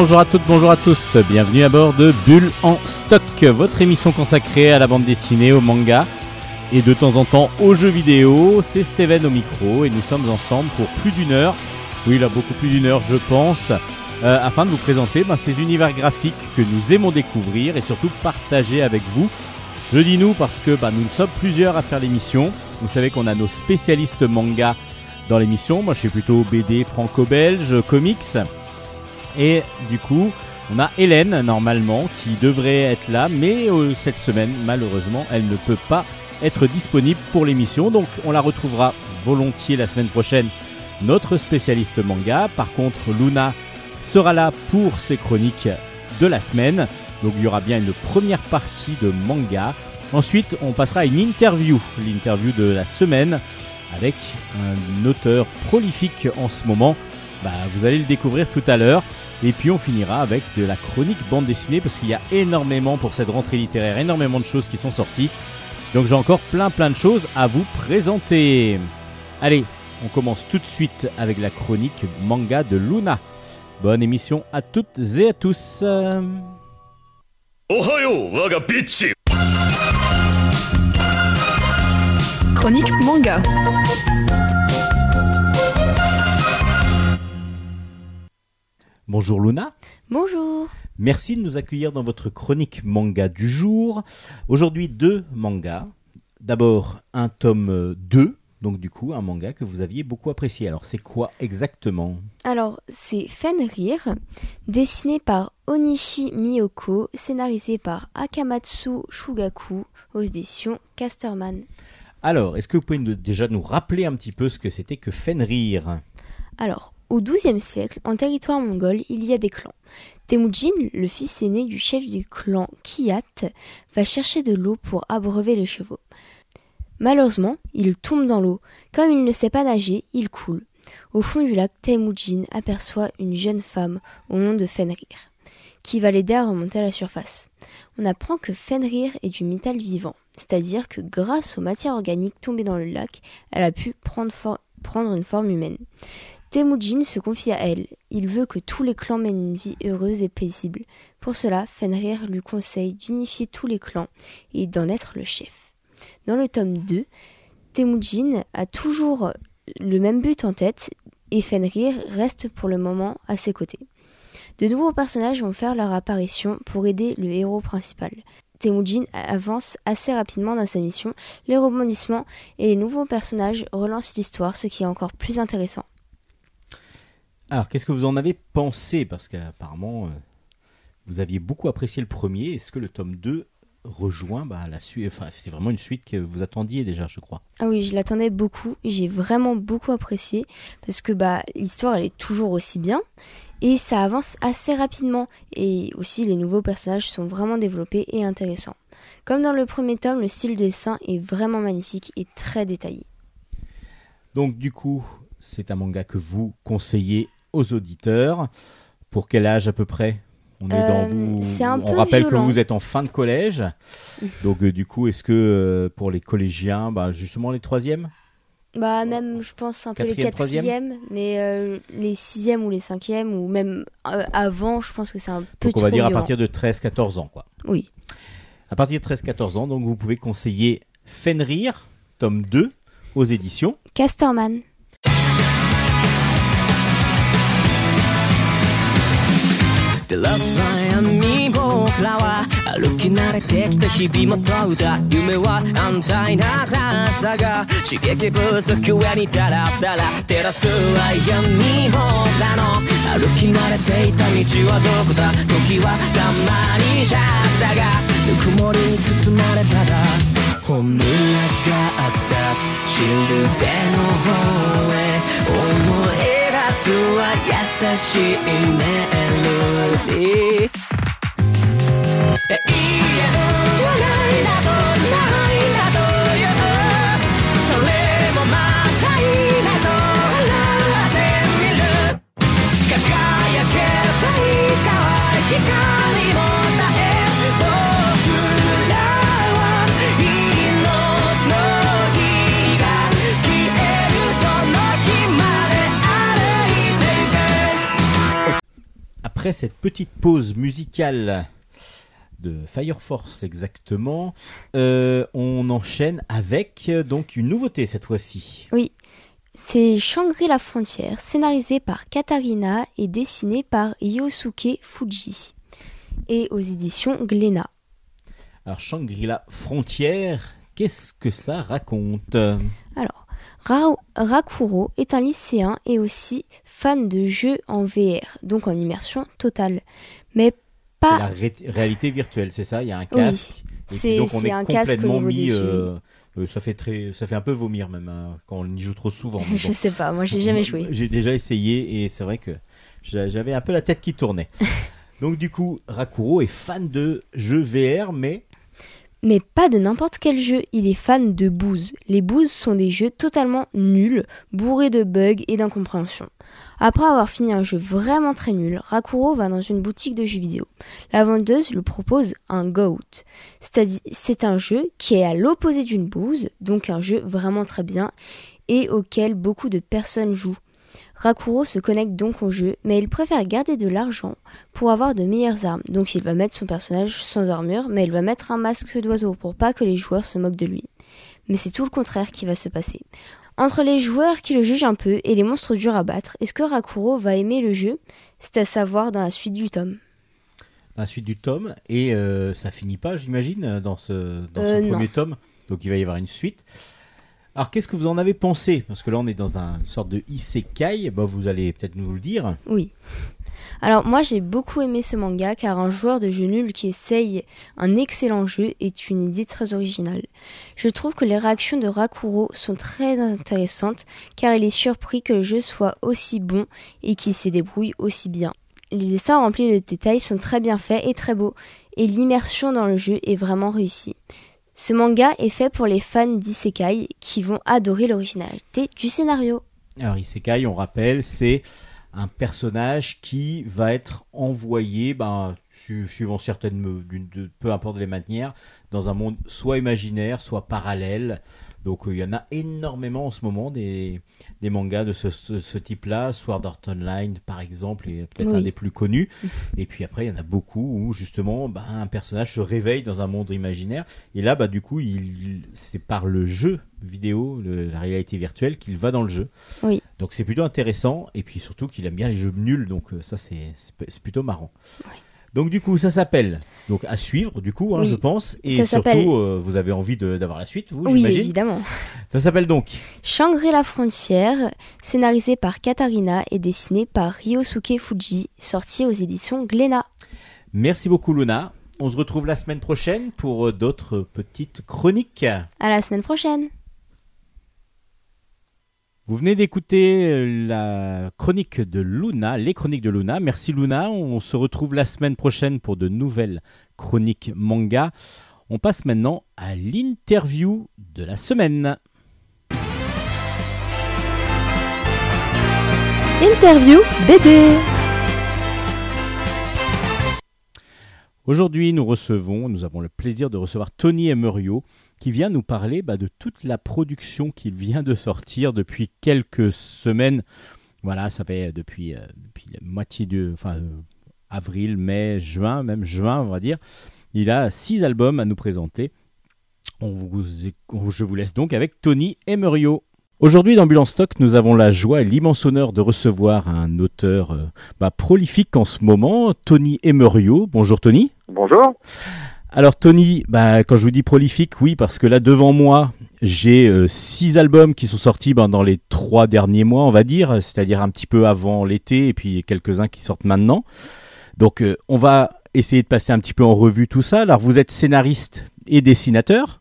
Bonjour à toutes, bonjour à tous, bienvenue à bord de Bulle en stock, votre émission consacrée à la bande dessinée, au manga et de temps en temps aux jeux vidéo. C'est Steven au micro et nous sommes ensemble pour plus d'une heure, oui là beaucoup plus d'une heure je pense, euh, afin de vous présenter ben, ces univers graphiques que nous aimons découvrir et surtout partager avec vous. Je dis nous parce que ben, nous sommes plusieurs à faire l'émission. Vous savez qu'on a nos spécialistes manga dans l'émission. Moi je suis plutôt BD franco-belge, comics. Et du coup, on a Hélène normalement qui devrait être là, mais euh, cette semaine, malheureusement, elle ne peut pas être disponible pour l'émission. Donc on la retrouvera volontiers la semaine prochaine, notre spécialiste manga. Par contre, Luna sera là pour ses chroniques de la semaine. Donc il y aura bien une première partie de manga. Ensuite, on passera à une interview, l'interview de la semaine, avec un auteur prolifique en ce moment. Bah, vous allez le découvrir tout à l'heure. Et puis on finira avec de la chronique bande dessinée parce qu'il y a énormément pour cette rentrée littéraire, énormément de choses qui sont sorties. Donc j'ai encore plein plein de choses à vous présenter. Allez, on commence tout de suite avec la chronique manga de Luna. Bonne émission à toutes et à tous. Chronique manga. Bonjour Luna. Bonjour. Merci de nous accueillir dans votre chronique manga du jour. Aujourd'hui deux mangas. D'abord un tome 2, donc du coup un manga que vous aviez beaucoup apprécié. Alors c'est quoi exactement? Alors c'est Fenrir, dessiné par Onishi Miyoko, scénarisé par Akamatsu Shugaku aux éditions Casterman. Alors, est-ce que vous pouvez nous- déjà nous rappeler un petit peu ce que c'était que Fenrir? Alors, au XIIe siècle, en territoire mongol, il y a des clans. Temujin, le fils aîné du chef du clan Kiyat, va chercher de l'eau pour abreuver les chevaux. Malheureusement, il tombe dans l'eau. Comme il ne sait pas nager, il coule. Au fond du lac, Temujin aperçoit une jeune femme au nom de Fenrir, qui va l'aider à remonter à la surface. On apprend que Fenrir est du métal vivant, c'est-à-dire que grâce aux matières organiques tombées dans le lac, elle a pu prendre, une forme humaine. Temujin se confie à elle. Il veut que tous les clans mènent une vie heureuse et paisible. Pour cela, Fenrir lui conseille d'unifier tous les clans et d'en être le chef. Dans le tome 2, Temujin a toujours le même but en tête et Fenrir reste pour le moment à ses côtés. De nouveaux personnages vont faire leur apparition pour aider le héros principal. Temujin avance assez rapidement dans sa mission, les rebondissements et les nouveaux personnages relancent l'histoire, ce qui est encore plus intéressant. Alors, qu'est-ce que vous en avez pensé? Parce qu'apparemment, euh, vous aviez beaucoup apprécié le premier. Est-ce que le tome 2 rejoint bah, la suite? Enfin, c'était vraiment une suite que vous attendiez déjà, je crois. Ah oui, je l'attendais beaucoup, j'ai vraiment beaucoup apprécié parce que bah l'histoire elle est toujours aussi bien et ça avance assez rapidement et aussi les nouveaux personnages sont vraiment développés et intéressants. Comme dans le premier tome, le style de dessin est vraiment magnifique et très détaillé. Donc, du coup, c'est un manga que vous conseillez aux auditeurs. Pour quel âge à peu près? On est Euh, dans vous. c'est un on rappelle violent. que vous êtes en fin de collège. Donc, euh, du coup, est-ce que euh, pour les collégiens, bah, justement les troisièmes? Bah même je pense un peu les quatrièmes, mais euh, les sixièmes ou les cinquièmes ou même euh, avant, je pense que c'est un peu Donc, on trop va dire à partir de 13-14 ans, quoi. Oui. À partir de 13-14 ans, donc vous pouvez conseiller Fenrir, tome 2, aux éditions. Casterman. 照らす悩み僕らは歩き慣れてきた日々も問うた夢は安泰な話だが刺激不足上にダラダラ照らすは闇僕らの歩き慣れていた道はどこだ時はたまにじゃったがぬくもりに包まれたら本音があった。シルベの方へ思い実は優しいメロディー永遠はない après cette petite pause musicale de Fire Force exactement, euh, on enchaîne avec euh, donc une nouveauté cette fois-ci. Oui, c'est Shangri-La Frontière, scénarisé par Katarina et dessiné par Yosuke Fuji, et aux éditions Glénat. Alors Shangri-La Frontière, qu'est-ce que ça raconte? Alors, Ra- Rakuro est un lycéen et aussi fan de jeux en VR, donc en immersion totale. Mais pas la ré- réalité virtuelle, c'est ça? Il y a un Oui, casque. et puis c'est- donc on est un casque au complètement niveau des mis. yeux. euh, euh, ça fait très, ça fait un peu vomir même hein, quand on y joue trop souvent. Je sais pas, moi j'ai jamais joué. J'ai déjà essayé et c'est vrai que j'a- j'avais un peu la tête qui tournait. Donc du coup, Rakuro est fan de jeux VR, mais Mais pas de n'importe quel jeu, il est fan de Booze. Les Booze sont des jeux totalement nuls, bourrés de bugs et d'incompréhension. Après avoir fini un jeu vraiment très nul, Rakuro va dans une boutique de jeux vidéo. La vendeuse lui propose un GOAT. C'est un jeu qui est à l'opposé d'une Booze, donc un jeu vraiment très bien et auquel beaucoup de personnes jouent. Rakuro se connecte donc au jeu, mais il préfère garder de l'argent pour avoir de meilleures armes. Donc il va mettre son personnage sans armure, mais il va mettre un masque d'oiseau pour pas que les joueurs se moquent de lui. Mais c'est tout le contraire qui va se passer. Entre les joueurs qui le jugent un peu et les monstres durs à battre, est-ce que Rakuro va aimer le jeu? C'est à savoir dans la suite du tome. la suite du tome et euh, ça finit pas, j'imagine, dans ce, dans Euh, ce premier tome. Donc il va y avoir une suite. Alors qu'est-ce que vous en avez pensé? Parce que là on est dans un- une sorte de isekai, bah, vous allez peut-être nous le dire. Oui. Alors moi j'ai beaucoup aimé ce manga car un joueur de jeu nul qui essaye un excellent jeu est une idée très originale. Je trouve que les réactions de Rakuro sont très intéressantes car il est surpris que le jeu soit aussi bon et qu'il se débrouille aussi bien. Les dessins remplis de détails sont très bien faits et très beaux et l'immersion dans le jeu est vraiment réussie. Ce manga est fait pour les fans d'isekai qui vont adorer l'originalité du scénario. Alors isekai, on rappelle, c'est un personnage qui va être envoyé, ben, su- suivant certaines, d'une- de- peu importe les manières, dans un monde soit imaginaire, soit parallèle. Donc euh, il y en a énormément en ce moment des, des mangas de ce, ce- ce type-là, Sword Art Online par exemple, est peut-être un Oui. des plus connus. Et puis après il y en a beaucoup où justement ben, un personnage se réveille dans un monde imaginaire. Et là bah du coup il, c'est par le jeu vidéo, le- la réalité virtuelle qu'il va dans le jeu. Oui. Donc c'est plutôt intéressant et puis surtout qu'il aime bien les jeux nuls donc euh, ça c'est c'est- c'est plutôt marrant. Donc du coup ça s'appelle donc à suivre du coup hein, Oui. je pense et Ça surtout euh, vous avez envie de- d'avoir la suite vous Oui, évidemment. Ça s'appelle donc Shangri-La Frontière, scénarisé par Katarina et dessiné par Ryosuke Fuji, sorti aux éditions Glénat. merci beaucoup Luna. On se retrouve la semaine prochaine pour euh, d'autres petites chroniques. À la semaine prochaine. Vous venez d'écouter euh, la chronique de Luna, les chroniques de Luna. Merci Luna. On se retrouve la semaine prochaine pour de nouvelles chroniques manga. On passe maintenant à l'interview de la semaine. Interview BD. Aujourd'hui, nous recevons, nous avons le plaisir de recevoir Tony Emerio qui vient nous parler bah, de toute la production qu'il vient de sortir depuis quelques semaines. Voilà, ça fait depuis, euh, depuis la moitié de, enfin, euh, avril, mai, juin, même juin, on va dire. Il a six albums à nous présenter. On vous, je vous laisse donc avec Tony Emerio. Aujourd'hui, dans Bulle en Stock, nous avons la joie et l'immense honneur de recevoir un auteur euh, bah, prolifique en ce moment, Tony Emerio. Bonjour Tony. Bonjour. Alors Tony, bah, quand je vous dis prolifique, oui, parce que là devant moi, j'ai euh, six albums qui sont sortis ben, dans les trois derniers mois, on va dire, c'est-à-dire un petit peu avant l'été, et puis quelques-uns qui sortent maintenant. Donc euh, on va essayer de passer un petit peu en revue tout ça. Alors vous êtes scénariste et dessinateur,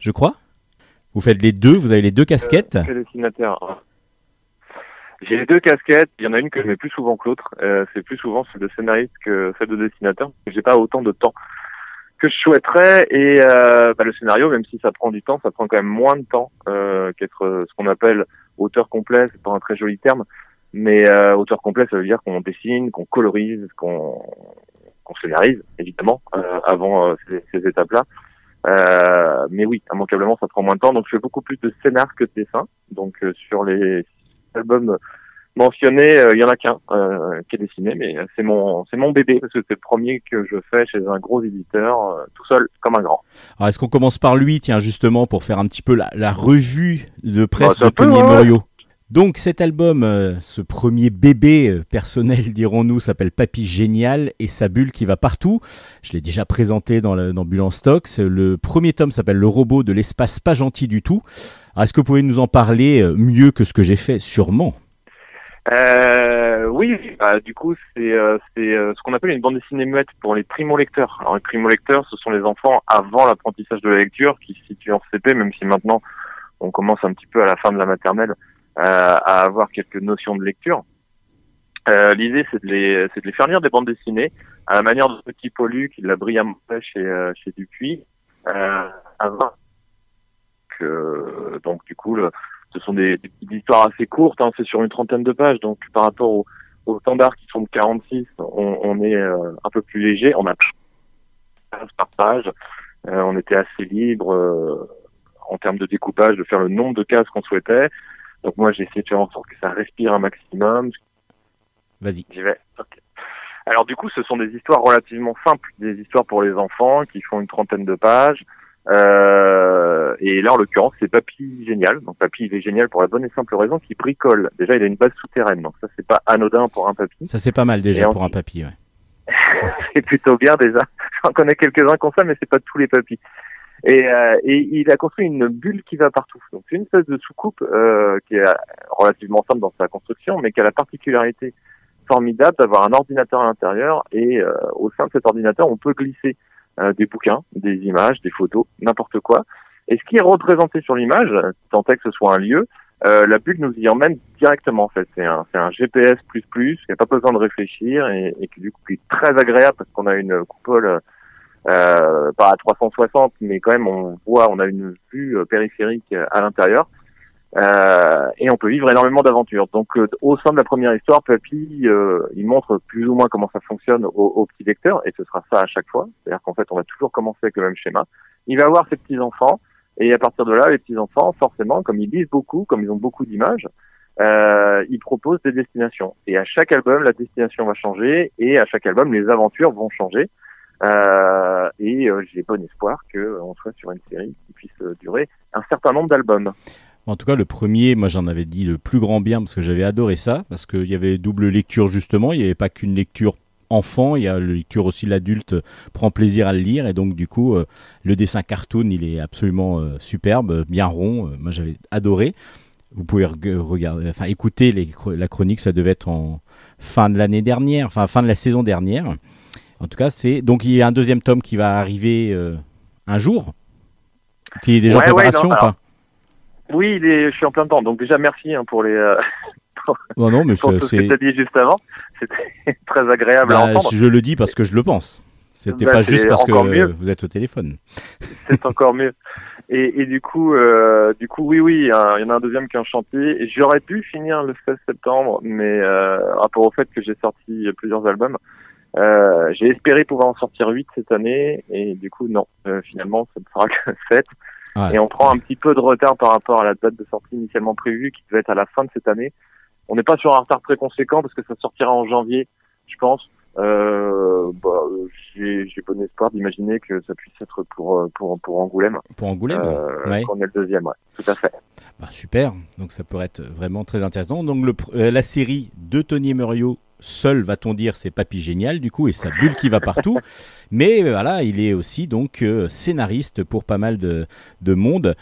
je crois. Vous faites les deux, vous avez les deux casquettes. Euh, que dessinateur. J'ai les deux casquettes. Il y en a une que je mets plus souvent que l'autre. Euh, c'est plus souvent celle de scénariste que celle de dessinateur. J'ai pas autant de temps que je souhaiterais. Et euh, bah, le scénario, même si ça prend du temps, ça prend quand même moins de temps euh, qu'être euh, ce qu'on appelle auteur complet. C'est pas un très joli terme, mais euh, auteur complet, ça veut dire qu'on dessine, qu'on colorise, qu'on qu'on scénarise, évidemment, euh, avant euh, ces, ces étapes-là. Mais oui, immanquablement, ça prend moins de temps. Donc, je fais beaucoup plus de scénar que de dessin. Donc, sur les albums mentionner, euh, il y en a qu'un euh, qui est dessiné, mais c'est mon c'est mon bébé parce que c'est le premier que je fais chez un gros éditeur, euh, tout seul comme un grand. Alors, est-ce qu'on commence par lui, tiens, justement, pour faire un petit peu la, la revue de presse Bah, de Tony. Morio? Donc, cet album, euh, ce premier bébé euh, personnel, dirons-nous, s'appelle Papy Génial et sa bulle qui va partout. Je l'ai déjà présenté dans, en stock. Le premier tome s'appelle Le robot de l'espace pas gentil du tout. Alors, Est-ce que vous pouvez nous en parler mieux que ce que j'ai fait Sûrement? Euh, oui, bah, du coup, c'est euh, c'est euh, ce qu'on appelle une bande dessinée muette pour les primo-lecteurs. Alors, les primo-lecteurs, ce sont les enfants avant l'apprentissage de la lecture qui se situent en CP, même si maintenant on commence un petit peu à la fin de la maternelle euh, à avoir quelques notions de lecture. Euh, L'idée, c'est de les de les faire lire des bandes dessinées à la manière de Petit Polu qui l'a brillamment fait chez chez Dupuis. Avant que donc du coup le, ce sont des, des histoires assez courtes, hein, c'est sur une trentaine de pages, donc par rapport au, au standard qui sont de 46, on, on est euh, un peu plus léger, on a 15 par page, Euh, on était assez libre euh, en termes de découpage, de faire le nombre de cases qu'on souhaitait. Donc moi j'ai essayé de faire en sorte que ça respire un maximum. Vas-y. J'y vais. Ok. Alors du coup, ce sont des histoires relativement simples, des histoires pour les enfants qui font une trentaine de pages. Euh, et là, en l'occurrence, c'est Papy Génial. Donc Papy, il est génial pour la bonne et simple raison qu'il bricole. Déjà, il a une base souterraine, donc ça, c'est pas anodin pour un papy. Ça, c'est pas mal déjà Et pour un papy. Ouais. c'est plutôt bien déjà. J'en connais quelques-uns comme ça, mais c'est pas tous les papys. Et, euh, et il a construit une bulle qui va partout. Donc c'est une espèce de soucoupe euh, qui est relativement simple dans sa construction, mais qui a la particularité formidable d'avoir un ordinateur à l'intérieur et euh, au sein de cet ordinateur, on peut glisser des bouquins, des images, des photos, n'importe quoi. Et ce qui est représenté sur l'image, tant est que ce soit un lieu, euh, la bulle nous y emmène directement en fait. C'est un, c'est un GPS plus plus, il n'y a pas besoin de réfléchir et, et qui du coup est très agréable parce qu'on a une coupole euh, pas à 360, mais quand même on voit, on a une vue euh, périphérique euh, à l'intérieur. Euh, et on peut vivre énormément d'aventures. Donc, euh, au sein de la première histoire, Papy, euh, il montre plus ou moins comment ça fonctionne au, au petit lecteur, et ce sera ça à chaque fois. C'est-à-dire qu'en fait, on va toujours commencer avec le même schéma. Il va avoir ses petits enfants, et à partir de là, les petits enfants, forcément, comme ils lisent beaucoup, comme ils ont beaucoup d'images, euh, ils proposent des destinations. Et à chaque album, la destination va changer, et à chaque album, les aventures vont changer. Euh, et euh, j'ai bon espoir qu'on soit sur une série qui puisse euh, durer un certain nombre d'albums. En tout cas, le premier, moi j'en avais dit le plus grand bien parce que j'avais adoré ça, parce qu'il y avait double lecture justement, il n'y avait pas qu'une lecture enfant, il y a la lecture aussi l'adulte prend plaisir à le lire. Et donc du coup euh, le dessin cartoon il est absolument euh, superbe, bien rond, euh, moi j'avais adoré. Vous pouvez reg- regarder, enfin écouter les la chronique, ça devait être en fin de l'année dernière, enfin fin de la saison dernière. En tout cas, c'est donc il y a un deuxième tome qui va arriver euh, un jour, qui est déjà Ouais, en ouais, préparation non, ou pas? Oui, il est, je suis en plein dedans. Donc déjà, merci hein, pour les euh, Oh non, mais pour tout ce que tu as dit juste avant. C'était très agréable à Bah, entendre. je le dis parce que je le pense. C'était Bah, pas juste parce que mieux. vous êtes au téléphone. C'est encore mieux. Et, et du coup, euh, du coup, oui, oui, il y, en a un deuxième qui est en chantier. J'aurais pu finir le 16 septembre, mais euh, rapport au fait que j'ai sorti plusieurs albums, euh, j'ai espéré pouvoir en sortir 8 cette année, et du coup, non. Euh, finalement, ça ne sera que 7. Et on prend un petit peu de retard par rapport à la date de sortie initialement prévue, qui devait être à la fin de cette année. On n'est pas sur un retard très conséquent parce que ça sortira en janvier, je pense. Euh, bah, j'ai j'ai bon espoir d'imaginer que ça puisse être pour pour pour Angoulême, pour Angoulême euh, ouais. qu'on est le deuxième, ouais, tout à fait. Bah, Super. Donc ça pourrait être vraiment très intéressant. Donc le euh, la série de Tony et Muriot, seul va-t-on dire, c'est Papy Génial du coup et sa bulle qui va partout. Mais euh, voilà, il est aussi donc euh, scénariste pour pas mal de, de monde.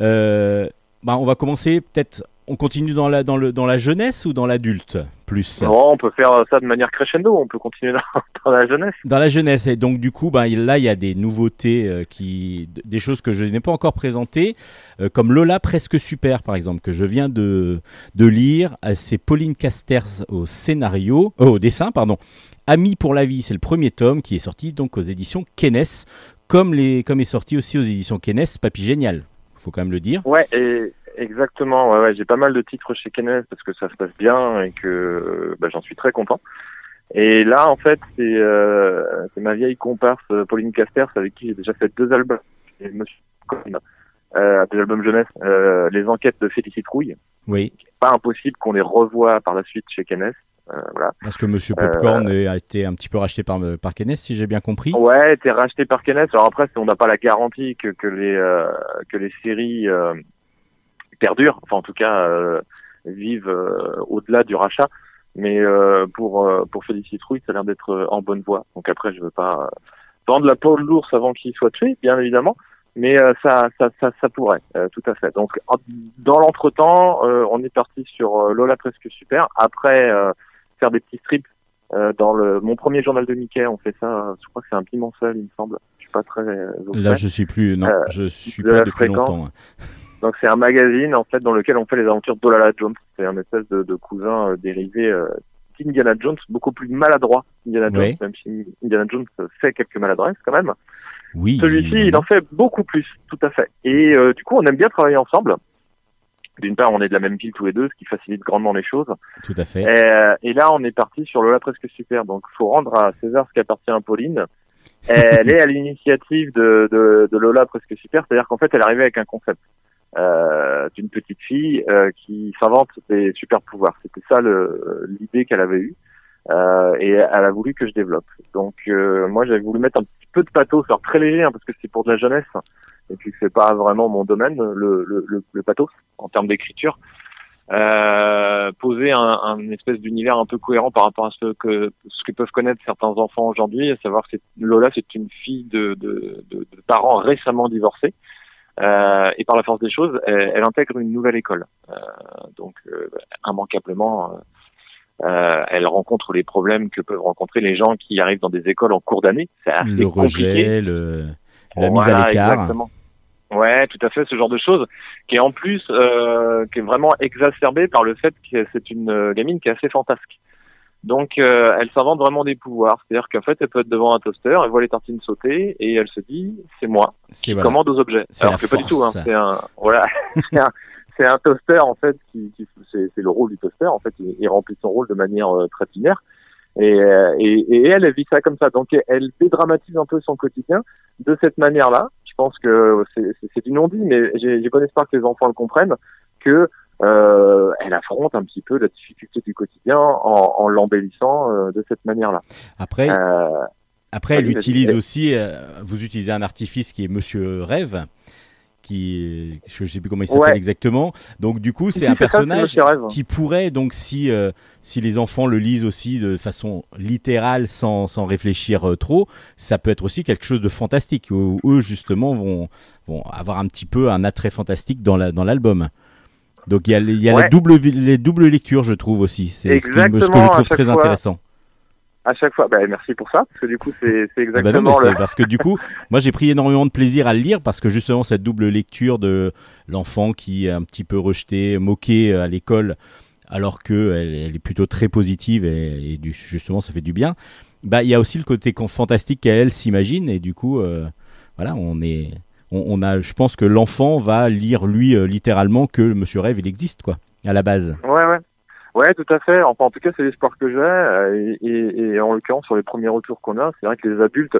Euh, bah, on va commencer peut-être. On continue dans la, dans, le, dans la jeunesse ou dans l'adulte? Plus Non, on peut faire ça de manière crescendo, on peut continuer dans, dans la jeunesse. Dans la jeunesse, et donc du coup, ben, il- là, il y a des nouveautés, euh, qui, des choses que je n'ai pas encore présentées, euh, comme Lola presque super, par exemple, que je viens de, de lire. Euh, C'est Pauline Casters au scénario, au dessin, pardon. Ami pour la vie, c'est le premier tome qui est sorti donc aux éditions Kenes, comme, les, comme est sorti aussi aux éditions Kenes, Papy Génial. Faut quand même le dire. Ouais, et exactement. Ouais, ouais, j'ai pas mal de titres chez Kenneth parce que ça se passe bien et que euh, bah, j'en suis très content. Et là, en fait, c'est euh, c'est ma vieille comparse euh, Pauline Casters avec qui j'ai déjà fait deux albums. Et Monsieur euh, deux albums jeunesse, euh, les enquêtes de Félicite Rouille, Oui. pas impossible qu'on les revoie par la suite chez Kenes. Euh, voilà. Parce que Monsieur Popcorn a été un petit peu racheté par, par Kenes, si j'ai bien compris. Ouais, été racheté par Kenes. Alors après, on n'a pas la garantie que, que les euh, que les séries euh, perdurent. Enfin, en tout cas, euh, vivent euh, au-delà du rachat. Mais pour pour Félicie Trouille, ça a l'air d'être en bonne voie. Donc après, je veux pas vendre la peau de l'ours avant qu'il soit tué, bien évidemment. Mais ça, ça, ça, ça pourrait, tout à fait. Donc, dans l'entretemps, on est parti sur Lola presque super. Après, faire des petits strips euh, dans le mon premier journal de Mickey, on fait ça. Je crois que c'est un bimensuel, il me semble. Je suis pas très. Euh, Là, je suis plus. Non, euh, je suis pas depuis longtemps. Donc c'est un magazine en fait dans lequel on fait les aventures d'Olala Jones. C'est un espèce de, de cousin dérivé d'Indiana Jones, beaucoup plus maladroit Indiana Jones, même si Indiana Jones fait quelques maladresses quand même. Oui. Celui-ci, il en fait beaucoup plus, tout à fait. Et du coup, on aime bien travailler ensemble d'une part, on est de la même ville tous les deux, ce qui facilite grandement les choses. Tout à fait. Euh, et, là, on est parti sur Lola presque super. Donc, faut rendre à César ce qui appartient à Pauline. Elle est à l'initiative de, de, de, Lola presque super, c'est-à-dire qu'en fait, elle est arrivée avec un concept euh, d'une petite fille euh, qui s'invente des super pouvoirs. C'était ça l'idée qu'elle avait eue. Euh, et elle a voulu que je développe. Donc euh, moi j'avais voulu mettre un petit peu de pathos, faire très léger hein, parce que c'est pour de la jeunesse et puis c'est pas vraiment mon domaine, le, le, le, pathos en termes d'écriture. Euh, poser un, un espèce d'univers un peu cohérent par rapport à ce que ce que peuvent connaître certains enfants aujourd'hui, à savoir que Lola c'est une fille de, de, de, de, parents récemment divorcés. Euh, et par la force des choses, elle, elle intègre une nouvelle école. Euh, donc, euh, immanquablement, euh, elle rencontre les problèmes que peuvent rencontrer les gens qui arrivent dans des écoles en cours d'année. C'est assez le rejet, le, la mise à l'écart. Exactement. Ouais, tout à fait, ce genre de choses, qui est en plus, euh, qui est vraiment exacerbé par le fait que c'est une euh, gamine qui est assez fantasque. Donc, euh, elle s'invente vraiment des pouvoirs. C'est-à-dire qu'en fait, elle peut être devant un toaster, elle voit les tartines sauter et elle se dit, c'est moi qui commande aux objets. Alors que pas du tout. Hein, c'est un, voilà, c'est un, toaster en fait qui, qui c'est, le rôle du toaster. En fait, il, remplit son rôle de manière euh, très binaire. Et, euh, et, et, elle, elle vit ça comme ça. Donc, elle dédramatise un peu son quotidien de cette manière-là pense que c'est du non-dit, mais j'ai bon espoir que les enfants le comprennent, que euh, elle affronte un petit peu la difficulté du quotidien en, en l'embellissant euh, de cette manière-là. Après, euh, après, elle utilise aussi, vous utilisez un artifice qui est Monsieur Rêve, qui je sais plus comment il s'appelle exactement. Donc du coup, c'est un personnage qui pourrait donc si euh, si les enfants le lisent aussi de façon littérale sans, sans réfléchir euh, trop, ça peut être aussi quelque chose de fantastique où, eux justement vont vont avoir un petit peu un attrait fantastique dans la dans l'album. Donc il y a, il y a les doubles les doubles lectures, je trouve aussi. C'est ce, ce, que je trouve très intéressant à chaque fois. Bah, merci pour ça, parce que du coup, c'est ah bah exactement Parce que du coup, moi, j'ai pris énormément de plaisir à le lire, parce que justement, cette double lecture de l'enfant qui est un petit peu rejeté, moqué à l'école, alors que elle, est plutôt très positive et, du, justement, ça fait du bien. Bah, il y a aussi le côté fantastique qu'elle s'imagine, et du coup, euh, voilà, on est... On, a, je pense que l'enfant va lire lui euh, littéralement que Monsieur Rêve il existe quoi à la base. Ouais ouais. Ouais, tout à fait. Enfin, en tout cas, c'est l'espoir que j'ai. Euh, et, et, en l'occurrence, sur les premiers retours qu'on a, c'est vrai que les adultes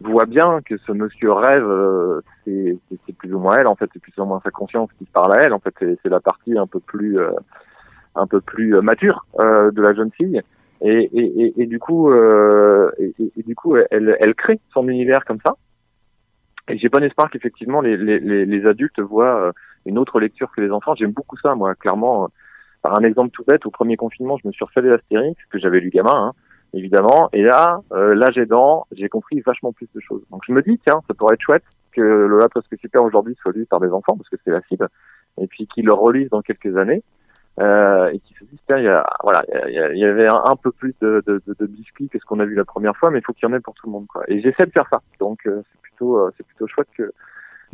voient bien que ce monsieur rêve, euh, c'est plus ou moins elle. En fait, c'est plus ou moins sa conscience qui parle à elle. En fait, c'est la partie un peu plus, euh, un peu plus mature de la jeune fille. Et, et, et, du coup, et, du coup, elle, elle crée son univers comme ça. Et j'ai bon espoir qu'effectivement les, les, les, adultes voient une autre lecture que les enfants. J'aime beaucoup ça, moi. Clairement, par un exemple tout bête, au premier confinement, je me suis refait l'Astérix, que j'avais lu gamin, hein, évidemment. Et là, euh, là, j'ai dans, j'ai compris vachement plus de choses. Donc je me dis, tiens, ça pourrait être chouette que le La Presque Super aujourd'hui soit lu par des enfants, parce que c'est la cible, et puis qu'ils le relisent dans quelques années. Euh, et qui se disent tiens il y a voilà il y, avait un, peu plus de, de, de, biscuits que ce qu'on a vu la première fois mais il faut qu'il y en ait pour tout le monde quoi et j'essaie de faire ça donc euh, plutôt euh, c'est plutôt chouette que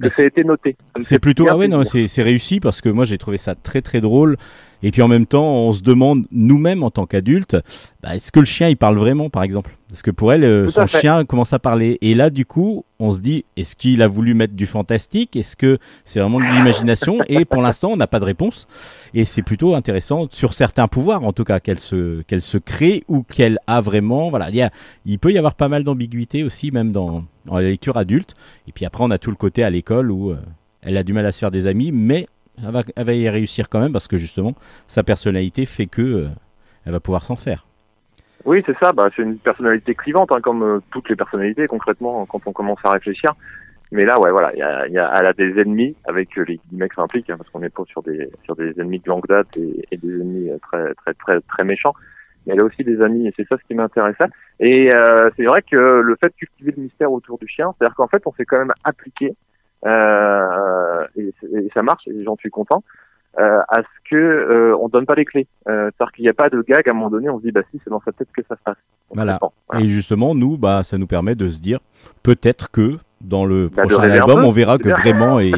que ça a été noté. C'est plutôt ah ouais non c'est réussi parce que moi j'ai trouvé ça très très drôle et puis en même temps, on se demande nous-mêmes en tant qu'adultes, bah, est-ce que le chien il parle vraiment, par exemple? Parce que pour elle, euh, son chien commence à parler. Et là, du coup, on se dit, est-ce qu'il a voulu mettre du fantastique? Est-ce que c'est vraiment de l'imagination? Et pour l'instant, on n'a pas de réponse. Et c'est plutôt intéressant sur certains pouvoirs, en tout cas, qu'elle se qu'elle se crée ou qu'elle a vraiment. Voilà, il, y a, il peut y avoir pas mal d'ambiguïté aussi, même dans, dans, la lecture adulte. Et puis après, on a tout le côté à l'école où euh, elle a du mal à se faire des amis, mais elle va, y réussir quand même parce que justement, sa personnalité fait que euh, elle va pouvoir s'en faire. Oui, c'est ça. Bah, c'est une personnalité clivante, hein, comme euh, toutes les personnalités, concrètement, quand on commence à réfléchir. Mais là, ouais, voilà, elle a des ennemis avec euh, les guillemets que ça implique, hein, parce qu'on n'est pas sur des ennemis de longue date et, et des ennemis très très très très méchants. Mais elle a aussi des amis, et c'est ça ce qui m'intéressait. Et c'est vrai que le fait de cultiver le mystère autour du chien, c'est-à-dire qu'en fait, on s'est quand même appliqué, et, et ça marche, et j'en suis content. Euh, à ce que euh, on donne pas les clés. Euh, C'est-à-dire qu'il n'y a pas de gag à un moment donné, on se dit bah si c'est dans sa tête que ça se passe. Voilà. Et justement, nous, bah, ça nous permet de se dire peut-être que dans le Bah, prochain album, on verra que vraiment et,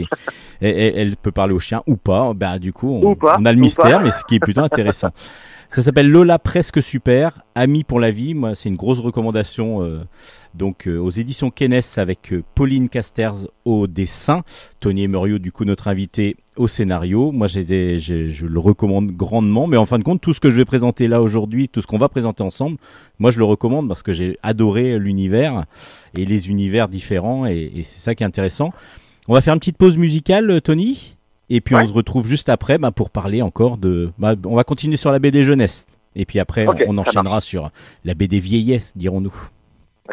et- et- elle peut parler au chien ou pas. Bah, du coup, on, a le mystère, mais ce qui est plutôt intéressant. Ça s'appelle Lola Presque Super, Amis pour la vie. Moi, c'est une grosse recommandation. euh, donc, euh, aux éditions Kennes avec euh, Pauline Casters au dessin, Tony Emerio, du coup, notre invité au scénario. Moi, j'ai des, je le recommande grandement. Mais en fin de compte, tout ce que je vais présenter là aujourd'hui, tout ce qu'on va présenter ensemble, moi, je le recommande parce que j'ai adoré l'univers et les univers différents. Et, c'est ça qui est intéressant. On va faire une petite pause musicale, Tony? Et puis Ouais. on se retrouve juste après bah, pour parler encore de. bah, on va continuer sur la BD jeunesse. Et puis après, on, on enchaînera sur la BD vieillesse, dirons-nous.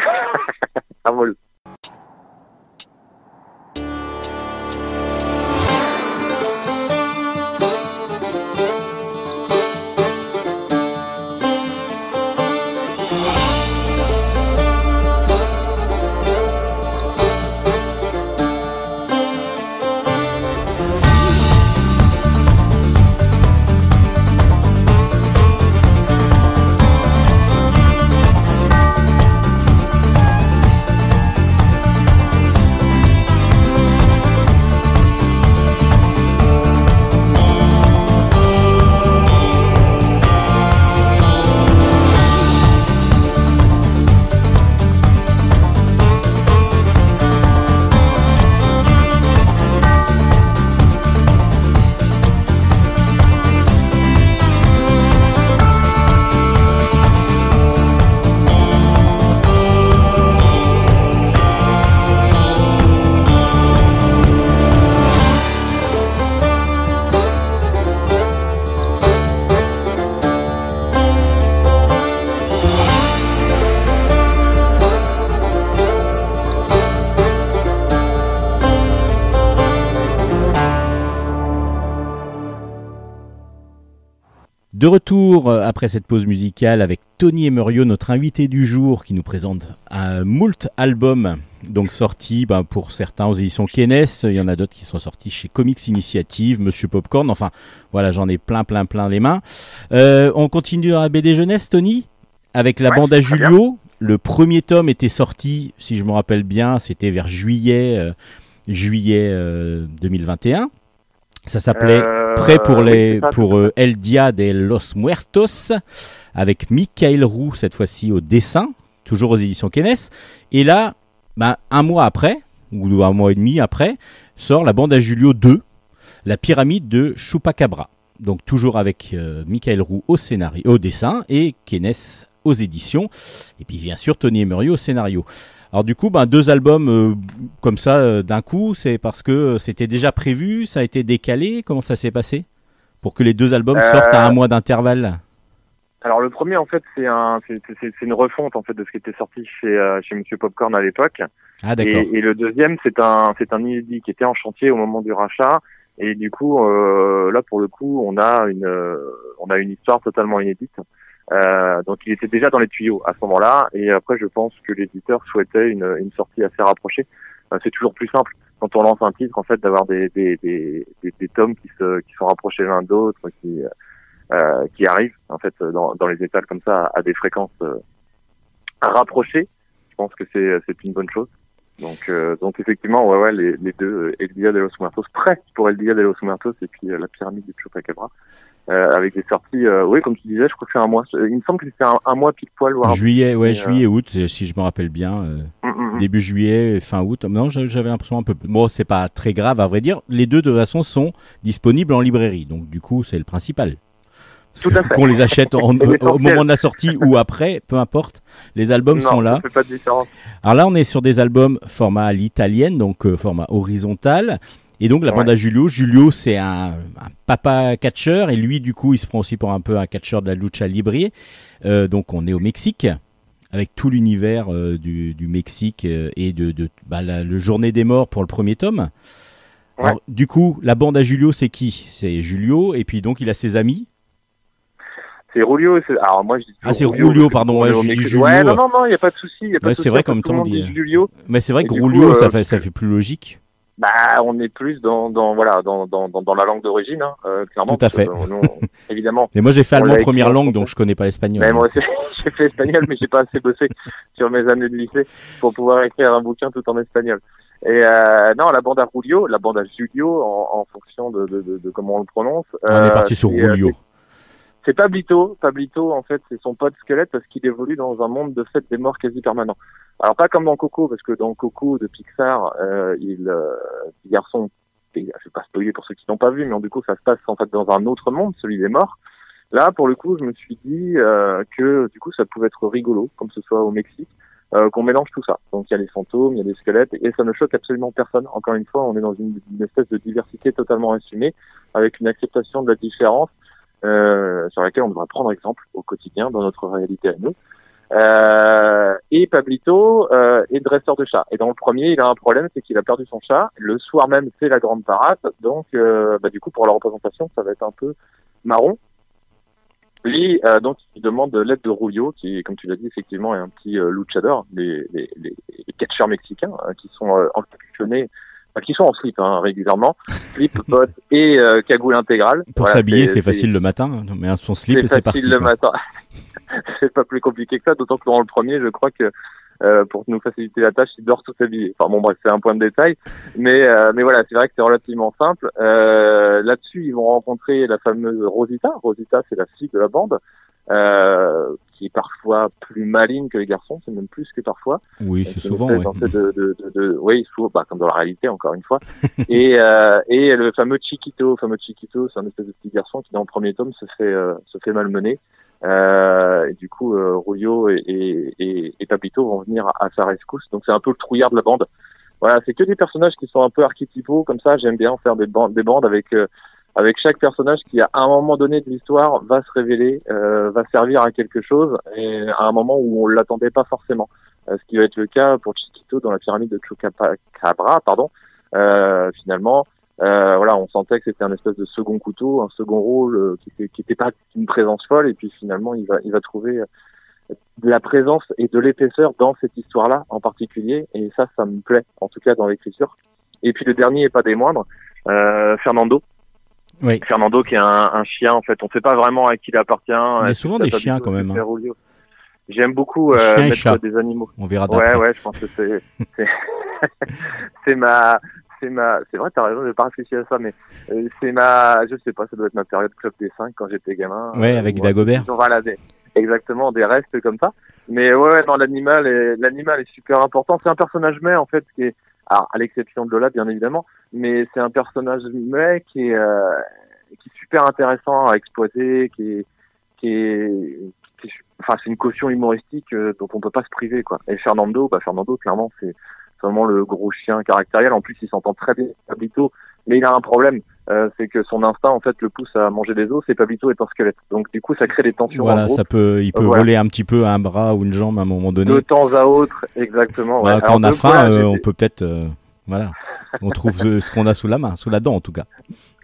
De retour euh, après cette pause musicale avec Tony Emerio, notre invité du jour, qui nous présente un moult album, donc sorti ben, pour certains aux éditions Kennes, il y en a d'autres qui sont sortis chez Comics Initiative, Monsieur Popcorn, enfin voilà, j'en ai plein, plein, plein les mains. Euh, on continue dans la BD jeunesse, Tony, avec la Ouais, bande à. Julio. Le premier tome était sorti, si je me rappelle bien, c'était vers juillet, euh, juillet euh, 2021. Ça s'appelait Euh, Prêt pour, les, pour euh, El Dia de los Muertos, avec Michael Roux, cette fois-ci au dessin, toujours aux éditions Kennes. Et là, ben, un mois après, ou un mois et demi après, sort la bande à Julio 2, La pyramide de Chupacabra. Donc toujours avec euh, Michael Roux au, scénario, au dessin et Kennes aux éditions. Et puis bien sûr Tony Emery au scénario. Alors du coup, ben, deux albums euh, comme ça euh, d'un coup, c'est parce que euh, c'était déjà prévu, ça a été décalé. Comment ça s'est passé pour que les deux albums sortent à un mois d'intervalle? Alors le premier en fait c'est un c'est c'est- c'est une refonte en fait de ce qui était sorti chez chez Monsieur Popcorn à l'époque. Ah d'accord. Et, et le deuxième c'est un c'est un inédit qui était en chantier au moment du rachat. Et du coup là pour le coup on a une on a une histoire totalement inédite. Euh, donc il était déjà dans les tuyaux à ce moment-là. Et après je pense que l'éditeur souhaitait une, une sortie assez rapprochée. Euh, c'est toujours plus simple quand on lance un titre en fait d'avoir des des, des, des, tomes qui se qui sont rapprochés l'un de l'autre qui euh, qui arrivent en fait dans, dans les étals comme ça à des fréquences euh, rapprochées. Je pense que c'est c'est une bonne chose. Donc euh, donc effectivement ouais ouais les, les deux euh, El Dia de los Muertos prêt pour El Dia de los Muertos et puis euh, la pyramide de Chupacabra euh, avec des sorties euh, oui comme tu disais je crois que c'est un mois il me semble que c'était un, un mois pile poil voire un- Juillet, ouais, Et, euh, juillet, août, si je me rappelle bien. euh, Mm, mm, mm. début juillet, fin août. Non, j'a- j'avais l'impression un peu. Bon, c'est pas très grave à vrai dire. Les deux de toute façon sont disponibles en librairie, donc du coup c'est le principal. Qu'on les achète en- au moment de la sortie ou après, peu importe. Les albums non, sont là. ça fait pas de différence Alors là, on est sur des albums format à l'italienne, donc euh, format horizontal. Et donc la Ouais. bande à Julio, Julio c'est un, un papa catcheur et lui du coup il se prend aussi pour un peu un catcheur de la lucha libre. Euh, donc on est au Mexique avec tout l'univers euh, du, du Mexique euh, et de, de bah, la, le Journée des Morts pour le premier tome. Ouais. Alors, du coup la bande à Julio c'est qui? C'est Julio et puis donc il a ses amis. C'est Rulio. c'est- Alors moi je dis Ah, c'est Rulio, que pardon, on ouais, je dis. Julio. Ouais, non, non, non, il n'y a pas de souci. y Ouais, c'est vrai même tout le dit- Julio. Mais c'est vrai Et que Rulio coup, ça, fait, ça fait plus logique. Bah, on est plus dans, dans voilà, dans, dans, dans, dans la langue d'origine, hein, euh, clairement. Tout à que, fait. euh, évidemment. Mais moi j'ai fait allemand première langue donc je connais pas l'espagnol. Mais moi j'ai fait espagnol, mais j'ai pas assez bossé sur mes années de lycée pour pouvoir écrire un bouquin tout en espagnol. Et euh, non, la bande à Julio, la bande à Julio, en, en fonction de, de, de, de comment on le prononce. on euh, est parti sur euh, Rulio. C'est Pablito. Pablito, en fait, c'est son pote squelette parce qu'il évolue dans un monde de fête des morts quasi permanent. Alors pas comme dans Coco, parce que dans Coco de Pixar, euh, il, euh, garçon, je vais pas spoiler pour ceux qui n'ont pas vu, mais du coup ça se passe en fait dans un autre monde, celui des morts. Là, pour le coup, je me suis dit euh, que du coup ça pouvait être rigolo, comme ce soit au Mexique, euh, qu'on mélange tout ça. Donc il y a les fantômes, il y a les squelettes, et ça ne choque absolument personne. Encore une fois, on est dans une espèce de diversité totalement assumée, avec une acceptation de la différence euh, sur laquelle on devrait prendre exemple au quotidien dans notre réalité à nous. Euh, et Pablito euh, est dresseur de chat. Et dans le premier, il a un problème, c'est qu'il a perdu son chat. Le soir même, c'est la grande parade. Donc, euh, bah, du coup, pour la représentation, ça va être un peu marron. Lui, euh, donc, il demande l'aide de Rulio, qui, comme tu l'as dit, effectivement, est un petit euh, luchador, les, les, les, catcheurs mexicains, hein, qui sont euh, qui sont en slip hein, régulièrement, slip, bottes et euh, cagoule intégrale. Pour Voilà, s'habiller, c'est facile le matin, hein. mais son slip et c'est c'est facile parti. le quoi. matin. c'est pas plus compliqué que ça, d'autant que dans le premier, je crois que euh, pour nous faciliter la tâche, il dort tout habillé. Enfin bon, bref, c'est un point de détail, mais euh, mais voilà, c'est vrai que c'est relativement simple. Euh, Là-dessus, ils vont rencontrer la fameuse Rosita. Rosita, c'est la fille de la bande. Euh, qui est parfois plus maligne que les garçons, c'est même plus que parfois. Oui, c'est souvent. ouais. de, de, oui, souvent, bah, comme dans la réalité, encore une fois. et, euh, et le fameux Chiquito, le fameux Chiquito, c'est un espèce de petit garçon qui, dans le premier tome, se fait, euh, se fait malmener. Euh, et du coup, euh, et, et, et, et Papito vont venir à, à sa rescousse. Donc, c'est un peu le trouillard de la bande. Voilà, c'est que des personnages qui sont un peu archétypaux, comme ça. J'aime bien faire des bandes, des bandes avec, euh, avec chaque personnage qui, à un moment donné de l'histoire, va se révéler, euh, va servir à quelque chose, et à un moment où on l'attendait pas forcément. Euh, ce qui va être le cas pour Chiquito dans la pyramide de Chupacabra, pardon. Euh, finalement, euh, voilà, on sentait que c'était un espèce de second couteau, un second rôle euh, qui était, qui était pas une présence folle, et puis finalement, il va, il va trouver de la présence et de l'épaisseur dans cette histoire-là en particulier, et ça, ça me plaît, en tout cas dans l'écriture. Et puis le dernier et pas des moindres, Fernando. Oui. Fernando qui est un, un chien, en fait, on sait pas vraiment à qui il appartient. Il y a Est-ce souvent des chiens quand même, hein. J'aime beaucoup euh, mettre des animaux. On verra. Ouais, ouais, je pense que c'est c'est c'est ma c'est ma c'est vrai, t'as raison, j'ai pas réfléchi à ça, mais euh, c'est ma je sais pas, ça doit être ma période club des 5 quand j'étais gamin. Ouais, euh, avec où, Dagobert. euh, Voilà, des, exactement des restes comme ça. Mais ouais, ouais, non, l'animal est l'animal est super important. C'est un personnage mais en fait qui est à l'exception de Lola bien évidemment, mais c'est un personnage mais qui est euh, qui est super intéressant à exploiter, qui est qui est, enfin c'est une caution humoristique euh, dont on peut pas se priver quoi. Et Fernando, bah Fernando clairement c'est vraiment le gros chien caractériel. En plus il s'entend très bien avec Pablito, mais il a un problème, euh, c'est que son instinct en fait le pousse à manger des os. Et Pablito est un squelette, donc du coup ça crée des tensions en Voilà, ça peut, il peut Voilà. voler un petit peu un bras ou une jambe à un moment donné. de temps à autre, exactement. ouais. Voilà, quand Alors, on a faim, voilà, euh, on peut peut-être, euh, voilà, on trouve ce, qu'on a sous la main, sous la dent en tout cas.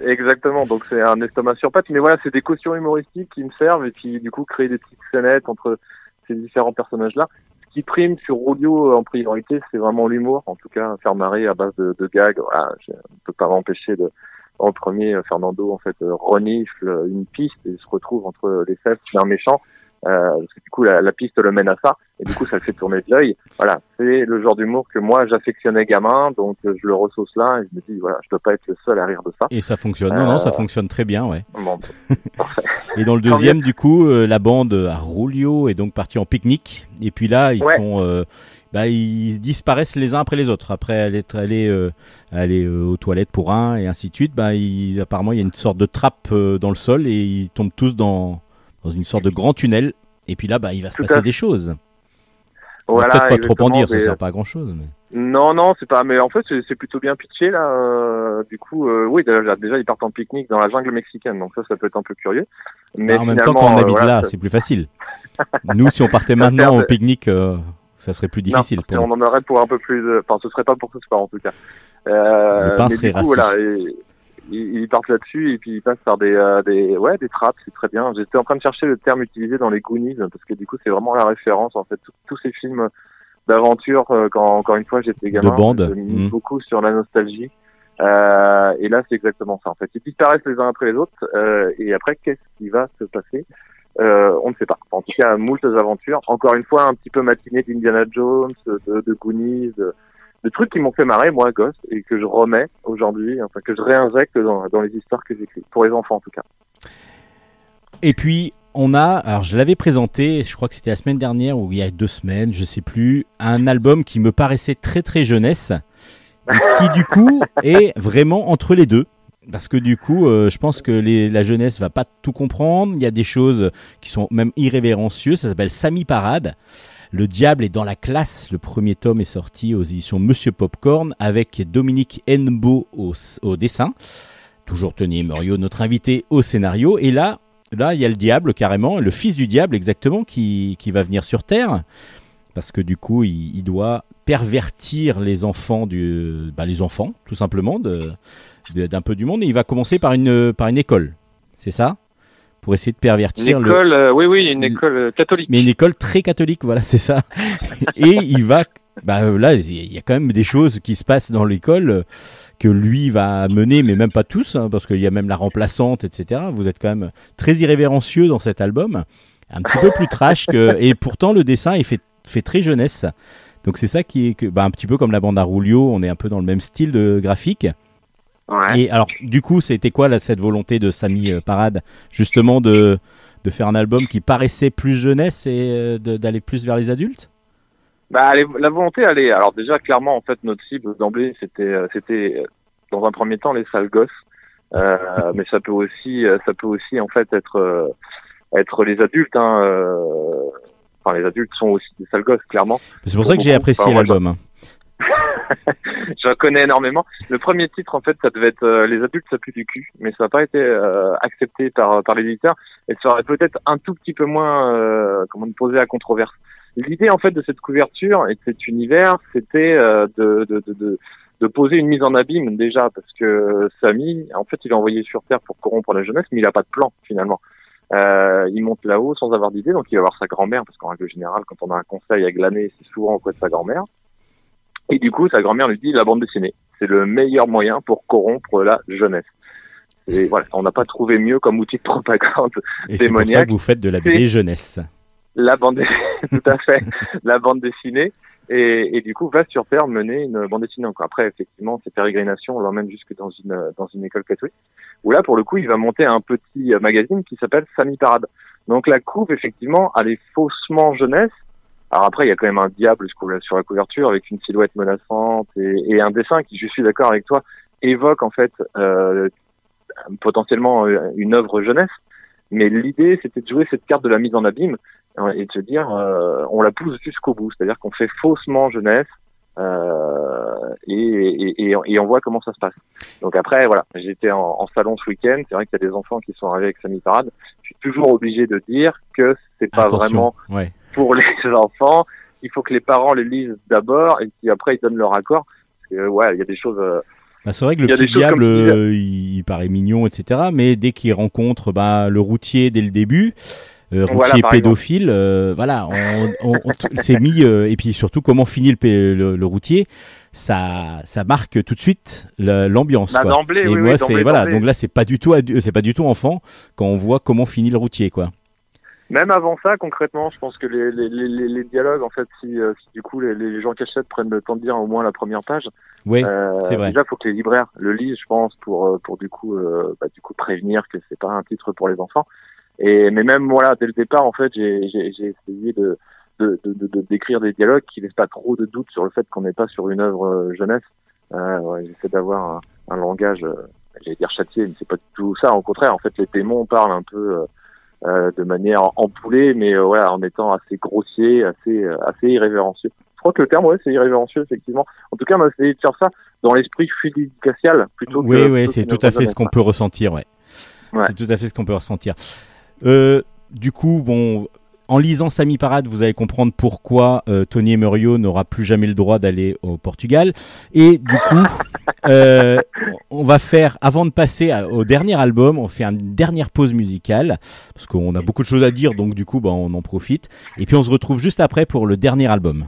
Exactement, donc c'est un estomac sur pattes, mais voilà, c'est des cautions humoristiques qui me servent et puis du coup créer des petites scénettes entre ces différents personnages-là. Ce qui prime sur Rolio en priorité, c'est vraiment l'humour, en tout cas faire marrer à base de, de gags. Voilà, je ne peux pas m'empêcher de le premier, euh, Fernando en fait euh, renifle euh, une piste et se retrouve entre les fesses d'un méchant. Parce que du coup la, la piste le mène à ça et du coup ça le fait tourner de l'œil. Voilà, c'est le genre d'humour que moi j'affectionnais gamin, donc je le ressauce là et je me dis voilà, je dois pas être le seul à rire de ça. Et ça fonctionne. Non, non, ça fonctionne très bien, ouais. Bon, Et dans le deuxième, du coup, euh, la bande à Rulio est donc partie en pique-nique. Et puis là, ils Ouais. sont, euh, bah, ils disparaissent les uns après les autres. Après être allés, euh, aller euh, aux toilettes pour un et ainsi de suite, bah, ils, apparemment, il y a une sorte de trappe euh, dans le sol et ils tombent tous dans, dans une sorte de grand tunnel. Et puis là, bah, il va se Tout passer des choses. Voilà, peut-être pas trop en dire, ça des- sert pas à grand chose. Mais... Non, non, c'est pas. Mais en fait, c'est plutôt bien pitché là. du coup, oui, déjà, déjà, ils partent en pique-nique dans la jungle mexicaine, donc ça, ça peut être un peu curieux. Mais Bah, en même temps, quand on habite voilà, là, c'est plus facile. Nous, si on partait maintenant au pique-nique, ça serait plus Non, difficile. parce pour nous. en aurait pour un peu plus. de- Enfin, ce serait pas pour ce sport en tout cas. Euh, Le pain mais serait du coup, voilà, et- ils, partent là-dessus et puis ils passent par des, euh, des, ouais, des trappes, c'est très bien. J'étais en train de chercher le terme utilisé dans les Goonies parce que du coup, c'est vraiment la référence en fait. Tous- Tous ces films d'aventure, euh, quand encore une fois j'étais gamin, bande. je mise Mm. beaucoup sur la nostalgie. Euh, et là, c'est exactement ça en fait. Ils disparaissent les uns après les autres euh, et après, qu'est-ce qui va se passer? Euh, on ne sait pas. En tout cas, moult aventures. Encore une fois, un petit peu matinée d'Indiana Jones, de, de Goonies, de, de trucs qui m'ont fait marrer, moi, gosse, et que je remets aujourd'hui, enfin, que je réinjecte dans, dans les histoires que j'écris. Pour les enfants, en tout cas. Et puis, on a, alors je l'avais présenté, je crois que c'était la semaine dernière ou il y a deux semaines, je sais plus, un album qui me paraissait très très jeunesse, qui du coup est vraiment entre les deux. Parce que du coup, euh, je pense que la jeunesse va pas tout comprendre. Il y a des choses qui sont même irrévérencieuses. Ça s'appelle Samy Parade. Le diable est dans la classe. Le premier tome est sorti aux éditions Monsieur Popcorn avec Dominique Hennebeau au, dessin. Toujours Tony Morio, notre invité au scénario. Et là, là, il y a le diable carrément, le fils du diable exactement, qui, qui va venir sur Terre. Parce que du coup, il, doit pervertir les enfants, du, bah, les enfants, tout simplement, d'un peu du monde. Et il va commencer par une, par une école. C'est ça? Pour essayer de Une pervertir le, école, euh, oui, oui, une le- école euh, catholique. mais une école très catholique, voilà, c'est ça. Et il va, bah euh, là, il y a quand même des choses qui se passent dans l'école euh, que lui va mener, mais même pas tous, hein, parce qu'il y a même la remplaçante, etc. Vous êtes quand même très irrévérencieux dans cet album, un petit peu plus trash que, et pourtant le dessin est fait, fait très jeunesse. Donc c'est ça qui est que, bah, un petit peu comme la bande à Rulio, on est un peu dans le même style de graphique. Ouais. Et alors, du coup, c'était quoi là, cette volonté de Samy euh, Parade, justement de, de faire un album qui paraissait plus jeunesse et euh, d'aller plus vers les adultes? Bah, les- la volonté, elle est. Alors déjà, clairement, en fait, notre cible d'emblée, c'était, euh, c'était dans un premier temps les sales gosses, euh, mais ça peut aussi, ça peut aussi en fait être, être les adultes. Hein, Enfin, les adultes sont aussi des sales gosses, clairement. C'est pour ça que j'ai apprécié l'album. J'en connais énormément. Le premier titre, en fait, ça devait être euh, Les adultes, ça pue du cul, mais ça n'a pas été euh, accepté par, par l'éditeur, et ça aurait peut-être un tout petit peu moins, euh, comment posé à controverse. L'idée, en fait, de cette couverture et de cet univers, c'était euh, de, de, de, de, de poser une mise en abîme, déjà, parce que Samy, en fait, il est envoyé sur Terre pour corrompre la jeunesse, mais il n'a pas de plan, finalement. Euh, il monte là-haut sans avoir d'idée, donc il va voir sa grand-mère, parce qu'en règle générale, quand on a un conseil à glaner, c'est souvent auprès de sa grand-mère. Et du coup, sa grand-mère lui dit la bande dessinée, c'est le meilleur moyen pour corrompre la jeunesse. Et voilà, on n'a pas trouvé mieux comme outil de propagande Et c'est pour ça que vous faites de la BD jeunesse. la bande dessinée, tout à fait, la bande dessinée, et, et du coup va sur Terre mener une bande dessinée. Donc après, effectivement, ces pérégrinations, on l'emmène jusque dans une dans une école catholique, où là, pour le coup, il va monter un petit magazine qui s'appelle Samy Parade. Donc la couve, effectivement, elle est faussement jeunesse. Alors après, il y a quand même un diable sur la couverture avec une silhouette menaçante et, et un dessin qui, je suis d'accord avec toi, évoque en fait euh, potentiellement euh, une œuvre jeunesse. Mais l'idée, c'était de jouer cette carte de la mise en abîme euh, et de se dire, euh, on la pousse jusqu'au bout. C'est-à-dire qu'on fait faussement jeunesse euh, et, et, et, et on voit comment ça se passe. Donc après, voilà, j'étais en, en salon ce week-end. C'est vrai qu'il y a des enfants qui sont arrivés avec Samy Parade. Je suis toujours obligé de dire que c'est pas Attention. vraiment Ouais. Pour les enfants. Il faut que les parents les lisent d'abord et puis après ils donnent leur accord. Parce que ouais, il y a des choses. euh, Bah, c'est vrai que le petit diable, comme euh, il, paraît mignon, etc. Mais dès qu'il rencontre bah, le routier dès le début, euh, routier Voilà, pédophile, euh, voilà, on, on, on- c'est mis. euh, et puis surtout, comment finit le, le, le routier ça, ça marque tout de suite l'ambiance. bah, quoi. d'emblée, Et oui, moi, oui, c'est voilà. Donc là, c'est pas du tout, c'est pas du tout enfant quand on voit comment finit le routier, quoi. Même avant ça, concrètement, je pense que les, les, les, les dialogues, en fait, si, euh, si du coup les, les gens qui achètent prennent le temps de lire au moins la première page, Oui, euh, c'est vrai. déjà faut que les libraires le lisent, je pense, pour euh, pour du coup euh, bah, du coup prévenir que c'est pas un titre pour les enfants. Et mais même voilà, dès le départ, en fait, j'ai essayé de de, de, de- de- d'écrire des dialogues qui laissent pas trop de doute sur le fait qu'on n'est pas sur une œuvre jeunesse. Euh, ouais, J'essaie d'avoir un, un langage, j'allais dire châtié, mais c'est pas du tout ça. Au contraire, en fait, les démons parlent un peu euh, de manière empoulée, mais euh, voilà, en étant assez grossier, assez euh, assez irrévérencieux. crois que le terme, ouais, c'est irrévérencieux, effectivement. En tout cas, on a essayé de faire ça dans l'esprit fidélicacial plutôt Oui, que. oui, plutôt c'est tout à fait ce qu'on peut ressentir, ouais. Ouais. C'est tout à fait ce qu'on peut ressentir. Euh, du coup, bon, en lisant Sami Parade, vous allez comprendre pourquoi euh, Tony Emerio n'aura plus jamais le droit d'aller au Portugal. Et du coup, euh, on va faire, avant de passer au dernier album, on fait une dernière pause musicale, parce qu'on a beaucoup de choses à dire, donc du coup, bah, on en profite. Et puis on se retrouve juste après pour le dernier album.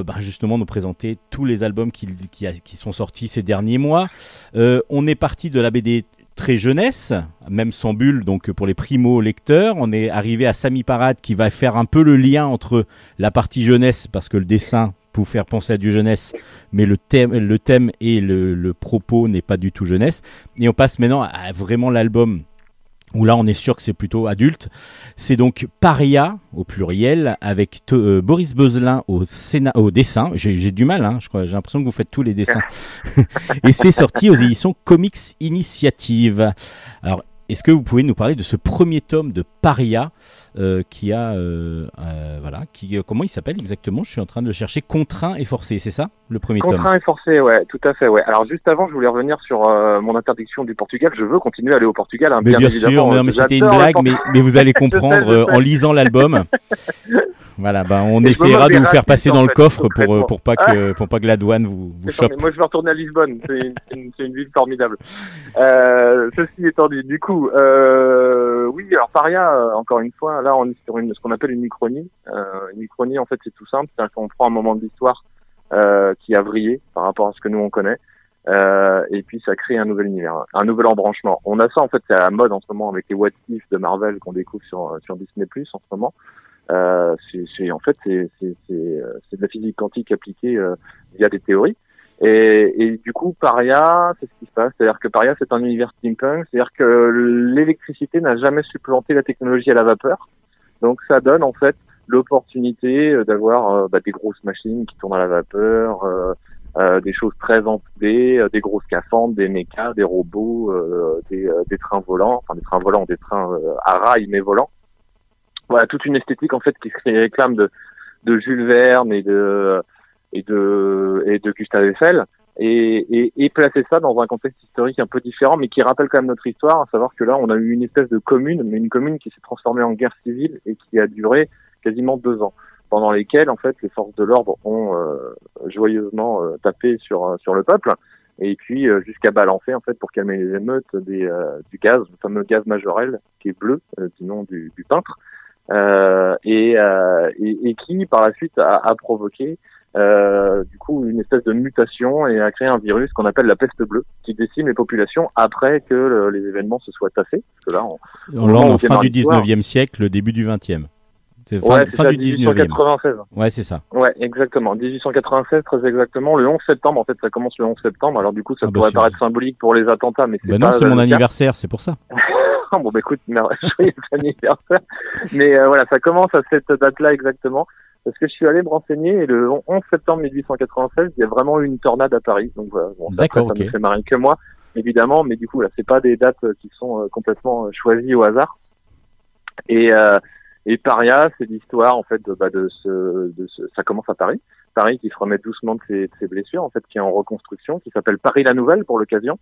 Euh, bah, justement nous présenter tous les albums qui, qui, sont sortis ces derniers mois. Euh, on est parti de la BD très jeunesse, même sans bulle, donc pour les primo lecteurs. On est arrivé à Sami Parade qui va faire un peu le lien entre la partie jeunesse, parce que le dessin pour faire penser à du jeunesse, mais le thème, le thème et le, le propos n'est pas du tout jeunesse. Et on passe maintenant à vraiment l'album où là on est sûr que c'est plutôt adulte. C'est donc Paria au pluriel avec te- euh, Boris Beuzelin au, au dessin. J'ai j'ai du mal, hein, je crois. J'ai l'impression que vous faites tous les dessins. Et c'est sorti aux éditions Comics Initiative. Alors, est-ce que vous pouvez nous parler de ce premier tome de Paria? Euh, qui a, euh, euh, voilà, qui, euh, comment il s'appelle exactement? Je suis en train de le chercher. Contraint et forcé, c'est ça, le premier tome? Contraint et forcé, ouais, tout à fait, ouais. Alors juste avant, je voulais revenir sur mon interdiction du Portugal. Je veux continuer à aller au Portugal, hein, Mais bien, sûr, évidemment. non, mais c'était une blague, mais, vous allez comprendre en lisant l'album. voilà, ben on Et essaiera de vous faire passer dans le fait, coffre pour, pour pas que pour pas que la douane vous, vous chope. Moi, je vais retourner à Lisbonne. C'est une, ville formidable. Euh, ceci étant dit, du coup, euh, oui, alors Paria, euh, encore une fois, là, on est sur une, ce qu'on appelle une uchronie. Euh, une uchronie, en fait, c'est tout simple. C'est-à-dire qu'on prend un moment de l'histoire euh, qui a vrillé par rapport à ce que nous on connaît. Euh, et puis ça crée un nouvel univers, un nouvel embranchement. On a ça en fait, c'est à la mode en ce moment avec les What If de Marvel qu'on découvre sur sur Disney en ce moment. Euh, c'est en fait c'est de la physique quantique appliquée euh, via des théories. Et, et du coup, Paria, c'est ce qui se passe. C'est-à-dire que Paria, c'est un univers steampunk. C'est-à-dire que l'électricité n'a jamais supplanté la technologie à la vapeur. Donc, ça donne en fait l'opportunité euh, d'avoir euh, bah, des grosses machines qui tournent à la vapeur, euh, euh, des choses très ampoulées, euh, des gros scaphandres, des mechas, des robots, des, des trains volants, enfin des trains volants, des trains à rails mais volants. Voilà, toute une esthétique en fait qui se réclame de, de Jules Verne et de et de et de Gustave Eiffel. Et, et, et placer ça dans un contexte historique un peu différent, mais qui rappelle quand même notre histoire, à savoir que là, on a eu une espèce de commune, mais une commune qui s'est transformée en guerre civile et qui a duré quasiment deux ans, pendant lesquels, en fait, les forces de l'ordre ont euh, joyeusement euh, tapé sur euh, sur le peuple, et puis euh, jusqu'à balancer, en fait, pour calmer les émeutes, des, euh, du gaz, le fameux gaz majorel, qui est bleu, euh, du nom du, du peintre, et, euh, et, et qui, par la suite, a, a provoqué euh, du coup une espèce de mutation et a créé un virus qu'on appelle la peste bleue qui décime les populations après que le- les événements se soient tassés. Parce que là, on, On on en fin du l'histoire. 19e siècle, le début du 20e. C'est fin, ouais, fin ça, du 19e. 1896. Ouais, c'est ça. Ouais, exactement. 1896, très exactement. Le 11 septembre, en fait, ça commence le 11 septembre. Alors du coup, ça Ah bah, pourrait paraître symbolique pour les attentats, mais c'est Bah non, c'est mon cas. anniversaire, c'est pour ça. bon, bah écoute, joyeux anniversaire. Mais euh, voilà, ça commence à cette date-là exactement. Parce que je suis allé me renseigner et le 11 septembre 1896, il y a vraiment eu une tornade à Paris. Donc voilà, bon, ça, D'accord, ça ok. me fait marrer que moi, évidemment. Mais du coup, là, c'est pas des dates euh, qui sont euh, complètement euh, choisies au hasard. Et, euh, et Paria, c'est l'histoire en fait de, bah, de, ce, de ce, ça commence à Paris. Paris qui se remet doucement de ses, de ses blessures, en fait, qui est en reconstruction, qui s'appelle Paris la Nouvelle pour l'occasion.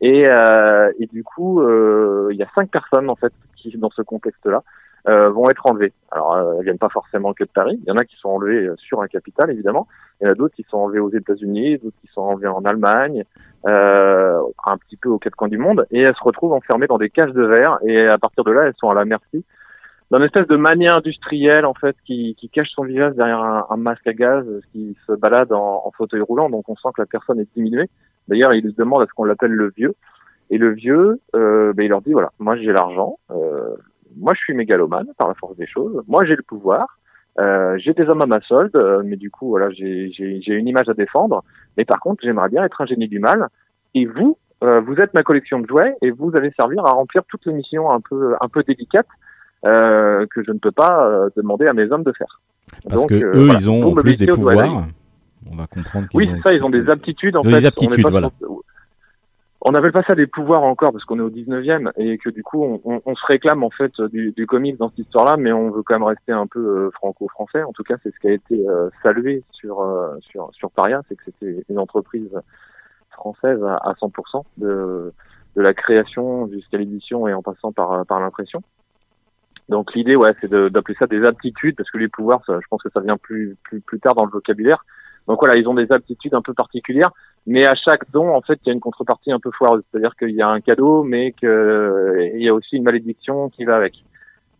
Et, euh, et du coup, euh, il y a cinq personnes en fait qui, dans ce contexte-là, euh, vont être enlevées. Alors, euh, elles viennent pas forcément que de Paris. Il y en a qui sont enlevés euh, sur un capital, évidemment. Il y en a d'autres qui sont enlevés aux États-Unis, d'autres qui sont enlevés en Allemagne, euh, un petit peu aux quatre coins du monde. Et elles se retrouvent enfermées dans des cages de verre. Et à partir de là, elles sont à la merci d'un espèce de mania industrielle en fait qui, qui cache son visage derrière un, un masque à gaz, qui se balade en, en fauteuil roulant. Donc on sent que la personne est diminuée. D'ailleurs, il se demande à ce qu'on l'appelle le vieux. Et le vieux, euh, ben, il leur dit voilà, moi j'ai l'argent, euh, moi je suis mégalomane par la force des choses, moi j'ai le pouvoir, euh, j'ai des hommes à ma solde, euh, mais du coup voilà, j'ai une image à défendre. Mais par contre, j'aimerais bien être un génie du mal. Et vous, euh, vous êtes ma collection de jouets et vous allez servir à remplir toutes les missions un peu un peu délicates euh, que je ne peux pas euh, demander à mes hommes de faire. Parce Donc, que euh, eux, voilà. ils ont en plus des pouvoirs. On va comprendre Oui, c'est ça, ils ont des aptitudes. En Ils ont fait, des aptitudes, on voilà. sur- On n'appelle pas ça des pouvoirs encore parce qu'on est au 19e et que du coup on, on- on se réclame en fait du, du comics dans cette histoire-là, mais on veut quand même rester un peu euh, franco-français. En tout cas, c'est ce qui a été euh, salué sur euh, sur sur Paria, c'est que c'était une entreprise française à, à 100% de de la création jusqu'à l'édition et en passant par par l'impression. Donc l'idée, ouais, c'est d'appeler ça des aptitudes parce que les pouvoirs, je pense que ça vient plus plus plus tard dans le vocabulaire. Donc voilà, ils ont des aptitudes un peu particulières, mais à chaque don, en fait, il y a une contrepartie un peu foireuse. C'est-à-dire qu'il y a un cadeau, mais qu'il y a aussi une malédiction qui va avec.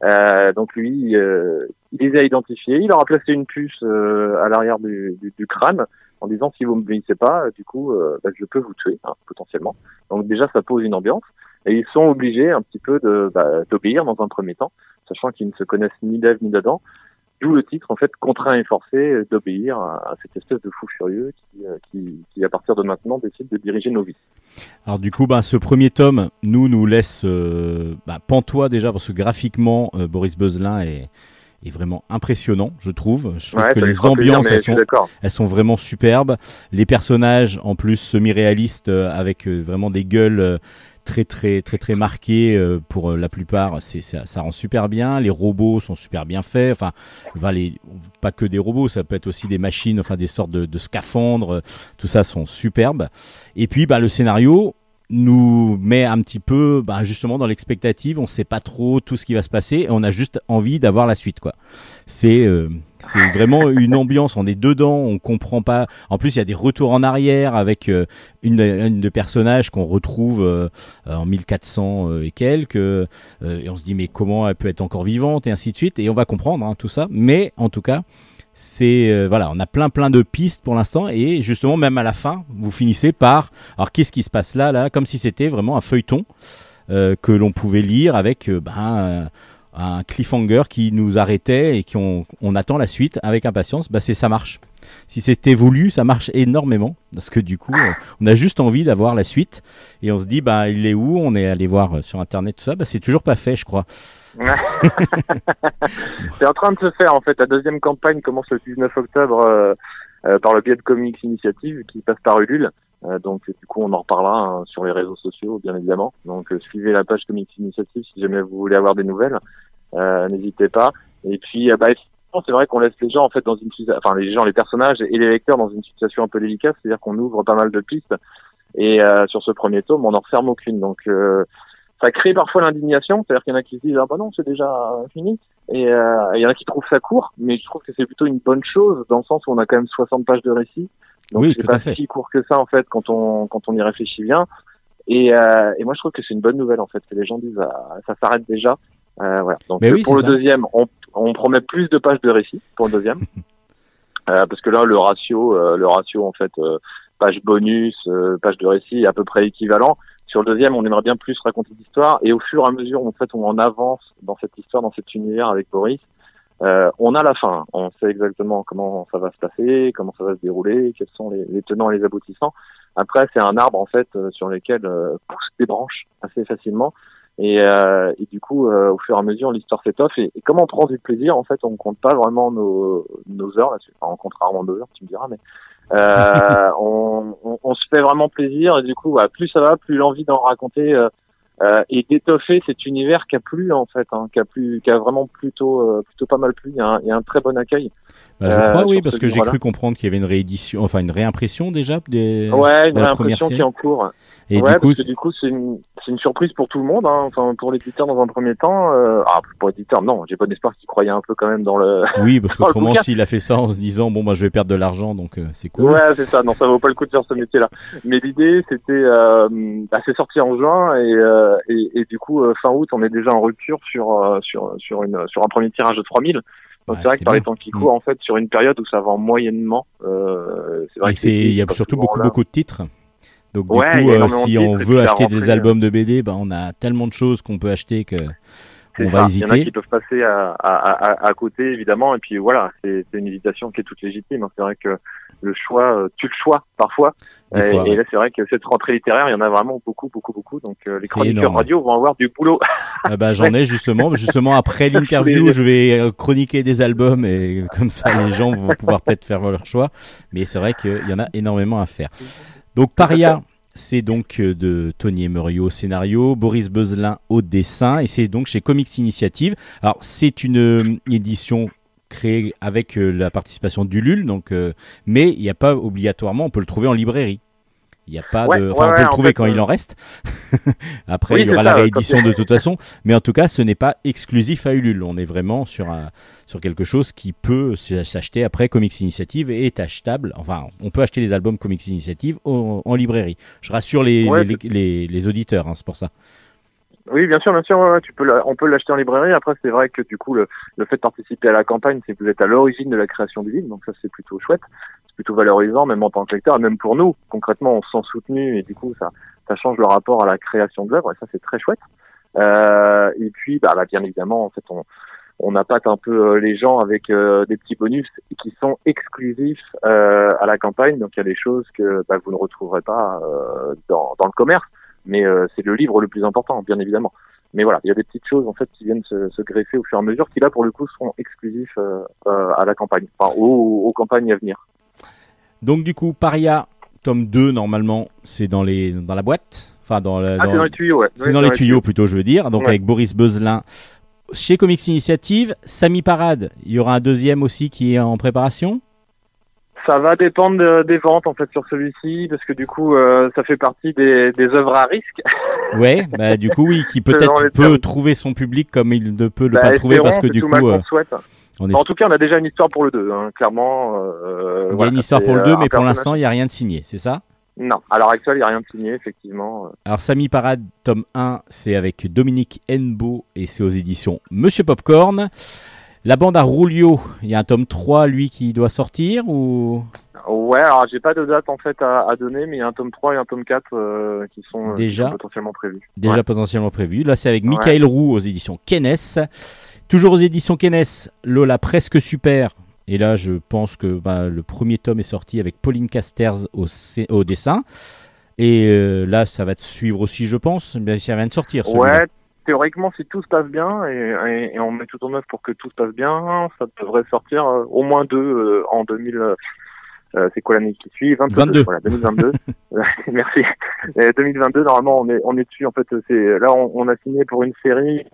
Euh, donc lui, euh, il les a identifiés. Il leur a placé une puce euh, à l'arrière du, du, du crâne en disant si vous me obéissez pas, du coup, euh, bah, je peux vous tuer hein, potentiellement. Donc déjà, ça pose une ambiance. Et ils sont obligés un petit peu de bah, d'obéir dans un premier temps, sachant qu'ils ne se connaissent ni d'Ève ni d'Adam. D'où le titre, en fait, contraint et forcé d'obéir à, cette espèce de fou furieux qui, euh, qui, qui, à partir de maintenant, décide de diriger nos vies. Alors du coup, bah, ce premier tome, nous, nous laisse euh, bah, pantois déjà, parce que graphiquement, euh, Boris Beuzelin est, est vraiment impressionnant, je trouve. Je trouve Ouais, que les plaisir, ambiances, elles sont, elles sont vraiment superbes. Les personnages, en plus, semi-réalistes, euh, avec euh, vraiment des gueules très très très très marquées euh, pour euh, la plupart. C'est ça, rend super bien. Les robots sont super bien faits. Enfin, enfin, les, pas que des robots, ça peut être aussi des machines, enfin des sortes de, de scaphandres. Tout ça sont superbes. Et puis, bah, le scénario nous met un petit peu bah, justement dans l'expectative. On sait pas trop tout ce qui va se passer et on a juste envie d'avoir la suite, quoi. C'est euh, c'est vraiment une ambiance. On est dedans, on comprend pas. En plus, il y a des retours en arrière avec euh, une, de personnages qu'on retrouve euh, en 1400 euh, et quelques. et on se dit mais comment elle peut être encore vivante et ainsi de suite. Et on va comprendre hein, tout ça. Mais en tout cas, c'est voilà, on a plein plein de pistes pour l'instant et justement même à la fin, vous finissez par alors qu'est-ce qui se passe là là, comme si c'était vraiment un feuilleton que l'on pouvait lire avec ben, un cliffhanger qui nous arrêtait et qu'on on attend la suite avec impatience. Bah c'est ça marche. Si c'était voulu, ça marche énormément parce que du coup, on a juste envie d'avoir la suite et on se dit bah il est où? On est allé voir euh, sur internet tout ça. Bah c'est toujours pas fait, je crois. C'est en train de se faire en fait. La deuxième campagne commence le 19 octobre euh, euh, par le biais de Comics Initiative qui passe par Ulule. Euh, donc du coup on en reparlera hein, sur les réseaux sociaux bien évidemment. Donc euh, suivez la page Comics Initiative si jamais vous voulez avoir des nouvelles. Euh, N'hésitez pas. Et puis euh, bah, c'est vrai qu'on laisse les gens en fait dans une enfin les gens, les personnages et les lecteurs dans une situation un peu délicate, c'est-à-dire qu'on ouvre pas mal de pistes. Et euh, sur ce premier tome, on n'en referme aucune. Donc ça crée parfois l'indignation, c'est-à-dire qu'il y en a qui se disent ah bah non c'est déjà fini. Et euh, il y en a qui trouvent ça court, mais je trouve que c'est plutôt une bonne chose dans le sens où on a quand même 60 pages de récit. Donc Oui, c'est pas si court que ça en fait quand on quand on y réfléchit bien. Et, euh, et moi je trouve que c'est une bonne nouvelle en fait que les gens disent ah, ça s'arrête déjà. Euh, voilà. Donc oui, pour le ça. deuxième, on, on promet plus de pages de récit pour le deuxième. Euh, parce que là le ratio euh, le ratio en fait euh, page bonus, euh, page de récit est à peu près équivalent. Sur le deuxième, on aimerait bien plus raconter l'histoire et au fur et à mesure en fait on en avance dans cette histoire, dans cet univers avec Boris, Euh, on a la fin, on sait exactement comment ça va se passer, comment ça va se dérouler, quels sont les, tenants et les aboutissants. Après, c'est un arbre en fait euh, sur lequel euh, poussent des branches assez facilement. Et, euh, et du coup, euh, au fur et à mesure, l'histoire s'étoffe. Et, et comme on prend du plaisir, en fait, on compte pas vraiment nos, nos heures là-dessus. Enfin, on compte rarement deux heures, tu me diras, mais on, on, on se fait vraiment plaisir. Et du coup, bah, plus ça va, plus l'envie d'en raconter euh, euh, et d'étoffer cet univers qui a plu en fait, hein, qui a qui a vraiment plutôt euh, plutôt pas mal plu. Il y il y a un très bon accueil. Bah, je Euh, crois, oui, parce ce que j'ai cru comprendre qu'il y avait une réédition, enfin une réimpression déjà des. Ouais, une réimpression qui est en cours. Et ouais, du coup, parce que du coup, c'est une, surprise pour tout le monde. Hein. Enfin, pour l'éditeur dans un premier temps. Euh, ah, pour l'éditeur, non. J'ai bon espoir qu'il croyait un peu quand même dans le. oui, parce qu'autrement, s'il a fait ça en se disant, bon, bah, je vais perdre de l'argent, donc euh, c'est cool. Ouais, c'est ça. Non, ça vaut pas le coup de faire ce métier-là. Mais l'idée, c'était, euh, bah, c'est sorti en juin et, euh, et, et du coup, euh, fin août, on est déjà en rupture sur euh, sur sur une sur un premier tirage de 3000. Donc Ouais, c'est vrai que par les temps qui courent, en fait, sur une période où ça vend moyennement, euh, c'est vrai il y a surtout beaucoup, là. beaucoup de titres. Donc du coup, euh, si on veut acheter des rentrée, albums de BD, bah, on a tellement de choses qu'on peut acheter que on ça. va Il y en a hésiter. qui peuvent passer à, à, à, à côté, évidemment. Et puis voilà, c'est une hésitation qui est toute légitime. C'est vrai que le choix, euh, tu le choix parfois. Et, fois, et là, c'est vrai que cette rentrée littéraire, il y en a vraiment beaucoup, beaucoup, beaucoup. Donc euh, les chroniqueurs énorme. radio vont avoir du boulot. Ah bah, j'en ai justement. Justement, après l'interview, je vais euh, chroniquer des albums et comme ça, les gens vont pouvoir peut-être faire leur choix. Mais c'est vrai qu'il y en a énormément à faire. Donc, Paria, c'est donc euh, de Tony Emerio au scénario, Boris Beuzelin au dessin, et c'est donc chez Comics Initiative. Alors, c'est une euh, édition créée avec euh, la participation d'Ulule, donc, mais il n'y a pas obligatoirement, on peut le trouver en librairie. Il n'y a pas Ouais, de. Enfin, on ouais, peut le en trouver fait, quand il euh, en reste. Après, Oui, il y aura la réédition de toute façon. Mais en tout cas, ce n'est pas exclusif à Ulule. On est vraiment sur, un- sur quelque chose qui peut s'acheter après Comics Initiative et est achetable. Enfin, on peut acheter les albums Comics Initiative en librairie. Je rassure les, Ouais, les, les- les auditeurs, hein, c'est pour ça. Oui, bien sûr, bien sûr. ouais, ouais, tu peux, la- on peut l'acheter en librairie. Après, c'est vrai que du coup, le, le fait de participer à la campagne, c'est que vous êtes à l'origine de la création du livre, donc ça, c'est plutôt chouette. C'est plutôt valorisant, même en tant que lecteur, même pour nous. Concrètement, on se sent soutenu, et du coup, ça, ça change le rapport à la création de l'œuvre, et ça, c'est très chouette. Euh, et puis, bah, bah, bien évidemment, en fait, on, on appâte un peu euh, les gens avec euh, des petits bonus qui sont exclusifs euh, à la campagne. Donc, il y a des choses que bah, vous ne retrouverez pas euh, dans, dans le commerce mais euh, c'est le livre le plus important, bien évidemment. Mais voilà, il y a des petites choses en fait qui viennent se, se greffer au fur et à mesure, qui là pour le coup seront exclusifs euh, à la campagne, enfin aux, aux campagnes à venir. Donc, du coup, Paria, tome 2, normalement, c'est dans, les, dans la boîte. Enfin, dans, la- Ah, dans- les tuyaux, ouais. C'est dans les tuyaux plutôt, je veux dire. Donc Ouais. avec Boris Beuzelin chez Comics Initiative, Samy Parade. Il y aura un deuxième aussi qui est en préparation. Ça va dépendre de- des ventes en fait sur celui-ci, parce que du coup euh, ça fait partie des, des œuvres à risque. Ouais, bah du coup oui, qui peut-être peut trouver son public comme il ne peut le Bah, pas trouver parce que du coup euh, souhaite. On En tout cas, on a déjà une histoire pour le 2, hein, clairement. euh, il y a une histoire pour le euh, 2 un mais pour l'instant il n'y a rien de signé, c'est ça? Non, à l'heure actuelle, il n'y a rien de signé, effectivement. Alors Samy Parade tome 1, c'est avec Dominique Henbo et c'est aux éditions Monsieur Popcorn. La bande à Rulio, il y a un tome 3 lui qui doit sortir ou? Ouais, alors j'ai pas de date en fait à, à donner, mais il y a un tome 3 et un tome 4 euh, qui, sont, euh, qui Déjà sont potentiellement prévus. déjà Ouais. potentiellement prévu. Là, c'est avec Ouais. Michael Roux aux éditions Kenes. Toujours aux éditions Kenes, Lola presque super. Et là, je pense que bah, le premier tome est sorti avec Pauline Casters au, dessin. Et euh, là, ça va te suivre aussi, je pense. Mais ça vient de sortir. Ouais, théoriquement, si tout se passe bien et, et- et on met tout en œuvre pour que tout se passe bien, ça devrait sortir euh, au moins deux euh, en 2000. euh, euh, c'est quoi l'année qui suit? 22. 22. Voilà, 2022. Merci. Et 2022, normalement, on est on est dessus. En fait, c'est là, on, on a signé pour une série.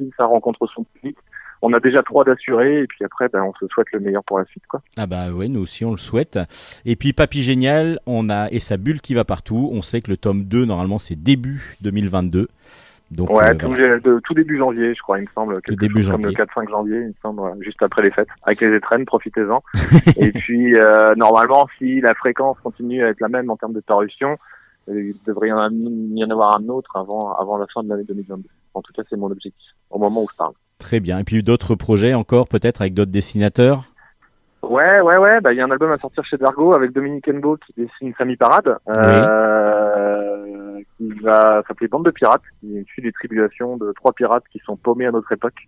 Si ça rencontre son public, on a déjà trois d'assurés et puis après, ben, on se souhaite le meilleur pour la suite, quoi. Ah bah ouais, nous aussi on le souhaite. Et puis Papy Génial, on a et sa bulle qui va partout. On sait que le tome 2 normalement c'est début 2022. Donc Ouais, euh, tout, voilà. de- tout début janvier, je crois, il me semble. quelque début chose Comme janvier. le 4-5 janvier, il me semble, juste après les fêtes. Avec les étrennes, profitez-en. et puis, euh, normalement, si la fréquence continue à être la même en termes de parution, euh, il devrait y en, y en avoir un autre avant, avant la fin de l'année 2022. En tout cas, c'est mon objectif, au moment où je parle. très bien. Et puis d'autres projets encore peut-être avec d'autres dessinateurs? Ouais, ouais, ouais. Bah, il y a un album à sortir chez Dargo avec Dominique Enbo qui dessine Samy Parade, euh, qui va s'appeler Bande de pirates, qui suit les tribulations de trois pirates qui sont paumés à notre époque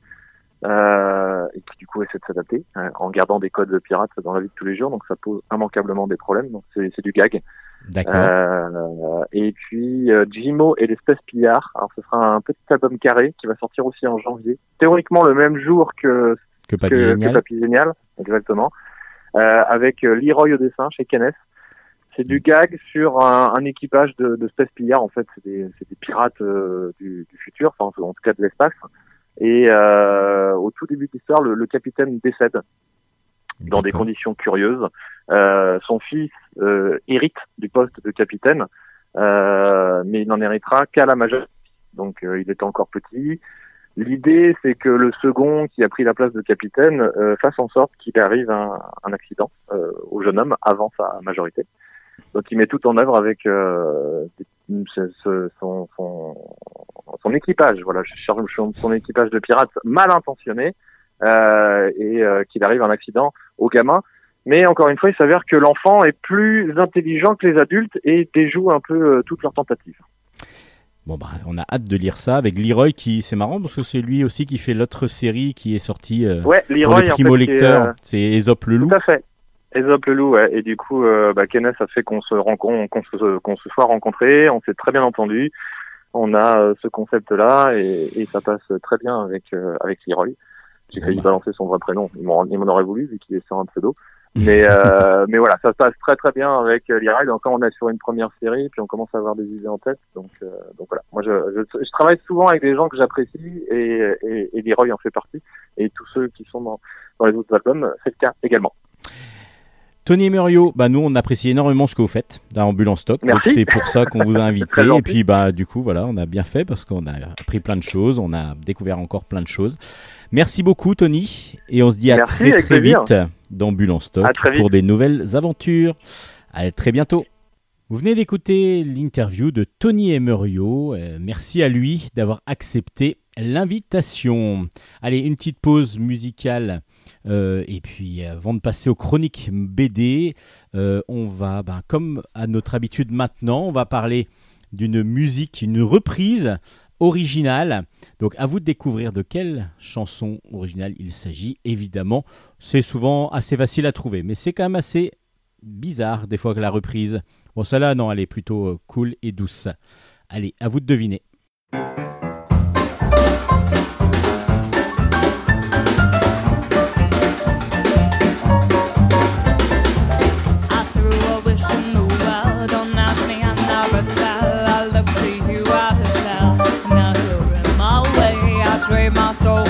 euh, et qui du coup essaie de s'adapter euh, en gardant des codes de pirates dans la vie de tous les jours. Donc ça pose immanquablement des problèmes. Donc c'est du gag. D'accord. Euh, et puis euh, Jimo et l'espèce pillard. Alors ce sera un petit album carré qui va sortir aussi en janvier. Théoriquement le même jour que que pas que, que. Papy Génial, exactement. Euh, avec euh, Leroy au dessin chez Kenneth. C'est du gag sur un, un équipage de, de Space Pillard. En fait, c'est des, des pirates euh, du, du futur, enfin en tout cas de l'espace. Et euh, au tout début de l'histoire, le, le capitaine décède dans des conditions curieuses. Euh, son fils euh, hérite du poste de capitaine, euh, mais il n'en héritera qu'à la majorité. Donc euh, il était encore petit. L'idée, c'est que le second, qui a pris la place de capitaine, euh, fasse en sorte qu'il arrive un, un accident euh, au jeune homme avant sa majorité. Donc il met tout en œuvre avec euh, ce- son, son, son équipage, voilà, son équipage de pirates mal intentionné, euh, et euh, qu'il arrive un accident au gamin. Mais encore une fois, il s'avère que l'enfant est plus intelligent que les adultes et déjoue un peu euh, toutes leurs tentatives. Bon bah on a hâte de lire ça avec Leroy qui c'est marrant parce que c'est lui aussi qui fait l'autre série qui est sortie euh, Ouais, pour les en fait, primo c'est, lecteurs, c'est Aesop le loup. Tout à fait. Aesop le loup, ouais. Et du coup, euh, bah, Kenneth a fait qu'on se rencontre, qu'on se, qu'on se soit rencontrés, on s'est très bien entendu. On a euh, ce concept-là et, et ça passe très bien avec euh, avec Leroy. J'ai failli bah. balancer son vrai prénom. Il m'en il m'en aurait voulu vu qu'il est sur un pseudo. Mais euh, mais voilà, ça se passe très très bien avec euh, Leroy. Donc on est sur une première série, puis on commence à avoir des idées en tête. Donc euh, donc voilà. Moi, je, je, je travaille souvent avec des gens que j'apprécie et, et, et Leroy en fait partie. Et tous ceux qui sont dans, dans les autres albums, c'est le cas également. Tony et bah nous on apprécie énormément ce que vous faites dans Ambulance Stock. C'est pour ça qu'on vous a invité. Et puis bah du coup voilà, on a bien fait parce qu'on a appris plein de choses, on a découvert encore plein de choses. Merci beaucoup Tony et on se dit à Merci, très très vite d'Ambulance Stock pour des nouvelles aventures. À très bientôt. Vous venez d'écouter l'interview de Tony Emerio. Euh, merci à lui d'avoir accepté l'invitation. Allez, une petite pause musicale. Euh, et puis, avant de passer aux chroniques BD, euh, on va, ben, comme à notre habitude maintenant, on va parler d'une musique, une reprise originale. Donc, à vous de découvrir de quelle chanson originale il s'agit. Évidemment, c'est souvent assez facile à trouver, mais c'est quand même assez bizarre des fois que la reprise. Bon, celle-là, non, elle est plutôt euh, cool et douce. Allez, à vous de deviner.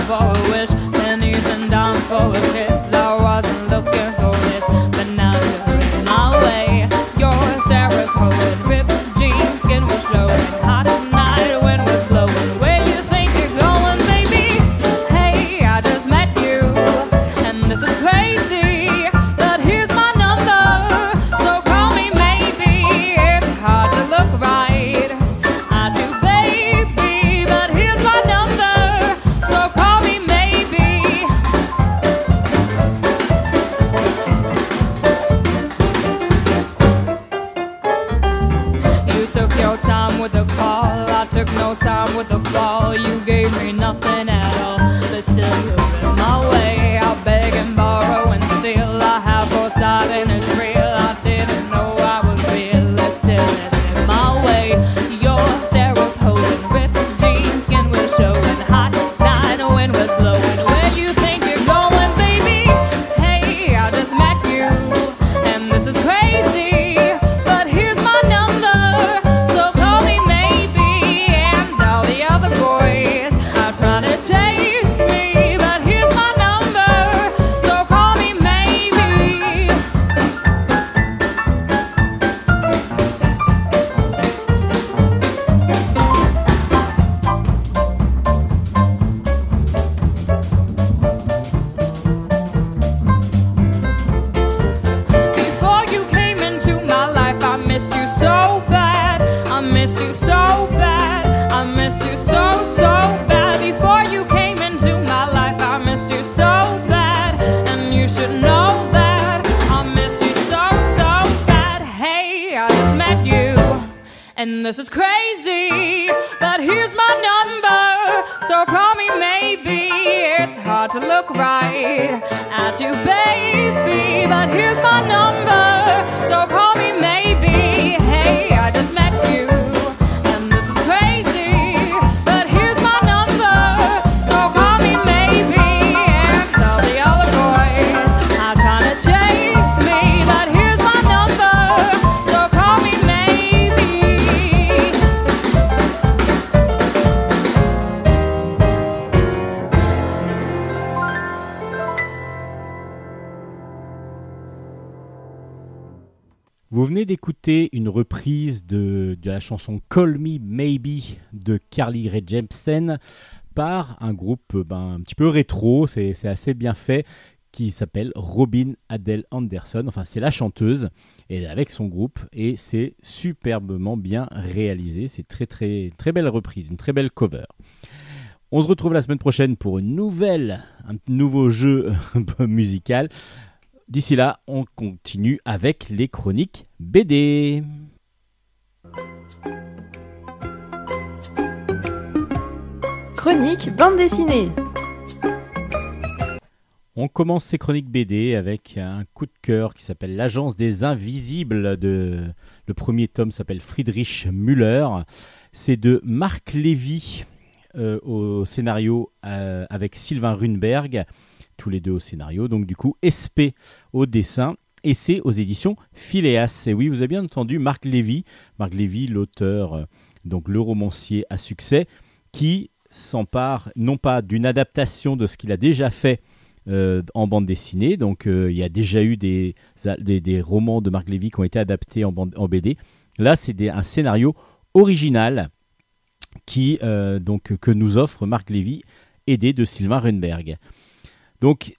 For a wish. Pennies and dimes for a took no time with the fall. You gave me nothing know une reprise de, la chanson Call Me Maybe de Carly Rae Jepsen par un groupe euh, ben, un petit peu rétro, c'est assez bien fait, qui s'appelle Robin Adele Anderson. Enfin, c'est la chanteuse et avec son groupe et c'est superbement bien réalisé. C'est très très très belle reprise, une très belle cover. On se retrouve la semaine prochaine pour une nouvelle, un nouveau jeu musical. D'ici là, on continue avec les chroniques BD. Chronique bande dessinée. On commence ces chroniques BD avec un coup de cœur qui s'appelle L'Agence des Invisibles. De... Le premier tome s'appelle Friedrich Müller. C'est de Marc Lévy euh, au scénario euh, avec Sylvain Runberg, tous les deux au scénario. Donc du coup, SP au dessin. Et c'est aux éditions Phileas. Et oui, vous avez bien entendu Marc Lévy. Marc Lévy, l'auteur, euh, donc le romancier à succès, qui s'empare non pas d'une adaptation de ce qu'il a déjà fait euh, en bande dessinée. Donc euh, il y a déjà eu des, romans de Marc Lévy qui ont été adaptés en, BD. Là, c'est un scénario original qui, donc, que nous offre Marc Lévy, aidé de Sylvain Runberg. Donc,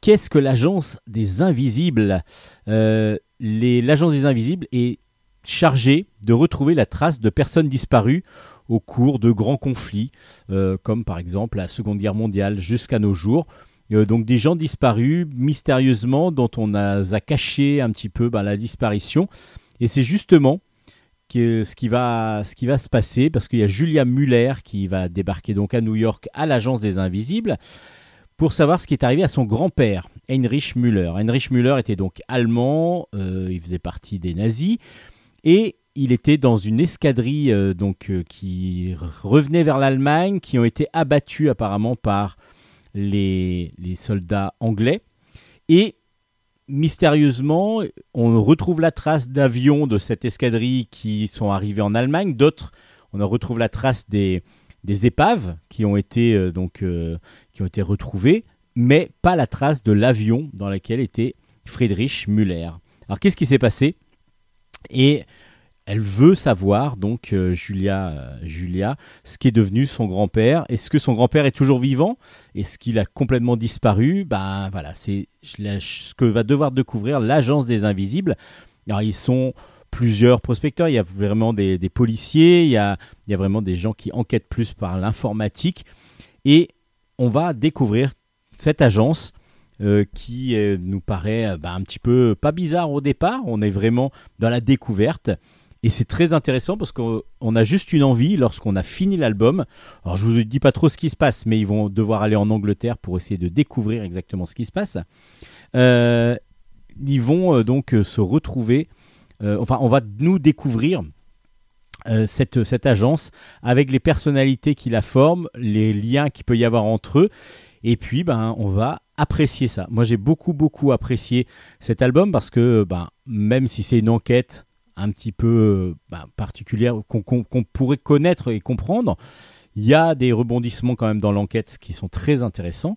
qu'est-ce que l'agence des invisibles Euh, L'agence des invisibles est chargée de retrouver la trace de personnes disparues au cours de grands conflits, euh, comme par exemple la Seconde Guerre mondiale jusqu'à nos jours. Euh, donc des gens disparus mystérieusement dont on a, caché un petit peu ben, la disparition. Et c'est justement ce, qui va, ce qui va se passer parce qu'il y a Julia Muller qui va débarquer donc à New York à l'agence des Invisibles pour savoir ce qui est arrivé à son grand-père, Heinrich Müller. Heinrich Müller était donc allemand, euh, il faisait partie des nazis et il était dans une escadrille euh, donc euh, qui revenait vers l'Allemagne, qui ont été abattus apparemment par les, les soldats anglais. Et mystérieusement, on retrouve la trace d'avions de cette escadrille qui sont arrivés en Allemagne. D'autres, on en retrouve la trace des, des épaves qui ont été donc qui ont été retrouvées, mais pas la trace de l'avion dans lequel était Friedrich Müller. Alors qu'est-ce qui s'est passé? Et elle veut savoir donc euh, Julia, euh, Julia, ce qui est devenu son grand-père. Est-ce que son grand-père est toujours vivant? Est-ce qu'il a complètement disparu? Ben voilà, c'est ce que va devoir découvrir l'agence des invisibles. Alors ils sont plusieurs prospecteurs, il y a vraiment des, des policiers, il y a, il y a vraiment des gens qui enquêtent plus par l'informatique. Et on va découvrir cette agence euh, qui euh, nous paraît euh, bah, un petit peu pas bizarre au départ. On est vraiment dans la découverte. Et c'est très intéressant parce qu'on on a juste une envie lorsqu'on a fini l'album. Alors je vous dis pas trop ce qui se passe, mais ils vont devoir aller en Angleterre pour essayer de découvrir exactement ce qui se passe. Ils vont donc se retrouver, enfin on va nous découvrir cette, cette agence avec les personnalités qui la forment, les liens qu'il peut y avoir entre eux. Et puis, ben, on va apprécier ça. Moi, j'ai beaucoup, beaucoup apprécié cet album parce que, ben, même si c'est une enquête un petit peu euh, ben, particulière qu'on pourrait connaître et comprendre, il y a des rebondissements quand même dans l'enquête qui sont très intéressants.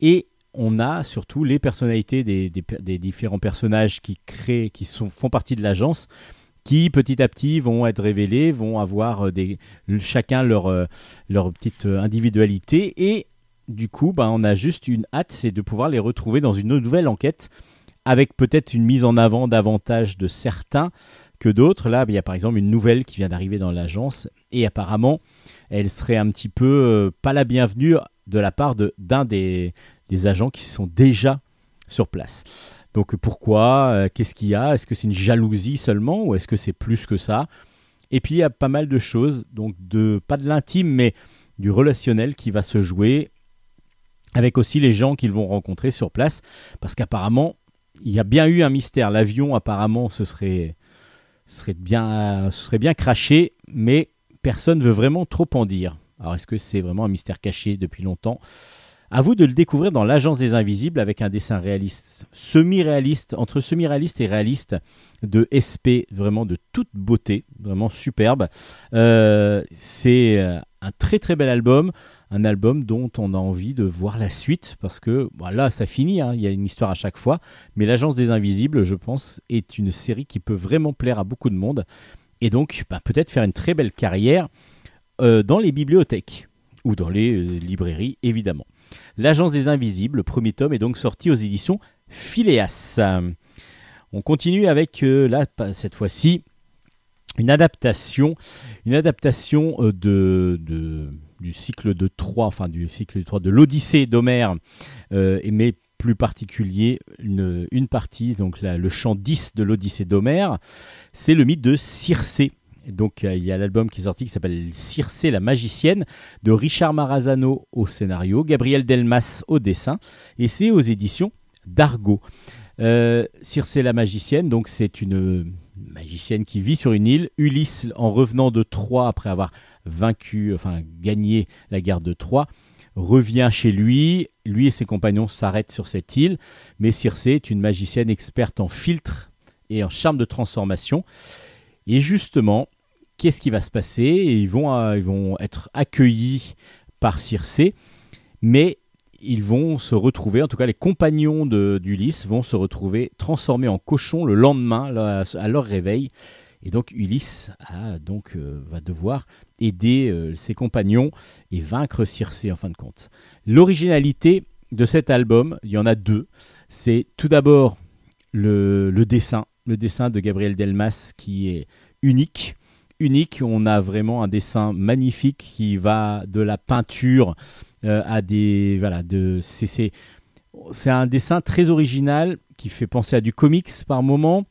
Et on a surtout les personnalités des, des différents personnages qui créent, qui sont, font partie de l'agence, qui petit à petit vont être révélés, vont avoir euh, chacun leur, euh, petite euh, individualité. Et du coup, ben, on a juste une hâte, c'est de pouvoir les retrouver dans une nouvelle enquête, avec peut-être une mise en avant davantage de certains que d'autres. Là, il y a par exemple une nouvelle qui vient d'arriver dans l'agence, et apparemment, elle serait un petit peu pas la bienvenue de la part d'un des, des agents qui sont déjà sur place. Donc pourquoi Euh, Qu'est-ce qu'il y a? Est-ce que c'est une jalousie seulement ou est-ce que c'est plus que ça? Et puis il y a pas mal de choses, donc de pas de l'intime mais du relationnel qui va se jouer avec aussi les gens qu'ils vont rencontrer sur place, parce qu'apparemment, il y a bien eu un mystère. L'avion, apparemment, ce serait, serait, bien, ce serait bien craché, mais personne ne veut vraiment trop en dire. Alors, est-ce que c'est vraiment un mystère caché depuis longtemps? À vous de le découvrir dans l'Agence des Invisibles avec un dessin réaliste, semi-réaliste, entre semi-réaliste et réaliste de SP, vraiment de toute beauté, vraiment superbe. Euh, c'est euh, un très très bel album, un album dont on a envie de voir la suite parce que bon, là ça finit, hein, il y a une histoire à chaque fois, mais l'Agence des Invisibles, je pense, est une série qui peut vraiment plaire à beaucoup de monde et donc bah, peut-être faire une très belle carrière euh, dans les bibliothèques ou dans les librairies évidemment. L'Agence des Invisibles, le premier tome, est donc sorti aux éditions Phileas. On continue avec, euh, là, cette fois-ci, une adaptation, une adaptation euh, de, du cycle de Troie, enfin du cycle de Troie, de l'Odyssée d'Homère, euh, mais plus particulier, une, partie, donc le chant 10 de l'Odyssée d'Homère, c'est le mythe de Circé. Donc euh, il y a l'album qui est sorti qui s'appelle Circé la magicienne de Richard Marazano au scénario, Gabriel Delmas au dessin, et c'est aux éditions d'Argo. Euh, Circé la magicienne, donc c'est une magicienne qui vit sur une île. Ulysse, en revenant de Troie après avoir vaincu, enfin gagné la guerre de Troie, revient chez lui. Lui et ses compagnons s'arrêtent sur cette île, mais Circé est une magicienne experte en filtre et en charme de transformation. Et justement, qu'est-ce qui va se passer ils vont, euh, ils vont être accueillis par Circé, mais ils vont se retrouver, en tout cas les compagnons d'Ulysse vont se retrouver transformés en cochons le lendemain à leur réveil. Et donc Ulysse donc, euh, va devoir aider euh, ses compagnons et vaincre Circé en fin de compte. L'originalité de cet album, il y en a deux. C'est tout d'abord le dessin, le dessin de Gabriel Delmas qui est unique. Unique, on a vraiment un dessin magnifique qui va de la peinture euh, à des voilà de c'est c'est un dessin très original qui fait penser à du comics par moment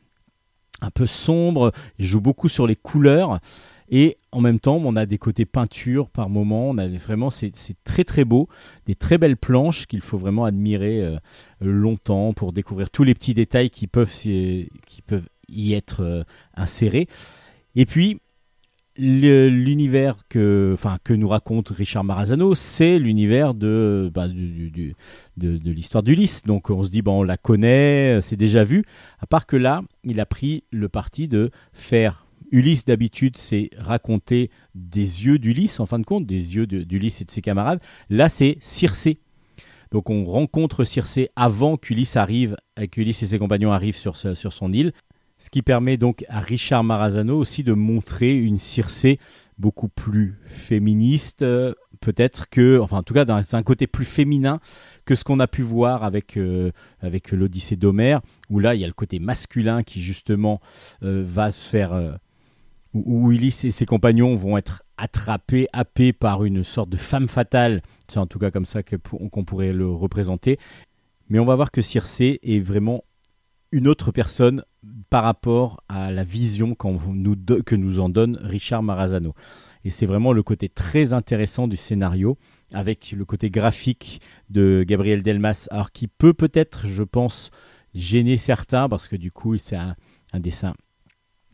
un peu sombre il joue beaucoup sur les couleurs et en même temps on a des côtés peinture par moment. On a vraiment c'est très très beau des très belles planches qu'il faut vraiment admirer euh, longtemps pour découvrir tous les petits détails qui peuvent qui peuvent y être euh, insérés. Et puis l'univers que, enfin, que nous raconte Richard Marazano, c'est l'univers de, bah, de, de l'histoire d'Ulysse. Donc on se dit, bon, on la connaît, c'est déjà vu. À part que là, il a pris le parti de faire. Ulysse, d'habitude, c'est raconter des yeux d'Ulysse, en fin de compte, des yeux d'Ulysse et de ses camarades. Là, c'est Circé. Donc on rencontre Circé avant qu'Ulysse arrive, et qu'Ulysse et ses compagnons arrivent sur, sur son île. Ce qui permet donc à Richard Marazano aussi de montrer une Circé beaucoup plus féministe, euh, peut-être que, enfin en tout cas, c'est un côté plus féminin que ce qu'on a pu voir avec, euh, avec l'Odyssée d'Homère, où là il y a le côté masculin qui justement euh, va se faire, où, Ulysse et ses compagnons vont être attrapés, happés par une sorte de femme fatale, c'est en tout cas comme ça qu'on pourrait le représenter. Mais on va voir que Circé est vraiment une autre personne par rapport à la vision que nous en donne Richard Marazano. Et c'est vraiment le côté très intéressant du scénario, avec le côté graphique de Gabriel Delmas, alors qui peut peut-être, je pense, gêner certains, parce que du coup, c'est un, un dessin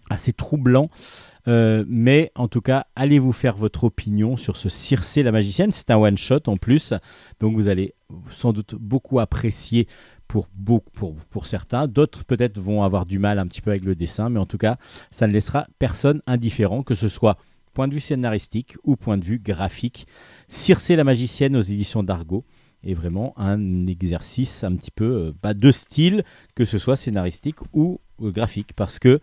assez troublant. Euh, mais en tout cas, allez vous faire votre opinion sur ce Circé la magicienne? C'est un one-shot en plus, donc vous allez sans doute beaucoup apprécier pour, certains. D'autres peut-être vont avoir du mal un petit peu avec le dessin, mais en tout cas, ça ne laissera personne indifférent, que ce soit point de vue scénaristique ou point de vue graphique. Circé la magicienne aux éditions d'Argo est vraiment un exercice un petit peu euh, de style, que ce soit scénaristique ou euh, graphique, parce que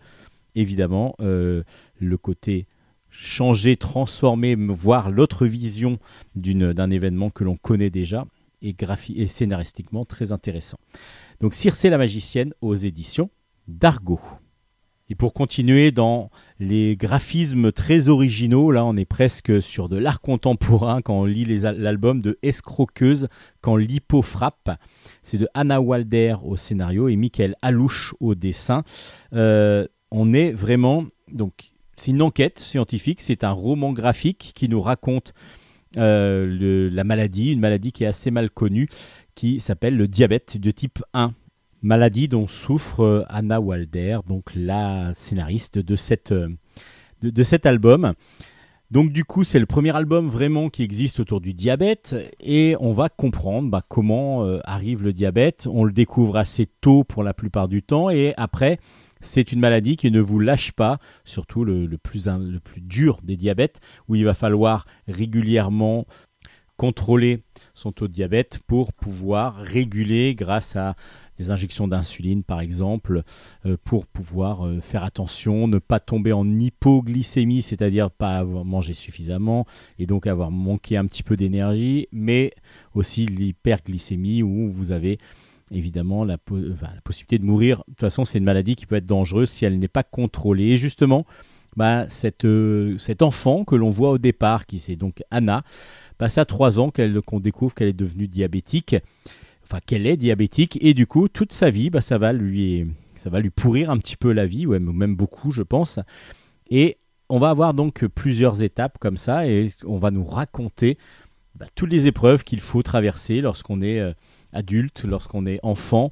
évidemment euh, le côté changer, transformer, voir l'autre vision d'un événement que l'on connaît déjà graphi- et scénaristiquement très intéressant. Donc Circé la magicienne aux éditions d'Argo. Et pour continuer dans les graphismes très originaux, là on est presque sur de l'art contemporain quand on lit l'album de Escroqueuse quand l'hippo frappe. C'est de Anna Walder au scénario et Michael Alouche au dessin. Euh, on est vraiment donc c'est une enquête scientifique, c'est un roman graphique qui nous raconte euh, la maladie, une maladie qui est assez mal connue, qui s'appelle le diabète de type 1. Maladie dont souffre euh, Anna Walder, donc la scénariste euh, de, cet album. Donc du coup, c'est le premier album vraiment qui existe autour du diabète et on va comprendre bah, comment arrive le diabète. On le découvre assez tôt pour la plupart du temps et après, c'est une maladie qui ne vous lâche pas, surtout le, plus dur des diabètes, où il va falloir régulièrement contrôler son taux de diabète pour pouvoir réguler grâce à des injections d'insuline par exemple, euh, pour pouvoir euh, faire attention, ne pas tomber en hypoglycémie, c'est-à-dire pas avoir mangé suffisamment et donc avoir manqué un petit peu d'énergie, mais aussi l'hyperglycémie où vous avez évidemment enfin, la possibilité de mourir. De toute façon, c'est une maladie qui peut être dangereuse si elle n'est pas contrôlée. Et justement, bah, cette, euh, cet enfant que l'on voit au départ, qui c'est donc Anna, ça a trois ans qu'elle- qu'on découvre qu'elle est devenue diabétique, enfin qu'elle est diabétique, et du coup, toute sa vie, bah, ça, va lui, ça va lui pourrir un petit peu la vie, ouais, même beaucoup, je pense. Et on va avoir donc plusieurs étapes comme ça, et on va nous raconter bah, toutes les épreuves qu'il faut traverser lorsqu'on est euh, adulte, lorsqu'on est enfant,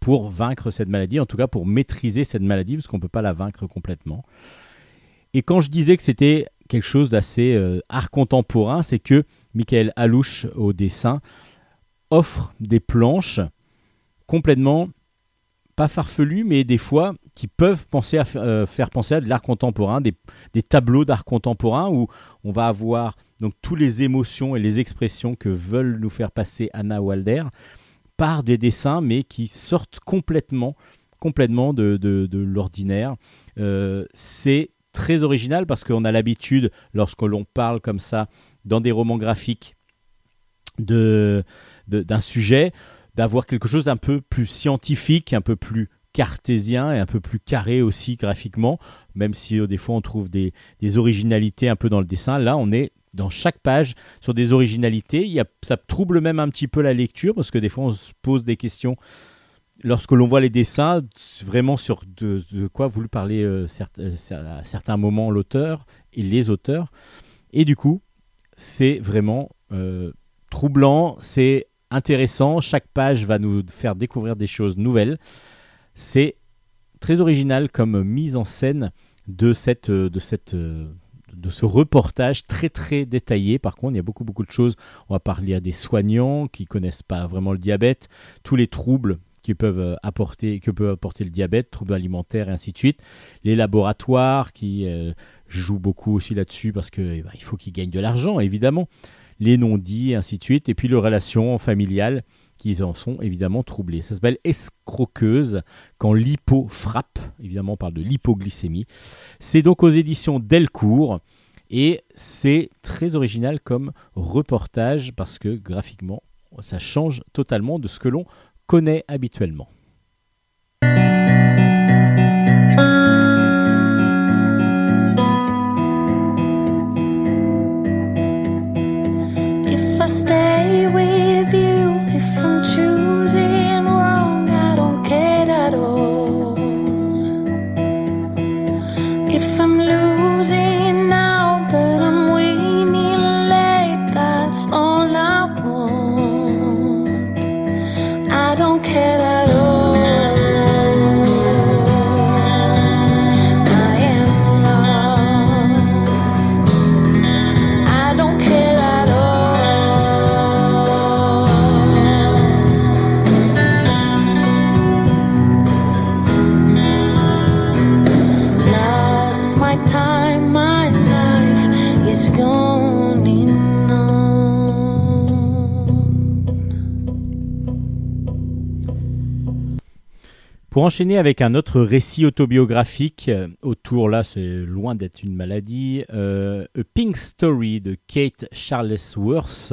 pour vaincre cette maladie, en tout cas pour maîtriser cette maladie, parce qu'on ne peut pas la vaincre complètement. Et quand je disais que c'était quelque chose d'assez euh, art contemporain, c'est que Michael Alouche au dessin offre des planches complètement pas farfelues, mais des fois qui peuvent penser à euh, faire penser à de l'art contemporain, des, des tableaux d'art contemporain où on va avoir donc toutes les émotions et les expressions que veulent nous faire passer Anna Walder par des dessins, mais qui sortent complètement, complètement de, de- l'ordinaire. Euh, c'est très original parce qu'on a l'habitude, lorsque l'on parle comme ça dans des romans graphiques de- d'un sujet, d'avoir quelque chose d'un peu plus scientifique, un peu plus cartésien et un peu plus carré aussi graphiquement, même si euh, des fois on trouve des, originalités un peu dans le dessin. Là, on est dans chaque page sur des originalités. Il y a, ça trouble même un petit peu la lecture parce que des fois on se pose des questions lorsque l'on voit les dessins, vraiment sur de, quoi voulu parler euh, euh, à certains moments l'auteur et les auteurs. Et du coup, c'est vraiment troublant, c'est intéressant. Chaque page va nous faire découvrir des choses nouvelles. C'est très original comme mise en scène de cette, euh, de cette, euh, de ce reportage très très détaillé. Par contre, il y a beaucoup beaucoup de choses. On va parler à des soignants qui connaissent pas vraiment le diabète, tous les troubles qui peuvent euh, apporter, que peut apporter le diabète, troubles alimentaires et ainsi de suite. Les laboratoires qui jouent beaucoup aussi là-dessus parce que eh ben, il faut qu'ils gagnent de l'argent évidemment. Les non-dits, et ainsi de suite. Et puis les relations familiales en sont évidemment troublées. Ça s'appelle Escroqueuse quand l'hypo frappe. Évidemment, on parle de l'hypoglycémie. C'est donc aux éditions Delcourt. Et c'est très original comme reportage parce que graphiquement, ça change totalement de ce que l'on connaît habituellement. Pour enchaîner avec un autre récit autobiographique, euh, autour là, c'est loin d'être une maladie, euh, A Pink Story de Kate Charlesworth,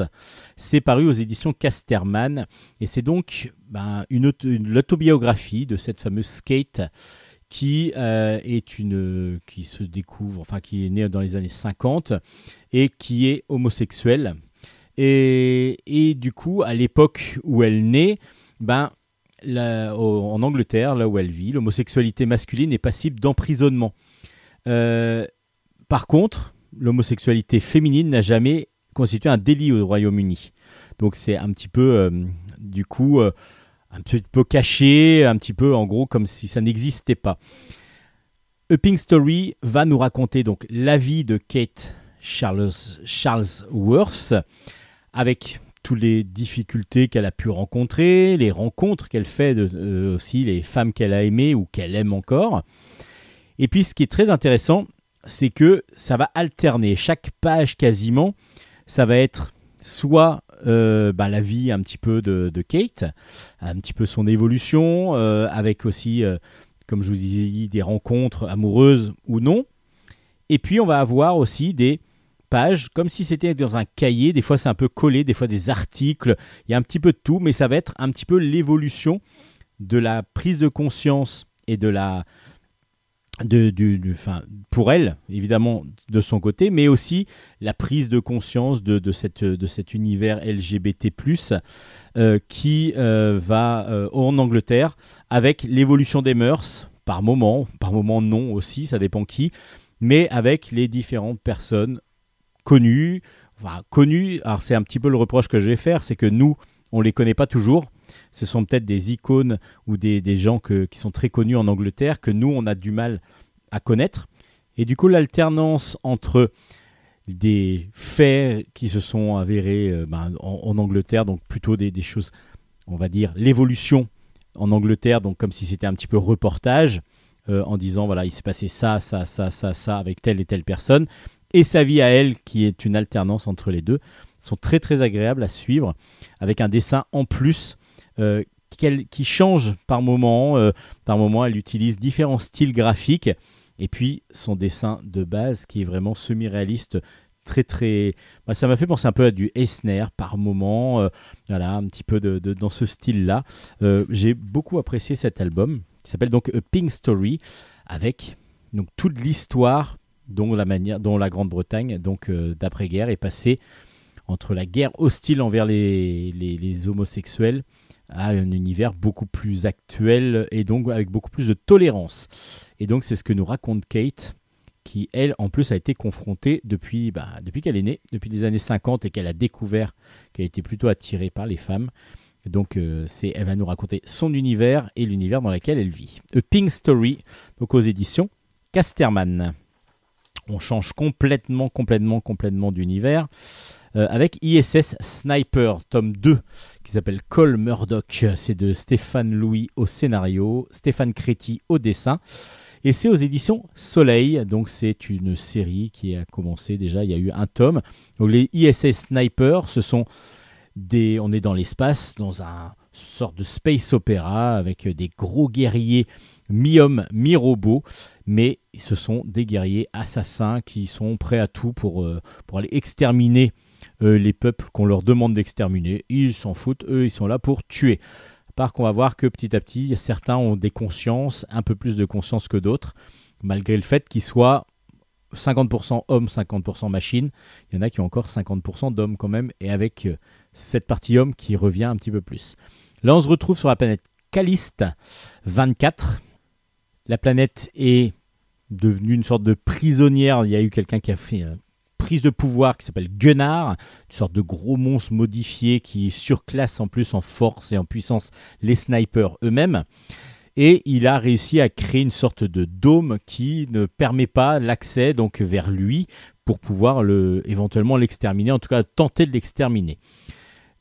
c'est paru aux éditions Casterman, et c'est donc ben, une, auto- une- l'autobiographie de cette fameuse Kate qui euh, est une qui se découvre, enfin qui est née dans les années 50 et qui est homosexuelle. Et, et du coup, à l'époque où elle naît, ben en Angleterre, là où elle vit, l'homosexualité masculine est passible d'emprisonnement. Euh, par contre, l'homosexualité féminine n'a jamais constituer un délit au Royaume-Uni. Donc c'est un petit peu, euh, du coup, euh, un petit peu caché, un petit peu en gros comme si ça n'existait pas. A Pink Story va nous raconter donc la vie de Kate Charles, Charlesworth avec toutes les difficultés qu'elle a pu rencontrer, les rencontres qu'elle fait de- euh, aussi, les femmes qu'elle a aimées ou qu'elle aime encore. Et puis ce qui est très intéressant, c'est que ça va alterner. Chaque page quasiment, ça va être soit euh, bah, la vie un petit peu de, Kate, un petit peu son évolution, euh, avec aussi, comme je vous disais, des rencontres amoureuses ou non. Et puis on va avoir aussi des comme si c'était dans un cahier, des fois c'est un peu collé, des fois des articles, il y a un petit peu de tout, mais ça va être un petit peu l'évolution de la prise de conscience et de la de, du, enfin, pour elle, évidemment, de son côté, mais aussi la prise de conscience de, de, cette, de cet univers LGBT, euh, qui euh, va euh, en Angleterre avec l'évolution des mœurs, par moment, par moment non aussi, ça dépend qui, mais avec les différentes personnes connues. Enfin, connues, alors c'est un petit peu le reproche que je vais faire, c'est que nous, on les connaît pas toujours. Ce sont peut-être des icônes ou des, des gens que- qui sont très connus en Angleterre que nous, on a du mal à connaître. Et du coup, l'alternance entre des faits qui se sont avérés euh, ben, en, en Angleterre, donc plutôt des, des choses, on va dire, l'évolution en Angleterre, donc comme si c'était un petit peu reportage, euh, en disant, voilà, il s'est passé ça, ça, ça, ça, ça, avec telle et telle personne, et sa vie à elle, qui est une alternance entre les deux, sont très très agréables à suivre, avec un dessin en plus euh, qui change par moment. euh, par moment, elle utilise différents styles graphiques. Et puis, son dessin de base qui est vraiment semi-réaliste, très très... bah, ça m'a fait penser un peu à du Eisner par moment. euh, voilà, un petit peu de, de- dans ce style-là. J'ai beaucoup apprécié cet album, qui s'appelle donc A Pink Story, avec donc toute l'histoire dont la manière dont la Grande-Bretagne donc euh, d'après-guerre est passée entre la guerre hostile envers les, homosexuels à un univers beaucoup plus actuel et donc avec beaucoup plus de tolérance. Et donc c'est ce que nous raconte Kate, qui elle en plus a été confrontée depuis, bah, depuis qu'elle est née, depuis les années 50 et qu'elle a découvert qu'elle était plutôt attirée par les femmes. Donc euh, c'est, elle va nous raconter son univers et l'univers dans lequel elle vit. A Pink Story, donc aux éditions Casterman. On change complètement, complètement, complètement d'univers euh, avec ISS Sniper, tome 2, qui s'appelle Cole Murdoch. C'est de Stéphane Louis au scénario, Stéphane Créti au dessin. Et c'est aux éditions Soleil, donc c'est une série qui a commencé déjà, il y a eu un tome. Les ISS Sniper, ce sont des... On est dans l'espace, dans un sorte de space opéra, avec des gros guerriers mi-hommes, mi-robots, mais ce sont des guerriers assassins qui sont prêts à tout pour, euh, pour aller exterminer euh, les peuples qu'on leur demande d'exterminer. Ils s'en foutent, eux, ils sont là pour tuer. À part qu'on va voir que petit à petit, certains ont des consciences, un peu plus de conscience que d'autres, malgré le fait qu'ils soient 50% hommes, 50% machines. Il y en a qui ont encore 50% d'hommes quand même, et avec euh, cette partie homme qui revient un petit peu plus. Là, on se retrouve sur la planète Caliste 24. La planète est devenue une sorte de prisonnière. Il y a eu quelqu'un qui a fait une prise de pouvoir qui s'appelle Gunnar, une sorte de gros monstre modifié qui surclasse en plus en force et en puissance les snipers eux-mêmes. Et il a réussi à créer une sorte de dôme qui ne permet pas l'accès donc vers lui pour pouvoir le, éventuellement l'exterminer, en tout cas tenter de l'exterminer.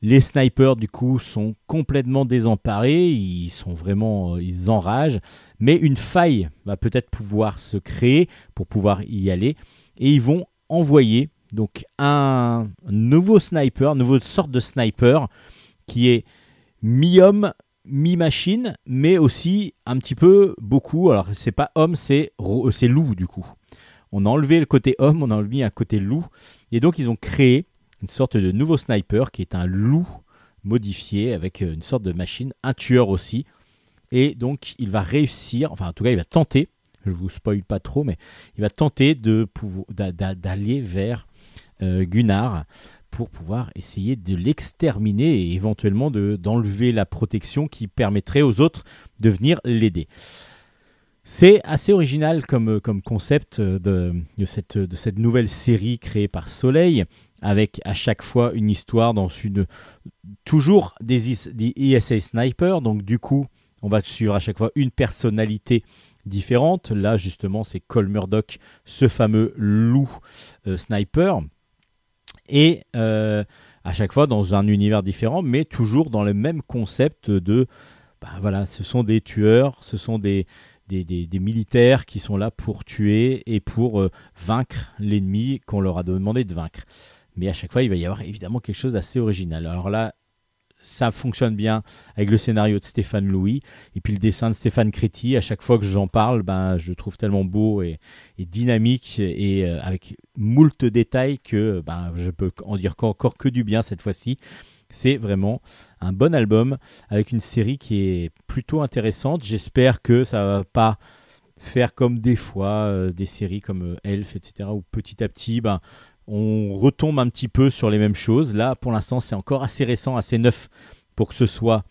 Les snipers du coup sont complètement désemparés, ils sont vraiment, euh, ils enragent, mais une faille va peut-être pouvoir se créer pour pouvoir y aller, et ils vont envoyer donc un nouveau sniper, une nouvelle sorte de sniper qui est mi-homme, mi-machine, mais aussi un petit peu beaucoup. Alors c'est pas homme, c'est c'est loup du coup. On a enlevé le côté homme, on a mis un côté loup, et donc ils ont créé une sorte de nouveau sniper qui est un loup modifié avec euh, une sorte de machine, un tueur aussi. Et donc il va réussir, enfin en tout cas il va tenter, je vous spoil pas trop, mais il va tenter de d'aller vers euh, Gunnar pour pouvoir essayer de l'exterminer et éventuellement de- d'enlever la protection qui permettrait aux autres de venir l'aider. C'est assez original comme, comme concept euh, de, de cette, de cette nouvelle série créée par Soleil, avec à chaque fois une histoire dans une toujours des, is- des ESA snipers. Donc du coup, on va suivre à chaque fois une personnalité différente. Là, justement, c'est Cole Murdoch, ce fameux loup euh, sniper. Et euh, à chaque fois dans un univers différent, mais toujours dans le même concept de, bah, voilà, ce sont des tueurs, ce sont des- des militaires qui sont là pour tuer et pour euh, vaincre l'ennemi qu'on leur a demandé de vaincre. Mais à chaque fois, il va y avoir évidemment quelque chose d'assez original. Alors là, ça fonctionne bien avec le scénario de Stéphane Louis et puis le dessin de Stéphane Créti. À chaque fois que j'en parle, ben, je trouve tellement beau et, dynamique et euh, avec moult détails que ben, je peux en dire encore que du bien cette fois-ci. C'est vraiment un bon album avec une série qui est plutôt intéressante. J'espère que ça va pas faire comme des fois euh, des séries comme euh, Elf, etc. où petit à petit, ben, on retombe un petit peu sur les mêmes choses. Là, pour l'instant, c'est encore assez récent, assez neuf pour que ce soit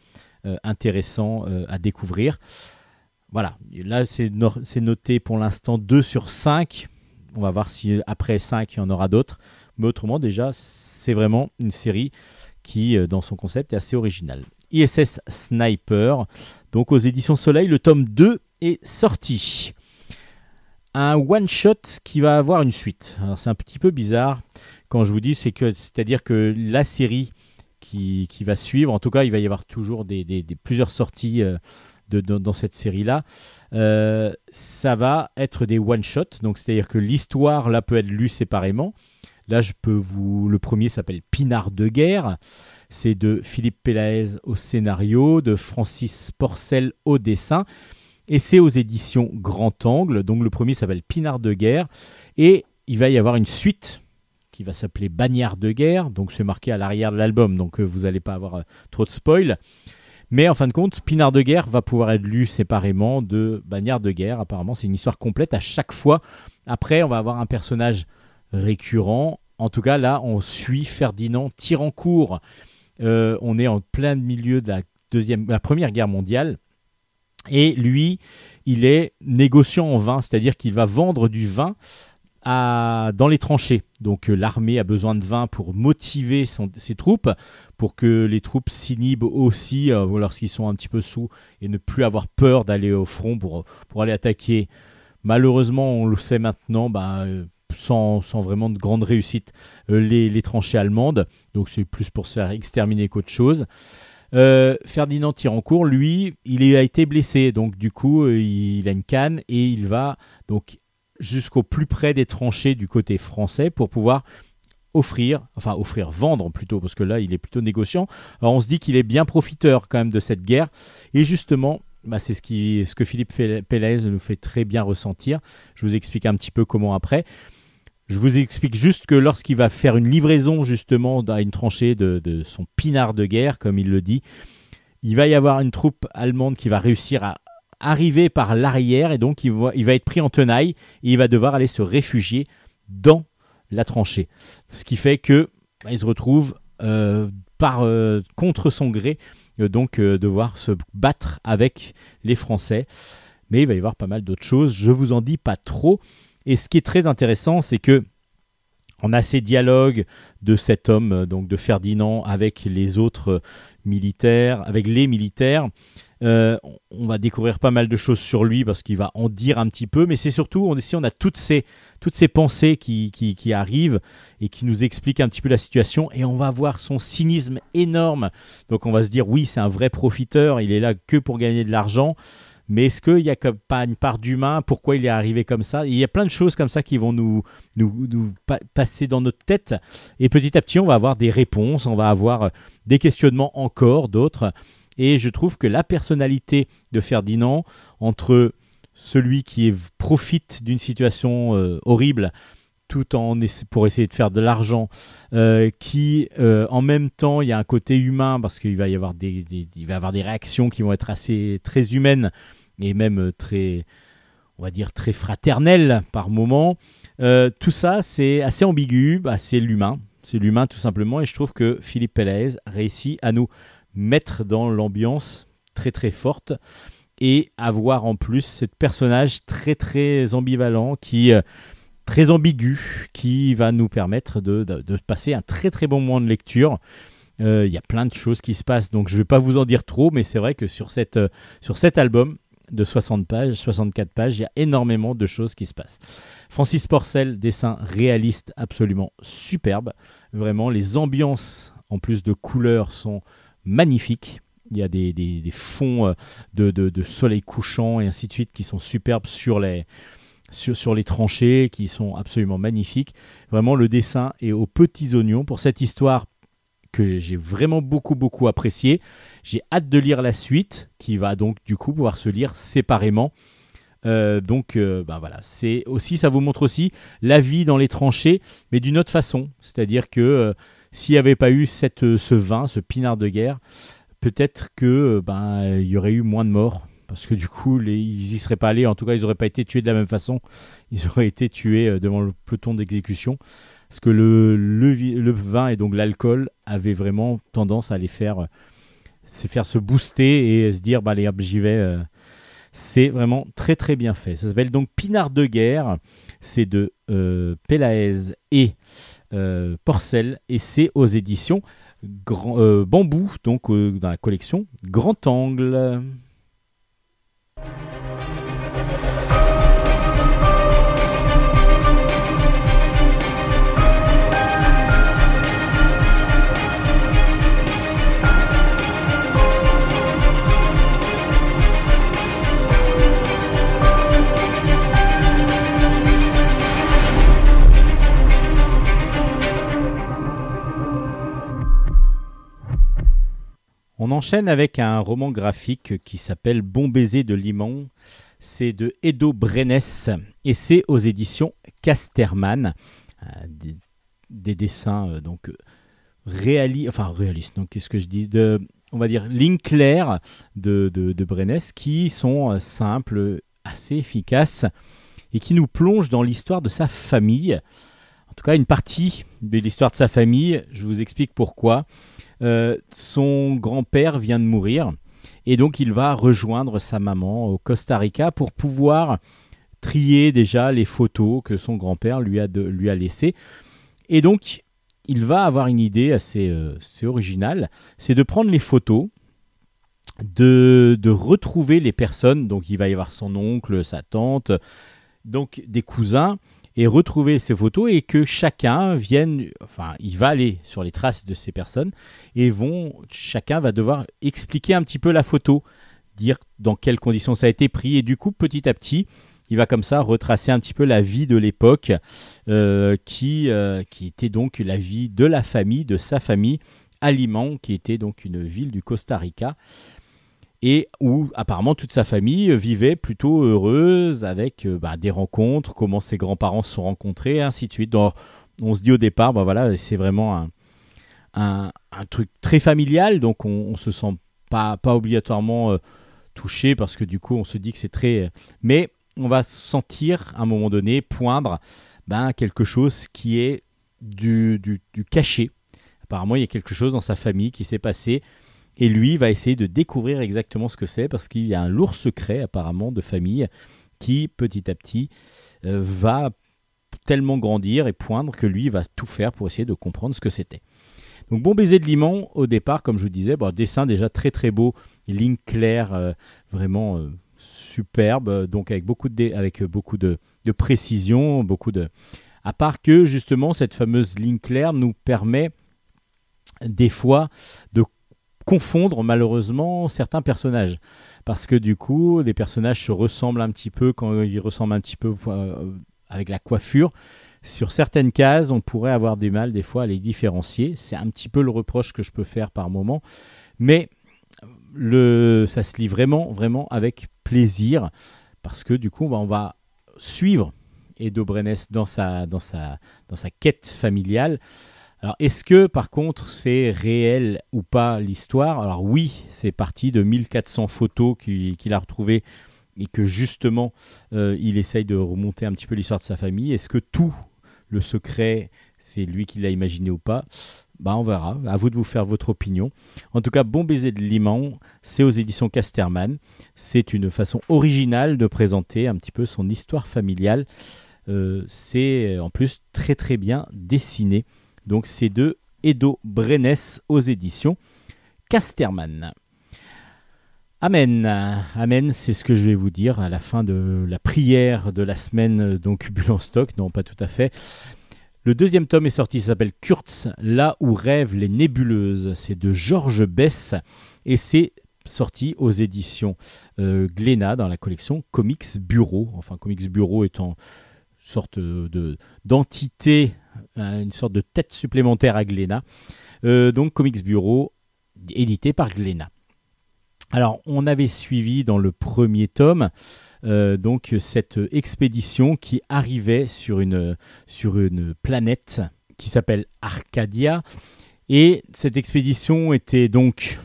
euh, intéressant euh, à découvrir. Voilà, là, c'est noté pour l'instant 2 sur 5. On va voir si après 5, il y en aura d'autres. Mais autrement, déjà, c'est vraiment une série qui, euh, dans son concept, est assez originale. ISS Sniper, donc aux éditions Soleil, le tome 2 est sorti. Un one-shot qui va avoir une suite. Alors c'est un petit peu bizarre quand je vous dis, c'est que c'est-à-dire que la série qui, qui va suivre, en tout cas, il va y avoir toujours des, plusieurs sorties euh, de- dans- dans cette série-là. Euh, ça va être des one-shots, donc c'est-à-dire que l'histoire là peut être lue séparément. Là, je peux vous. Le premier s'appelle Pinard de guerre. C'est de Philippe Pélaez au scénario, de Francis Porcel au dessin. Et c'est aux éditions Grand Angle. Donc le premier s'appelle Pinard de guerre. Et il va y avoir une suite qui va s'appeler Bagnard de guerre. Donc c'est marqué à l'arrière de l'album. Donc euh, vous n'allez pas avoir euh, trop de spoil. Mais en fin de compte, Pinard de guerre va pouvoir être lu séparément de Bagnard de guerre. Apparemment, c'est une histoire complète à chaque fois. Après, on va avoir un personnage récurrent. En tout cas, là, on suit Ferdinand Tirancourt. Euh, on est en plein milieu de la, deuxième, la Première Guerre mondiale. Et lui, il est négociant en vin, c'est-à-dire qu'il va vendre du vin dans les tranchées. Donc euh, l'armée a besoin de vin pour motiver ses troupes, pour que les troupes s'inhibent aussi euh, lorsqu'ils sont un petit peu sous et ne plus avoir peur d'aller au front pour, aller attaquer. Malheureusement, on le sait maintenant, bah, euh, sans, vraiment de grande réussite, les, les tranchées allemandes. Donc c'est plus pour se faire exterminer qu'autre chose. Euh, Ferdinand Tirancourt, lui, il a été blessé, donc du coup, euh, il a une canne et il va donc jusqu'au plus près des tranchées du côté français pour pouvoir offrir, enfin offrir, vendre plutôt, parce que là, il est plutôt négociant. Alors on se dit qu'il est bien profiteur quand même de cette guerre, et justement, bah, c'est ce, ce que Philippe Pélez nous fait très bien ressentir. Je vous explique un petit peu comment après. Je vous explique juste que lorsqu'il va faire une livraison justement à une tranchée de, son pinard de guerre, comme il le dit, il va y avoir une troupe allemande qui va réussir à arriver par l'arrière et donc il va, être pris en tenaille et il va devoir aller se réfugier dans la tranchée. Ce qui fait que bah, il se retrouve euh, par euh, contre son gré euh, donc devoir se battre avec les Français. Mais il va y avoir pas mal d'autres choses. Je vous en dis pas trop. Et ce qui est très intéressant, c'est que on a ces dialogues de cet homme, euh, donc de Ferdinand, avec les autres militaires, avec les militaires. Euh, on va découvrir pas mal de choses sur lui parce qu'il va en dire un petit peu, mais c'est surtout on, ici on a toutes ces, toutes ces pensées qui, qui, qui arrivent et qui nous expliquent un petit peu la situation et on va voir son cynisme énorme. Donc on va se dire oui c'est un vrai profiteur, il est là que pour gagner de l'argent. Mais est-ce qu'il n'y a pas une part d'humain? Pourquoi il est arrivé comme ça? Il y a plein de choses comme ça qui vont nous, nous, nous pa- passer dans notre tête. Et petit à petit, on va avoir des réponses, on va avoir euh, des questionnements encore, d'autres. Et je trouve que la personnalité de Ferdinand, entre celui qui profite d'une situation euh, horrible, tout en pour essayer de faire de l'argent, euh, qui en même temps il y a un côté humain parce qu'il va y avoir des, des- il va avoir des réactions qui vont être assez très humaines et même euh, très on va dire très fraternelles par moment. Euh, tout ça c'est assez ambigu, bah, c'est l'humain, c'est l'humain tout simplement et je trouve que Philippe Pelaez réussit à nous mettre dans l'ambiance très très forte et avoir en plus ce personnage très très ambivalent qui euh, très ambigu qui va nous permettre de, de- passer un très très bon moment de lecture. Il y a plein de choses qui se passent, donc je ne vais pas vous en dire trop, mais c'est vrai que sur, cette, sur cet album de 60 pages, 64 pages, il y a énormément de choses qui se passent. Francis Porcel, dessin réaliste absolument superbe. Vraiment, les ambiances en plus de couleurs sont magnifiques. Il y a des, des- fonds euh, de, de- de soleil couchant et ainsi de suite qui sont superbes sur les, sur, sur les tranchées, qui sont absolument magnifiques. Vraiment, le dessin est aux petits oignons pour cette histoire que j'ai vraiment beaucoup, beaucoup appréciée. J'ai hâte de lire la suite, qui va donc du coup pouvoir se lire séparément. Euh, donc, ben voilà, c'est aussi, ça vous montre aussi la vie dans les tranchées, mais d'une autre façon. C'est-à-dire que euh, s'il n'y avait pas eu cette, ce vin, ce pinard de guerre, peut-être que ben il y aurait eu moins de morts. Parce que du coup, ils y seraient pas allés. En tout cas, ils n'auraient pas été tués de la même façon. Ils auraient été tués devant le peloton d'exécution. Parce que le, le, vi- le vin et donc l'alcool avaient vraiment tendance à les faire, euh, se faire se booster et se dire, bah, allez, hop, j'y vais. euh. C'est vraiment très très bien fait. Ça s'appelle donc Pinard de guerre. C'est de euh, et euh, Porcel et c'est aux éditions Grand, euh, Bambou, donc dans la collection Grand Angle. On enchaîne avec un roman graphique qui s'appelle Bon baiser de Liman. C'est de Edo Brenes et c'est aux éditions Casterman. Euh, des, des dessins euh, donc euh, réali- enfin réalistes, donc qu'est-ce que je dis de, On va dire ligne claire de, de, qui sont euh, simples, assez efficaces et qui nous plongent dans l'histoire de sa famille. En tout cas, une partie de l'histoire de sa famille. Je vous explique pourquoi. Euh, son grand-père vient de mourir et donc il va rejoindre sa maman au Costa Rica pour pouvoir trier déjà les photos que son grand-père lui a, lui a laissées. Et donc il va avoir une idée assez, euh, assez originale, c'est de prendre les photos, de, de retrouver les personnes, donc il va y avoir son oncle, sa tante, donc des cousins, et retrouver ces photos et que chacun vienne, enfin il va aller sur les traces de ces personnes et vont, chacun va devoir expliquer un petit peu la photo, dire dans quelles conditions ça a été pris et du coup petit à petit il va comme ça retracer un petit peu la vie de l'époque euh, qui, euh, qui était donc la vie de la famille, de sa famille, à Limon, qui était donc une ville du Costa Rica et où apparemment toute sa famille vivait plutôt heureuse avec euh, bah, des rencontres, comment ses grands-parents se sont rencontrés, ainsi de suite. Donc, on se dit au départ, bah voilà, c'est vraiment un, truc très familial, donc on, on se sent pas, obligatoirement euh, touché parce que du coup on se dit que c'est très... Mais on va sentir à un moment donné poindre ben, quelque chose qui est du, du, du caché. Apparemment il y a quelque chose dans sa famille qui s'est passé et lui va essayer de découvrir exactement ce que c'est parce qu'il y a un lourd secret apparemment de famille qui petit à petit euh, va tellement grandir et poindre que lui va tout faire pour essayer de comprendre ce que c'était. Donc bon baiser de Liman au départ, comme je vous disais, dessin déjà très très beau, ligne claire, euh, vraiment euh, superbe, donc avec beaucoup de avec beaucoup de précision, beaucoup de. À part que justement cette fameuse ligne claire nous permet des fois de confondre malheureusement certains personnages. Parce que du coup les personnages se ressemblent un petit peu. Quand ils ressemblent un petit peu euh, avec la coiffure sur certaines cases on pourrait avoir des mal des fois à les différencier. C'est un petit peu le reproche que je peux faire par moment. Mais le ça se lit vraiment vraiment avec plaisir. Parce que du coup on va suivre Edo Brenes dans sa dans sa dans sa quête familiale alors, est-ce que par contre c'est réel ou pas l'histoire? Alors oui, c'est parti de 1400 photos qu'il a retrouvées et que justement euh, il essaye de remonter un petit peu l'histoire de sa famille. Est-ce que tout le secret, c'est lui qui l'a imaginé ou pas? Bah, on verra. À vous de vous faire votre opinion. En tout cas, Bon baiser de Liman, c'est aux éditions Casterman. C'est une façon originale de présenter un petit peu son histoire familiale Euh, c'est en plus très très bien dessiné. Donc c'est de Edo Brenes aux éditions Casterman. Amen. Amen, c'est ce que je vais vous dire à la fin de la prière de la semaine, donc en stock. Non, pas tout à fait. Le deuxième tome est sorti, il s'appelle Kurtz, là où rêvent les nébuleuses. C'est de Georges Bess et c'est sorti aux éditions euh, Glénat dans la collection Comics Bureau. Enfin, Comics Bureau étant sorte de d'entité, une sorte de tête supplémentaire à Glénat. Euh, donc Comics Bureau, édité par Glénat. Alors, on avait suivi dans le premier tome euh, donc cette expédition qui arrivait sur une, sur une planète qui s'appelle Arcadia. Et cette expédition était donc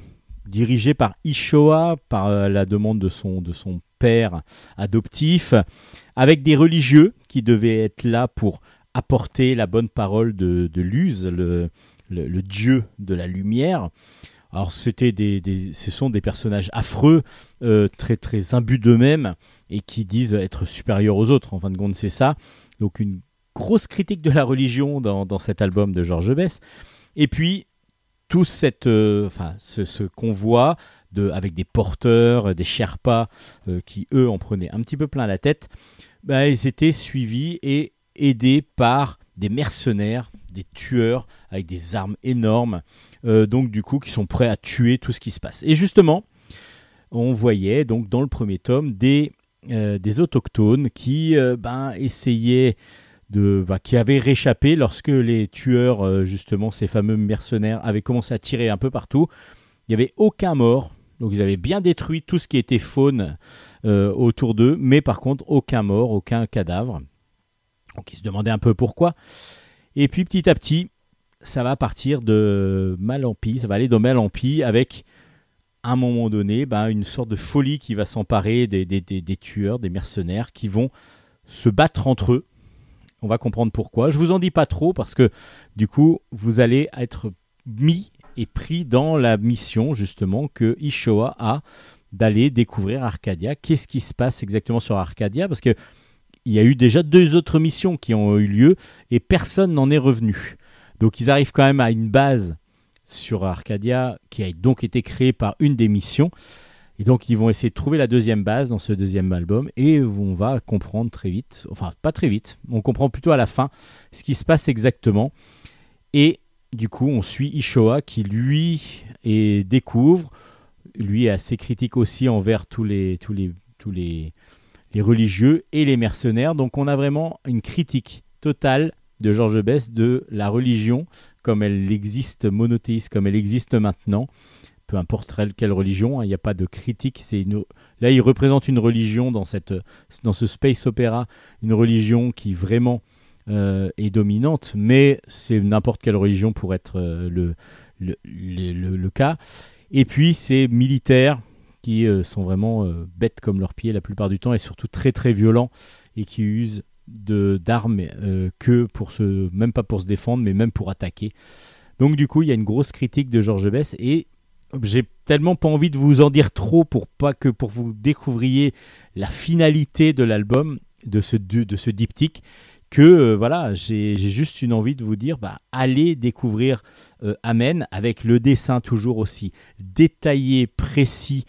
dirigée par Ishoa, par euh, la demande de son, de son père adoptif, avec des religieux qui devaient être là pour apporter la bonne parole de, Luz, le, dieu de la lumière. Alors c'était des, ce sont des personnages affreux, euh, très très imbus d'eux-mêmes et qui disent être supérieurs aux autres. En fin de compte, c'est ça. Donc une grosse critique de la religion dans, cet album de Georges Bess. Et puis tout cette, euh, enfin, ce, convoi de, avec des porteurs, des Sherpas euh, qui eux en prenaient un petit peu plein la tête, bah, ils étaient suivis et aidés par des mercenaires, des tueurs avec des armes énormes, euh, donc du coup qui sont prêts à tuer tout ce qui se passe. Et justement, on voyait donc dans le premier tome des, euh, autochtones qui euh, ben, essayaient de, bah, qui avaient réchappé lorsque les tueurs, justement ces fameux mercenaires, avaient commencé à tirer un peu partout. Il n'y avait aucun mort, donc ils avaient bien détruit tout ce qui était faune autour d'eux, mais par contre aucun mort, aucun cadavre. Donc ils se demandaient un peu pourquoi. Et puis petit à petit, ça va partir de mal en pis, ça va aller de mal en pis avec à un moment donné ben, une sorte de folie qui va s'emparer des, des- des- des tueurs, des mercenaires qui vont se battre entre eux. On va comprendre pourquoi. Je vous en dis pas trop parce que du coup, vous allez être mis et pris dans la mission justement que Ishoa a d'aller découvrir Arcadia. Qu'est-ce qui se passe exactement sur Arcadia? Parce que il y a eu déjà deux autres missions qui ont eu lieu et personne n'en est revenu. Donc ils arrivent quand même à une base sur Arcadia qui a donc été créée par une des missions. Et donc ils vont essayer de trouver la deuxième base dans ce deuxième album et on va comprendre très vite, enfin pas très vite, on comprend plutôt à la fin ce qui se passe exactement. Et du coup on suit Ishoa qui lui découvre, lui est assez critique aussi envers tous les, tous les, tous les, les religieux et les mercenaires. Donc on a vraiment une critique totale de Georges Bess de la religion comme elle existe monothéiste, comme elle existe maintenant, peu importe quelle- religion, hein, il n'y a pas de critique. C'est. Là, il représente une religion dans, ce space opéra, une religion qui vraiment euh, est dominante, mais c'est n'importe quelle religion pour être euh, le, le, cas. Et puis, c'est militaires qui euh, sont vraiment euh, bêtes comme leurs pieds la plupart du temps et surtout très très violents et qui usent de d'armes euh, que pour se même pas pour se défendre mais même pour attaquer. Donc du coup, il y a une grosse critique de Georges Bess et j'ai tellement pas envie de vous en dire trop pour pas que pour vous découvriez la finalité de l'album de ce de, ce diptyque que voilà, j'ai juste une envie de vous dire bah allez découvrir Amen avec le dessin toujours aussi détaillé, précis,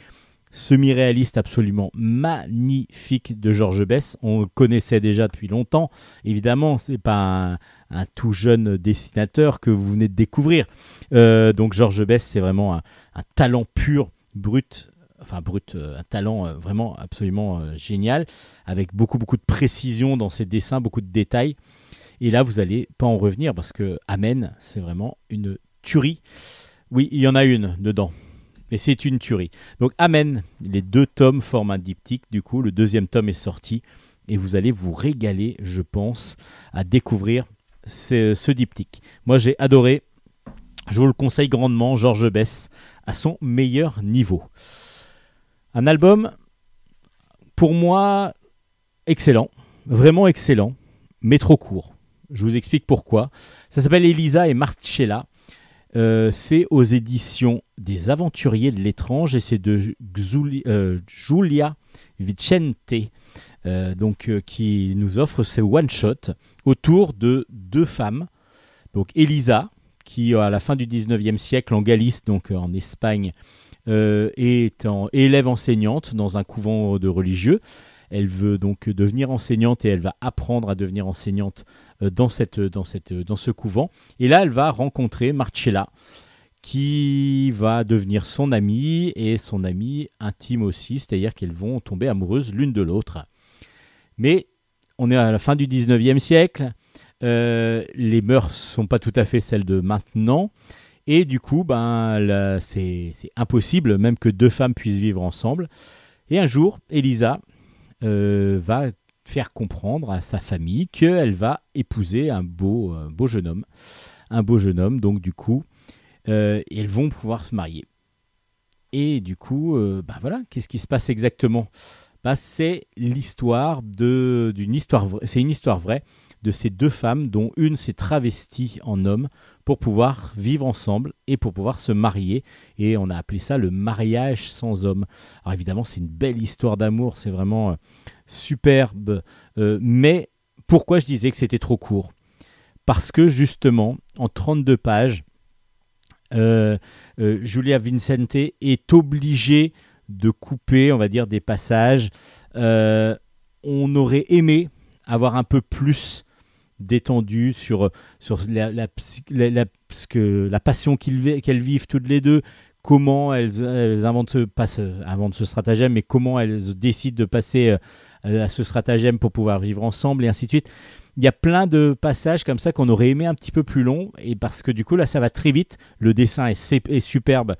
semi-réaliste absolument magnifique de Georges Bess. On le connaissait déjà depuis longtemps. Évidemment, c'est pas un, tout jeune dessinateur que vous venez de découvrir. Euh, donc Georges Bess, c'est vraiment un, un talent pur, brut, enfin brut, euh, un talent euh, vraiment absolument génial, avec beaucoup beaucoup de précision dans ses dessins, beaucoup de détails. Et là, vous n'allez pas en revenir parce que Amen, c'est vraiment une tuerie. Oui, il y en a une dedans. Mais c'est une tuerie. Donc Amen, les deux tomes forment un diptyque. Du coup, le deuxième tome est sorti. Et vous allez vous régaler, je pense, à découvrir ce, diptyque. Moi, j'ai adoré. Je vous le conseille grandement. Georges Bess à son meilleur niveau. Un album, pour moi, excellent. Vraiment excellent, mais trop court. Je vous explique pourquoi. Ça s'appelle Elisa et Marcella. Euh, c'est aux éditions des Aventuriers de l'étrange et c'est de Xuli- euh, Giulia Vicente. euh, donc euh, qui nous offre ce one shot autour de deux femmes. Donc Elisa, qui à la fin du 19e siècle en Galice, donc euh, en Espagne, euh, est élève enseignante dans un couvent de religieux. Elle veut donc devenir enseignante et elle va apprendre à devenir enseignante euh, dans, cette, dans, cette, dans ce couvent. Et là, elle va rencontrer Marcella, qui va devenir son amie et son amie intime aussi, c'est-à-dire qu'elles vont tomber amoureuses l'une de l'autre. Mais on est à la fin du 19e siècle, euh, les mœurs sont pas tout à fait celles de maintenant, et du coup, ben, c'est impossible même que deux femmes puissent vivre ensemble. Et un jour, Elisa euh, va faire comprendre à sa famille qu'elle va épouser un beau, un beau jeune homme. Un beau jeune homme, donc du coup, euh, elles vont pouvoir se marier. Et du coup, euh, bah voilà, qu'est-ce qui se passe exactement? Bah, l'histoire d'une c'est une histoire vraie de ces deux femmes dont une s'est travestie en homme pour pouvoir vivre ensemble et pour pouvoir se marier. Et on a appelé ça le mariage sans homme. Alors évidemment, c'est une belle histoire d'amour, c'est vraiment euh, superbe. Euh, mais pourquoi je disais que c'était trop court? Parce que justement, en 32 pages, euh, Julia Vincente est obligée de couper, on va dire, des passages. On aurait aimé avoir un peu plus d'étendue sur, sur la, la, la- passion qu'elles vivent toutes les deux, comment elles, inventent, ce, pas inventent ce stratagème, mais comment elles décident de passer euh, à ce stratagème pour pouvoir vivre ensemble, et ainsi de suite. Il y a plein de passages comme ça qu'on aurait aimé un petit peu plus long, et parce que du coup là ça va très vite, le dessin est, est superbe,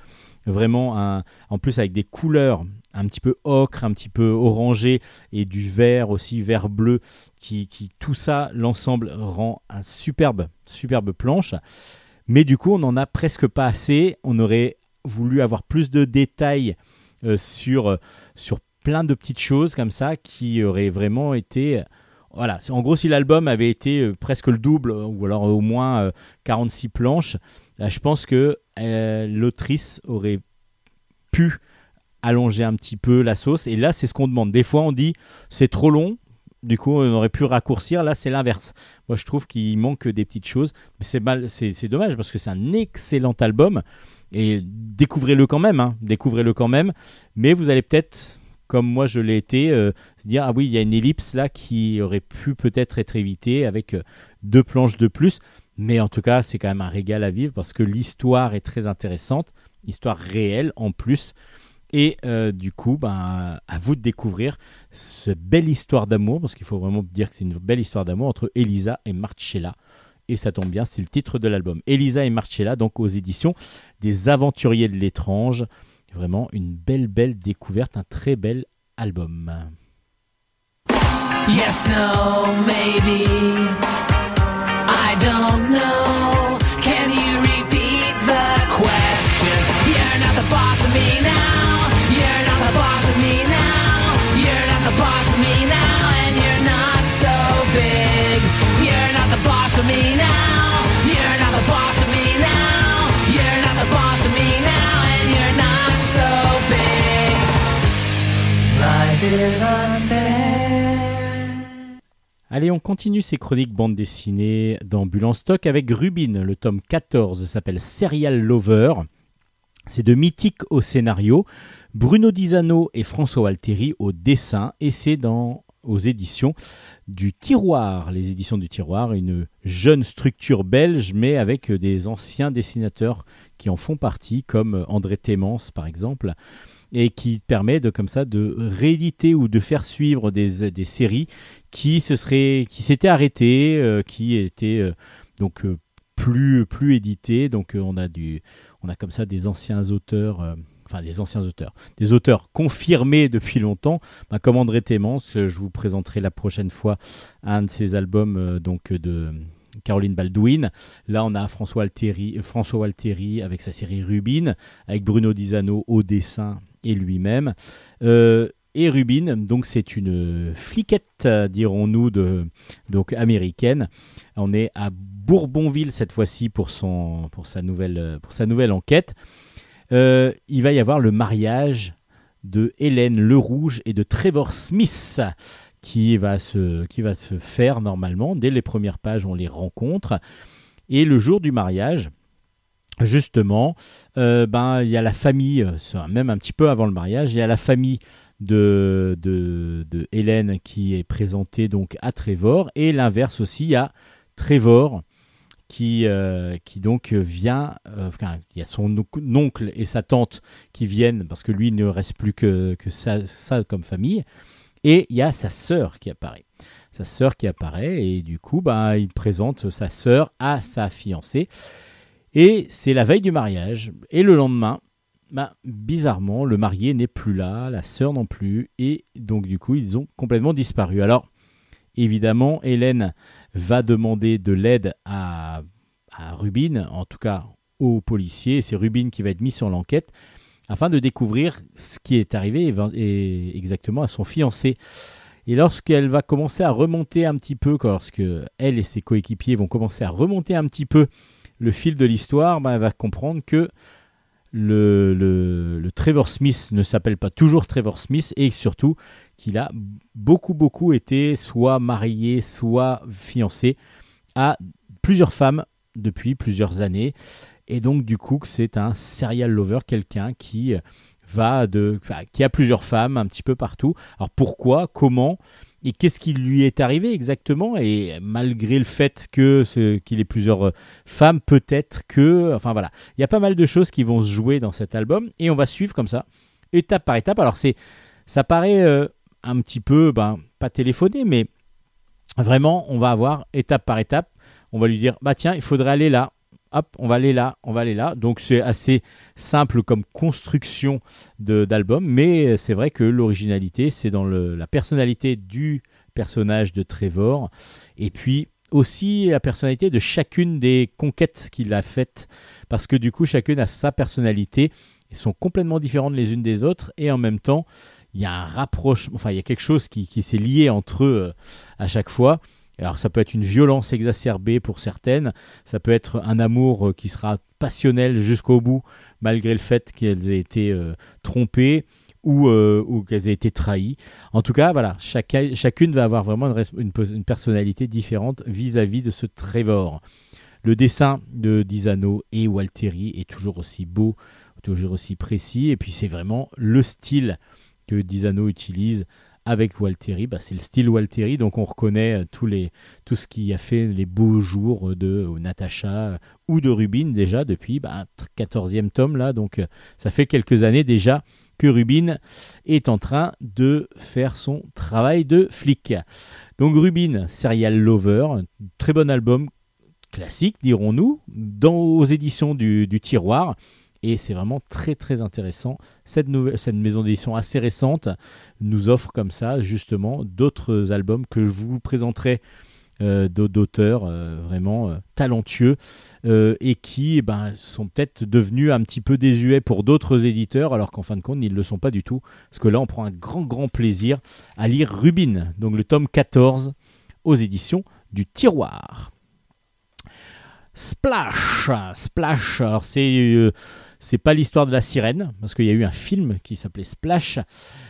vraiment un- en plus avec des couleurs un petit peu ocre, un petit peu orangé, et du vert aussi, vert bleu, qui, tout ça, l'ensemble rend un superbe, superbe planche. Mais du coup, on n'en a presque pas assez. On aurait voulu avoir plus de détails euh, sur, sur plein de petites choses comme ça qui auraient vraiment été. Voilà, en gros, si l'album avait été euh, presque le double, euh, ou alors au moins euh, 46 planches, là, je pense que l'autrice aurait pu allonger un petit peu la sauce. Et là, c'est ce qu'on demande. Des fois, on dit c'est trop long. Du coup, on aurait pu raccourcir. Là, c'est l'inverse. Moi, je trouve qu'il manque des petites choses. C'est mal, c'est c'est dommage parce que c'est un excellent album. Et découvrez-le quand même. hein. Découvrez-le quand même. Mais vous allez peut-être, comme moi je l'ai été, euh, se dire ah oui, il y a une ellipse là qui aurait pu peut-être être évitée avec euh, deux planches de plus. Mais en tout cas, c'est quand même un régal à vivre parce que l'histoire est très intéressante, histoire réelle en plus. Et euh, du coup, ben, à vous de découvrir cette belle histoire d'amour, parce qu'il faut vraiment dire que c'est une belle histoire d'amour entre Elisa et Marcella. Et ça tombe bien, c'est le titre de l'album. Elisa et Marcella, donc aux éditions des Aventuriers de l'étrange. Vraiment une belle, belle découverte, un très bel album. Yes, no, maybe. I don't know. Can you repeat the question? You're not the boss of me now. Allez, on continue ces chroniques bande dessinée en stock avec Rubin. Le tome 14 s'appelle Serial Lover. C'est de Mythique au scénario, Bruno Disano et François Alteri au dessin, et c'est dans aux éditions du Tiroir. Les éditions du Tiroir, une jeune structure belge, mais avec des anciens dessinateurs qui en font partie, comme André Témence par exemple, et qui permet de comme ça de rééditer ou de faire suivre des, séries qui s'étaient arrêtées, euh, qui étaient euh, donc euh, plus plus éditées. Donc on a du on a comme ça des anciens auteurs. Euh, Enfin, des anciens auteurs, des auteurs confirmés depuis longtemps, bah, comme André Témence, euh, je vous présenterai la prochaine fois un de ses albums euh, donc de Caroline Baldwin. Là, on a François Alteri, euh, François Alteri avec sa série Rubine, avec Bruno Disano au dessin et lui-même. Euh, et Rubin, donc c'est une fliquette, euh, dirons-nous, donc américaine. On est à Bourbonville cette fois-ci pour, pour, euh, pour sa nouvelle enquête. Euh, il va y avoir le mariage de Hélène Le Rouge et de Trevor Smith, qui va, se, qui va se faire normalement. Dès les premières pages, on les rencontre. Et le jour du mariage, justement, euh, ben, il y a la famille, même un petit peu avant le mariage, il y a la famille de, de, de Hélène qui est présentée donc à Trevor. Et l'inverse aussi, a Trevor qui, euh, qui donc vient, euh, enfin, il y a son onc- oncle et sa tante qui viennent, parce que lui il ne reste plus que, que ça, ça comme famille, et il y a sa sœur qui apparaît. Sa sœur qui apparaît, et du coup, bah, il présente sa sœur à sa fiancée, et c'est la veille du mariage, et le lendemain, bah, bizarrement, le marié n'est plus là, la sœur non plus, et donc du coup, ils ont complètement disparu. Alors, évidemment, Hélène va demander de l'aide à, à Rubin, en tout cas au policier. C'est Rubin qui va être mis sur l'enquête afin de découvrir ce qui est arrivé et exactement à son fiancé. Et lorsqu'elle va commencer à remonter un petit peu, lorsque elle et ses coéquipiers vont commencer à remonter un petit peu le fil de l'histoire, ben, elle va comprendre que le Trevor Smith ne s'appelle pas toujours Trevor Smith et surtout qu'il a beaucoup beaucoup été soit marié, soit fiancé à plusieurs femmes depuis plusieurs années. Et donc du coup c'est un serial lover, quelqu'un qui euh, va de, qui a plusieurs femmes un petit peu partout. Alors pourquoi, comment? Et qu'est-ce qui lui est arrivé exactement? Et malgré le fait que qu'il ait plusieurs euh, femmes, peut-être que, enfin voilà, il y a pas mal de choses qui vont se jouer dans cet album et on va suivre comme ça, étape par étape. Alors c'est, ça paraît euh, un petit peu, ben pas téléphoné, mais vraiment on va avoir étape par étape. On va lui dire, bah tiens, il faudrait aller là. Hop, on va aller là, on va aller là. Donc c'est assez simple comme construction d'album, mais c'est vrai que l'originalité, c'est dans la personnalité du personnage de Trevor, et puis aussi la personnalité de chacune des conquêtes qu'il a faites, parce que du coup, chacune a sa personnalité, elles sont complètement différentes les unes des autres, et en même temps, il y a un rapprochement, enfin, il y a quelque chose qui, s'est lié entre eux euh, à chaque fois. Alors ça peut être une violence exacerbée pour certaines, ça peut être un amour euh, qui sera passionnel jusqu'au bout, malgré le fait qu'elles aient été euh, trompées ou, qu'elles aient été trahies. En tout cas, voilà, chacun- chacune va avoir vraiment une, personnalité différente vis-à-vis de ce Trevor. Le dessin de Disano et Walteri est toujours aussi beau, toujours aussi précis, et puis c'est vraiment le style que Disano utilise avec Walteri, bah, c'est le style Walteri, donc on reconnaît euh, tout ce qui a fait les beaux jours de euh, Natacha euh, ou de Rubin déjà depuis bah, un tr- 14e tome là, donc euh, ça fait quelques années déjà que Rubin est en train de faire son travail de flic. Donc Rubin, Serial Lover, très bon album classique dirons-nous, dans, aux éditions du, du tiroir. Et c'est vraiment très très intéressant. Cette, nouvelle, cette maison d'édition assez récente nous offre comme ça justement d'autres albums que je vous présenterai euh, d'au- d'auteurs euh, vraiment euh, talentueux et qui eh ben, sont peut-être devenus un petit peu désuets pour d'autres éditeurs alors qu'en fin de compte ils ne le sont pas du tout parce que là on prend un grand grand plaisir à lire Rubin donc le tome 14 aux éditions du tiroir Splash Splash alors c'est c'est pas l'histoire de la sirène, parce qu'il y a eu un film qui s'appelait Splash.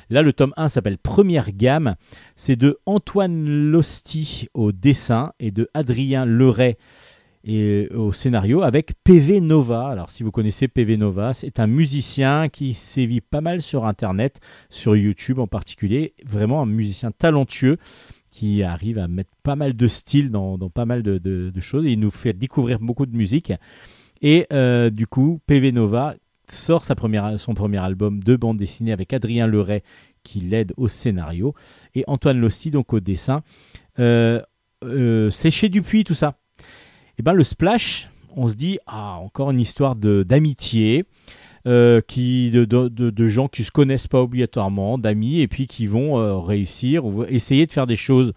Là, le tome 1 s'appelle Première gamme. C'est de Antoine Losti au dessin et de Adrien Leray et au scénario avec PV Nova. Alors, si vous connaissez PV Nova, c'est un musicien qui sévit pas mal sur Internet, sur YouTube en particulier. Vraiment un musicien talentueux qui arrive à mettre pas mal de style dans, pas mal de, de- de choses. Il nous fait découvrir beaucoup de musique. Et euh, du coup, PV Nova sort sa première, son premier album de bande dessinée avec Adrien Leray qui l'aide au scénario et Antoine Lossi donc au dessin. Euh, euh, c'est chez Dupuis tout ça. Et ben le splash, on se dit ah encore une histoire d'amitié. euh, qui de, de, de- gens qui se connaissent pas obligatoirement, d'amis, et puis qui vont euh, réussir ou essayer de faire des choses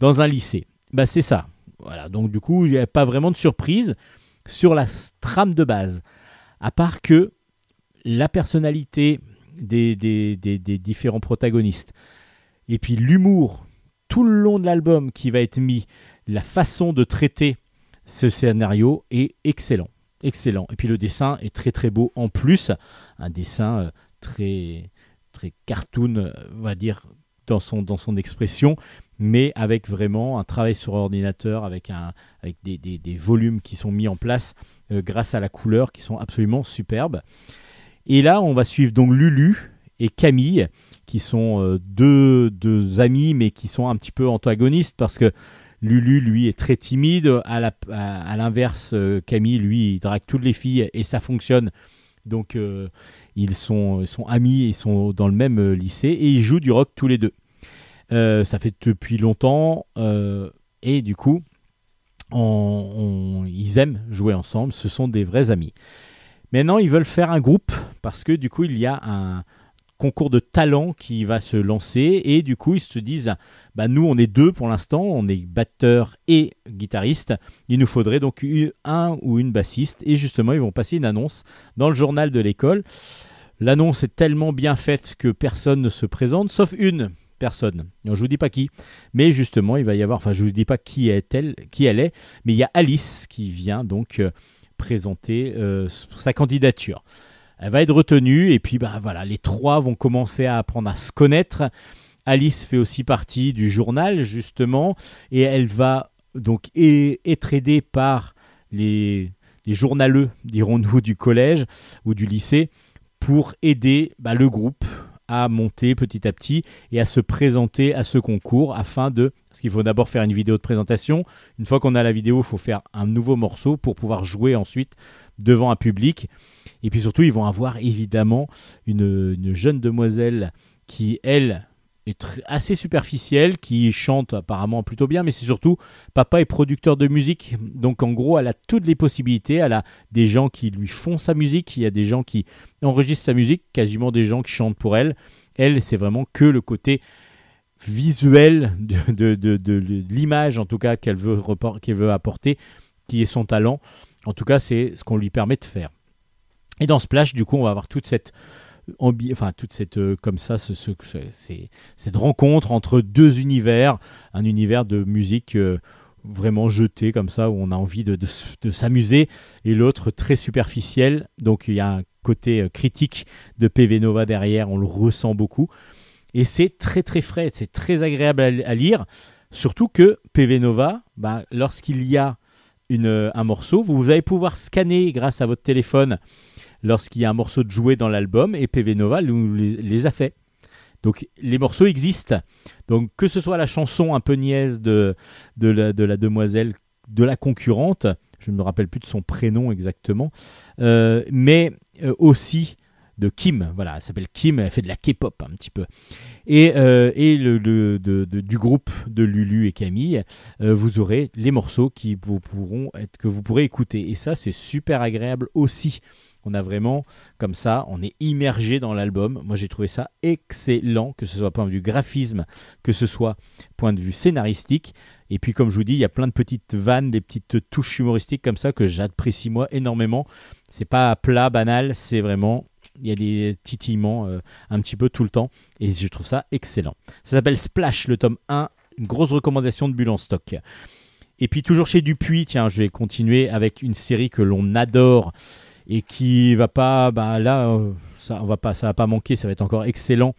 dans un lycée. Bah c'est ça. Voilà. Donc du coup, il n'y a pas vraiment de surprise sur la trame de base. À part que la personnalité des, différents protagonistes, et puis l'humour tout le long de l'album qui va être mis, la façon de traiter ce scénario est excellent. Excellent. Et puis le dessin est très très beau en plus. Un dessin euh, très, très cartoon, euh, on va dire dans son expression, mais avec vraiment un travail sur ordinateur, avec, un, avec des, des- volumes qui sont mis en place euh, grâce à la couleur, qui sont absolument superbes. Et là, on va suivre donc Lulu et Camille, qui sont euh, deux, deux amis, mais qui sont un petit peu antagonistes parce que Lulu, lui, est très timide. À la- à- l'inverse, euh, Camille, lui, il drague toutes les filles et ça fonctionne. Donc, ils, sont, sont amis, ils sont dans le même lycée et ils jouent du rock tous les deux. Euh, ça fait depuis longtemps euh, et du coup, ils aiment jouer ensemble. Ce sont des vrais amis. Maintenant, ils veulent faire un groupe parce que du coup, il y a un concours de talent qui va se lancer et du coup, ils se disent bah, nous, on est deux pour l'instant, on est batteur et guitariste. Il nous faudrait donc un ou une bassiste et justement, ils vont passer une annonce dans le journal de l'école. L'annonce est tellement bien faite que personne ne se présente, sauf une personne. Alors, je vous dis pas qui, mais justement, il va y avoir, enfin, je vous dis pas qui est-elle, qui elle est, mais il y a Alice qui vient donc euh, présenter euh, sa candidature. Elle va être retenue et puis bah voilà, les trois vont commencer à apprendre à se connaître. Alice fait aussi partie du journal justement et elle va donc être aidée par les, les journaleux, dirons-nous, du collège ou du lycée pour aider bah, le groupe à monter petit à petit et à se présenter à ce concours afin de... Parce qu'il faut d'abord faire une vidéo de présentation. Une fois qu'on a la vidéo, il faut faire un nouveau morceau pour pouvoir jouer ensuite devant un public. Et puis surtout, ils vont avoir évidemment une, une jeune demoiselle qui, elle, est assez superficielle, qui chante apparemment plutôt bien, mais c'est surtout papa est producteur de musique. Donc en gros, elle a toutes les possibilités. Elle a des gens qui lui font sa musique, il y a des gens qui enregistrent sa musique, quasiment des gens qui chantent pour elle. Elle, c'est vraiment que le côté visuel de, de- de- l'image, en tout cas, qu'elle veut, qu'elle veut apporter, qui est son talent. En tout cas, c'est ce qu'on lui permet de faire. Et dans Splash, du coup, on va avoir toute cette enfin toute cette euh, comme ça cette rencontre entre deux univers un univers de musique euh, vraiment jeté comme ça où on a envie de, s'amuser et l'autre très superficiel. Donc il y a un côté euh, critique de PV Nova derrière on le ressent beaucoup. Et c'est très très frais c'est très agréable à, lire. Surtout que PV Nova bah, lorsqu'il y a un morceau vous allez pouvoir scanner grâce à votre téléphone lorsqu'il y a un morceau de jouet dans l'album et PV Nova nous les, les a fait. Donc les morceaux existent. Donc que ce soit la chanson un peu niaise de, de, la, de la demoiselle, de la concurrente, je ne me rappelle plus de son prénom exactement, euh, mais euh, aussi de Kim. Voilà, elle s'appelle Kim, elle fait de la K-pop un petit peu. Et, euh, et le, le- de- de- du groupe de Lulu et Camille, vous aurez les morceaux qui vous pourront être, que vous pourrez écouter. Et ça, c'est super agréable aussi. On a vraiment, comme ça, on est immergé dans l'album. Moi, j'ai trouvé ça excellent, que ce soit point de vue graphisme, que ce soit point de vue scénaristique. Et puis, comme je vous dis, il y a plein de petites vannes, des petites touches humoristiques comme ça que j'apprécie moi énormément. C'est pas plat, banal, c'est vraiment. Il y a des titillements euh, un petit peu tout le temps. Et je trouve ça excellent. Ça s'appelle Splash, le tome 1. Une grosse recommandation de Bulle en stock. Et puis, toujours chez Dupuis, tiens, je vais continuer avec une série que l'on adore et qui va pas bah là euh, ça on va pas ça pas manquer ça va être encore excellent.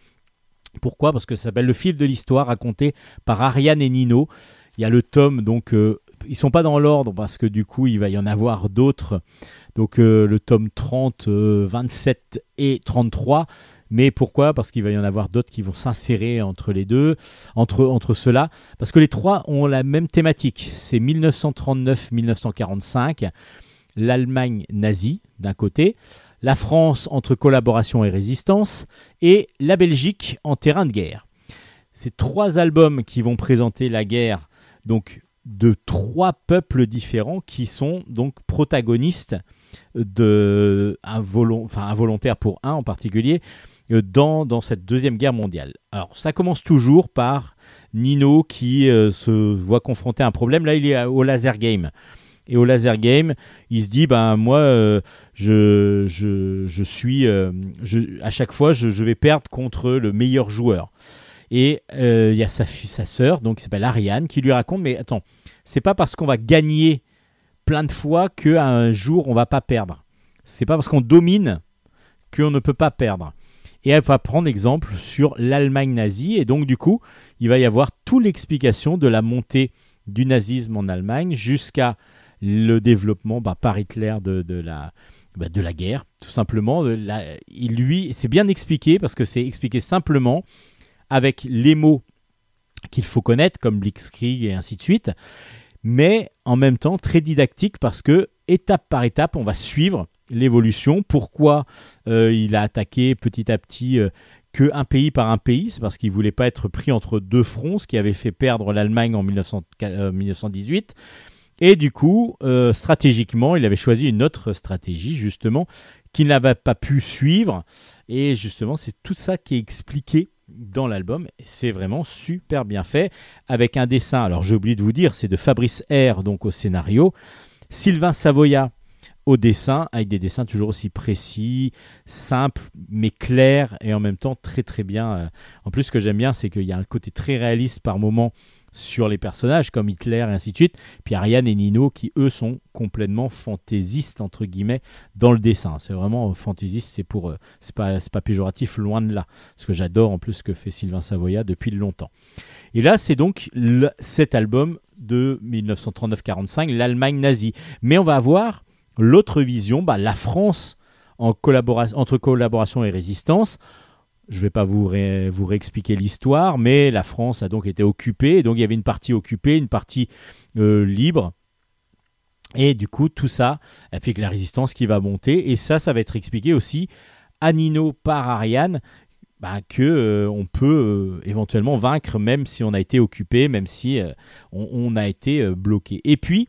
Pourquoi? Parce que ça s'appelle le fil de l'histoire raconté par Ariane et Nino. Il y a le tome donc euh, ils sont pas dans l'ordre parce que du coup il va y en avoir d'autres. Donc euh, le tome 30 euh, 27 et 33 mais pourquoi? Parce qu'il va y en avoir d'autres qui vont s'insérer entre les deux, entre, entre ceux-là. Parce que les trois ont la même thématique. C'est 1939-1945 l'Allemagne nazie d'un côté, la France entre collaboration et résistance, et la Belgique en terrain de guerre. Ces trois albums qui vont présenter la guerre donc de trois peuples différents qui sont donc protagonistes de involo- enfin, involontaires pour un en particulier euh, dans, dans cette deuxième guerre mondiale. Alors ça commence toujours par Nino qui euh, se voit confronté à un problème. Là il est au laser game. Et au laser game, il se dit, ben moi, euh, je, je, je suis, euh, je, à chaque fois, je, je vais perdre contre le meilleur joueur. Et euh, il y a sa, sa sœur, donc qui s'appelle Ariane, qui lui raconte, mais attends, c'est pas parce qu'on va gagner plein de fois qu'un jour on va pas perdre. C'est pas parce qu'on domine qu'on ne peut pas perdre. Et elle va prendre exemple sur l'Allemagne nazie. Et donc, du coup, il va y avoir toute l'explication de la montée du nazisme en Allemagne jusqu'à le développement bah, par Hitler de, la, bah, de la guerre, tout simplement. La- il, lui, c'est bien expliqué parce que c'est expliqué simplement avec les mots qu'il faut connaître, comme Blitzkrieg et ainsi de suite, mais en même temps très didactique parce que étape par étape, on va suivre l'évolution. Pourquoi euh, il a attaqué petit à petit euh, que un pays par un pays? C'est parce qu'il voulait pas être pris entre deux fronts, ce qui avait fait perdre l'Allemagne en 1900 euh, 1918. Et du coup, euh, stratégiquement, il avait choisi une autre stratégie, justement, qu'il n'avait pas pu suivre. Et justement, c'est tout ça qui est expliqué dans l'album. C'est vraiment super bien fait, avec un dessin, alors j'ai oublié de vous dire, c'est de Fabrice R, donc au scénario, Sylvain Savoya au dessin, avec des dessins toujours aussi précis, simples, mais clairs, et en même temps très très bien. euh. En plus, ce que j'aime bien, c'est qu'il y a un côté très réaliste par moment sur les personnages comme Hitler et ainsi de suite. Puis Ariane et Nino qui eux sont complètement fantaisistes entre guillemets dans le dessin. C'est vraiment euh, fantaisiste, c'est pour euh, c'est pas c'est pas péjoratif loin de là. Parce que j'adore en plus ce que fait Sylvain Savoya depuis longtemps. Et là, c'est donc cet album de 1939-45, l'Allemagne nazie. Mais on va avoir l'autre vision, bah, la France en entre collaboration et résistance. Je ne vais pas vous, ré- réexpliquer l'histoire, mais la France a donc été occupée. Donc il y avait une partie occupée, une partie euh, libre. Et du coup, tout ça a fait que la résistance qui va monter. Et ça, ça va être expliqué aussi à Nino par Ariane bah, que euh, on peut euh, éventuellement vaincre même si on a été occupé, même si on, a été bloqué. Et puis,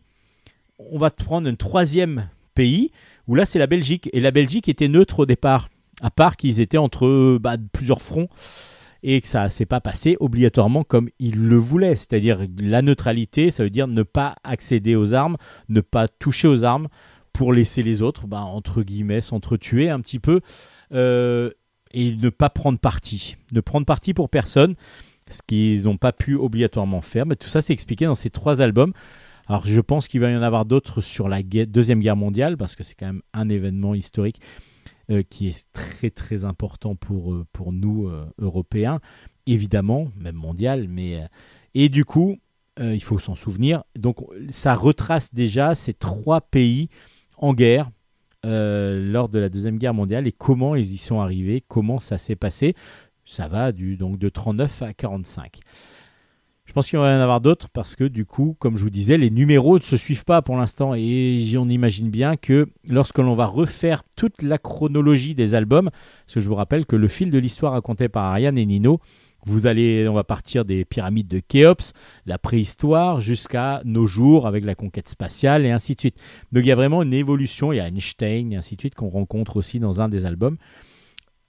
on va prendre un troisième pays où là c'est la Belgique. Et la Belgique était neutre au départ, à part qu'ils étaient entre euh, bah, plusieurs fronts et que ça ne s'est pas passé obligatoirement comme ils le voulaient. C'est-à-dire la neutralité, ça veut dire ne pas accéder aux armes, ne pas toucher aux armes pour laisser les autres, bah, entre guillemets, s'entretuer un petit peu. Euh, et ne pas prendre parti. Ne prendre parti pour personne, ce qu'ils n'ont pas pu obligatoirement faire. Tout ça, c'est expliqué dans ces trois albums. Alors, je pense qu'il va y en avoir d'autres sur la Deuxième Guerre mondiale, parce que c'est quand même un événement historique euh, qui est très très important pour, euh, pour nous, euh, Européens, évidemment, même mondial. Mais, et du coup, il faut s'en souvenir. Donc, ça retrace déjà ces trois pays en guerre lors de la Deuxième Guerre mondiale et comment ils y sont arrivés, comment ça s'est passé. Ça va du, donc de 39 à 45. Je pense qu'il va y en avoir d'autres parce que du coup, comme je vous disais, les numéros ne se suivent pas pour l'instant et on imagine bien que lorsque l'on va refaire toute la chronologie des albums, parce que je vous rappelle que le fil de l'histoire raconté par Ariane et Nino, vous allez, on va partir des pyramides de Khéops, la préhistoire, jusqu'à nos jours avec la conquête spatiale et ainsi de suite. Donc il y a vraiment une évolution, il y a Einstein et ainsi de suite qu'on rencontre aussi dans un des albums.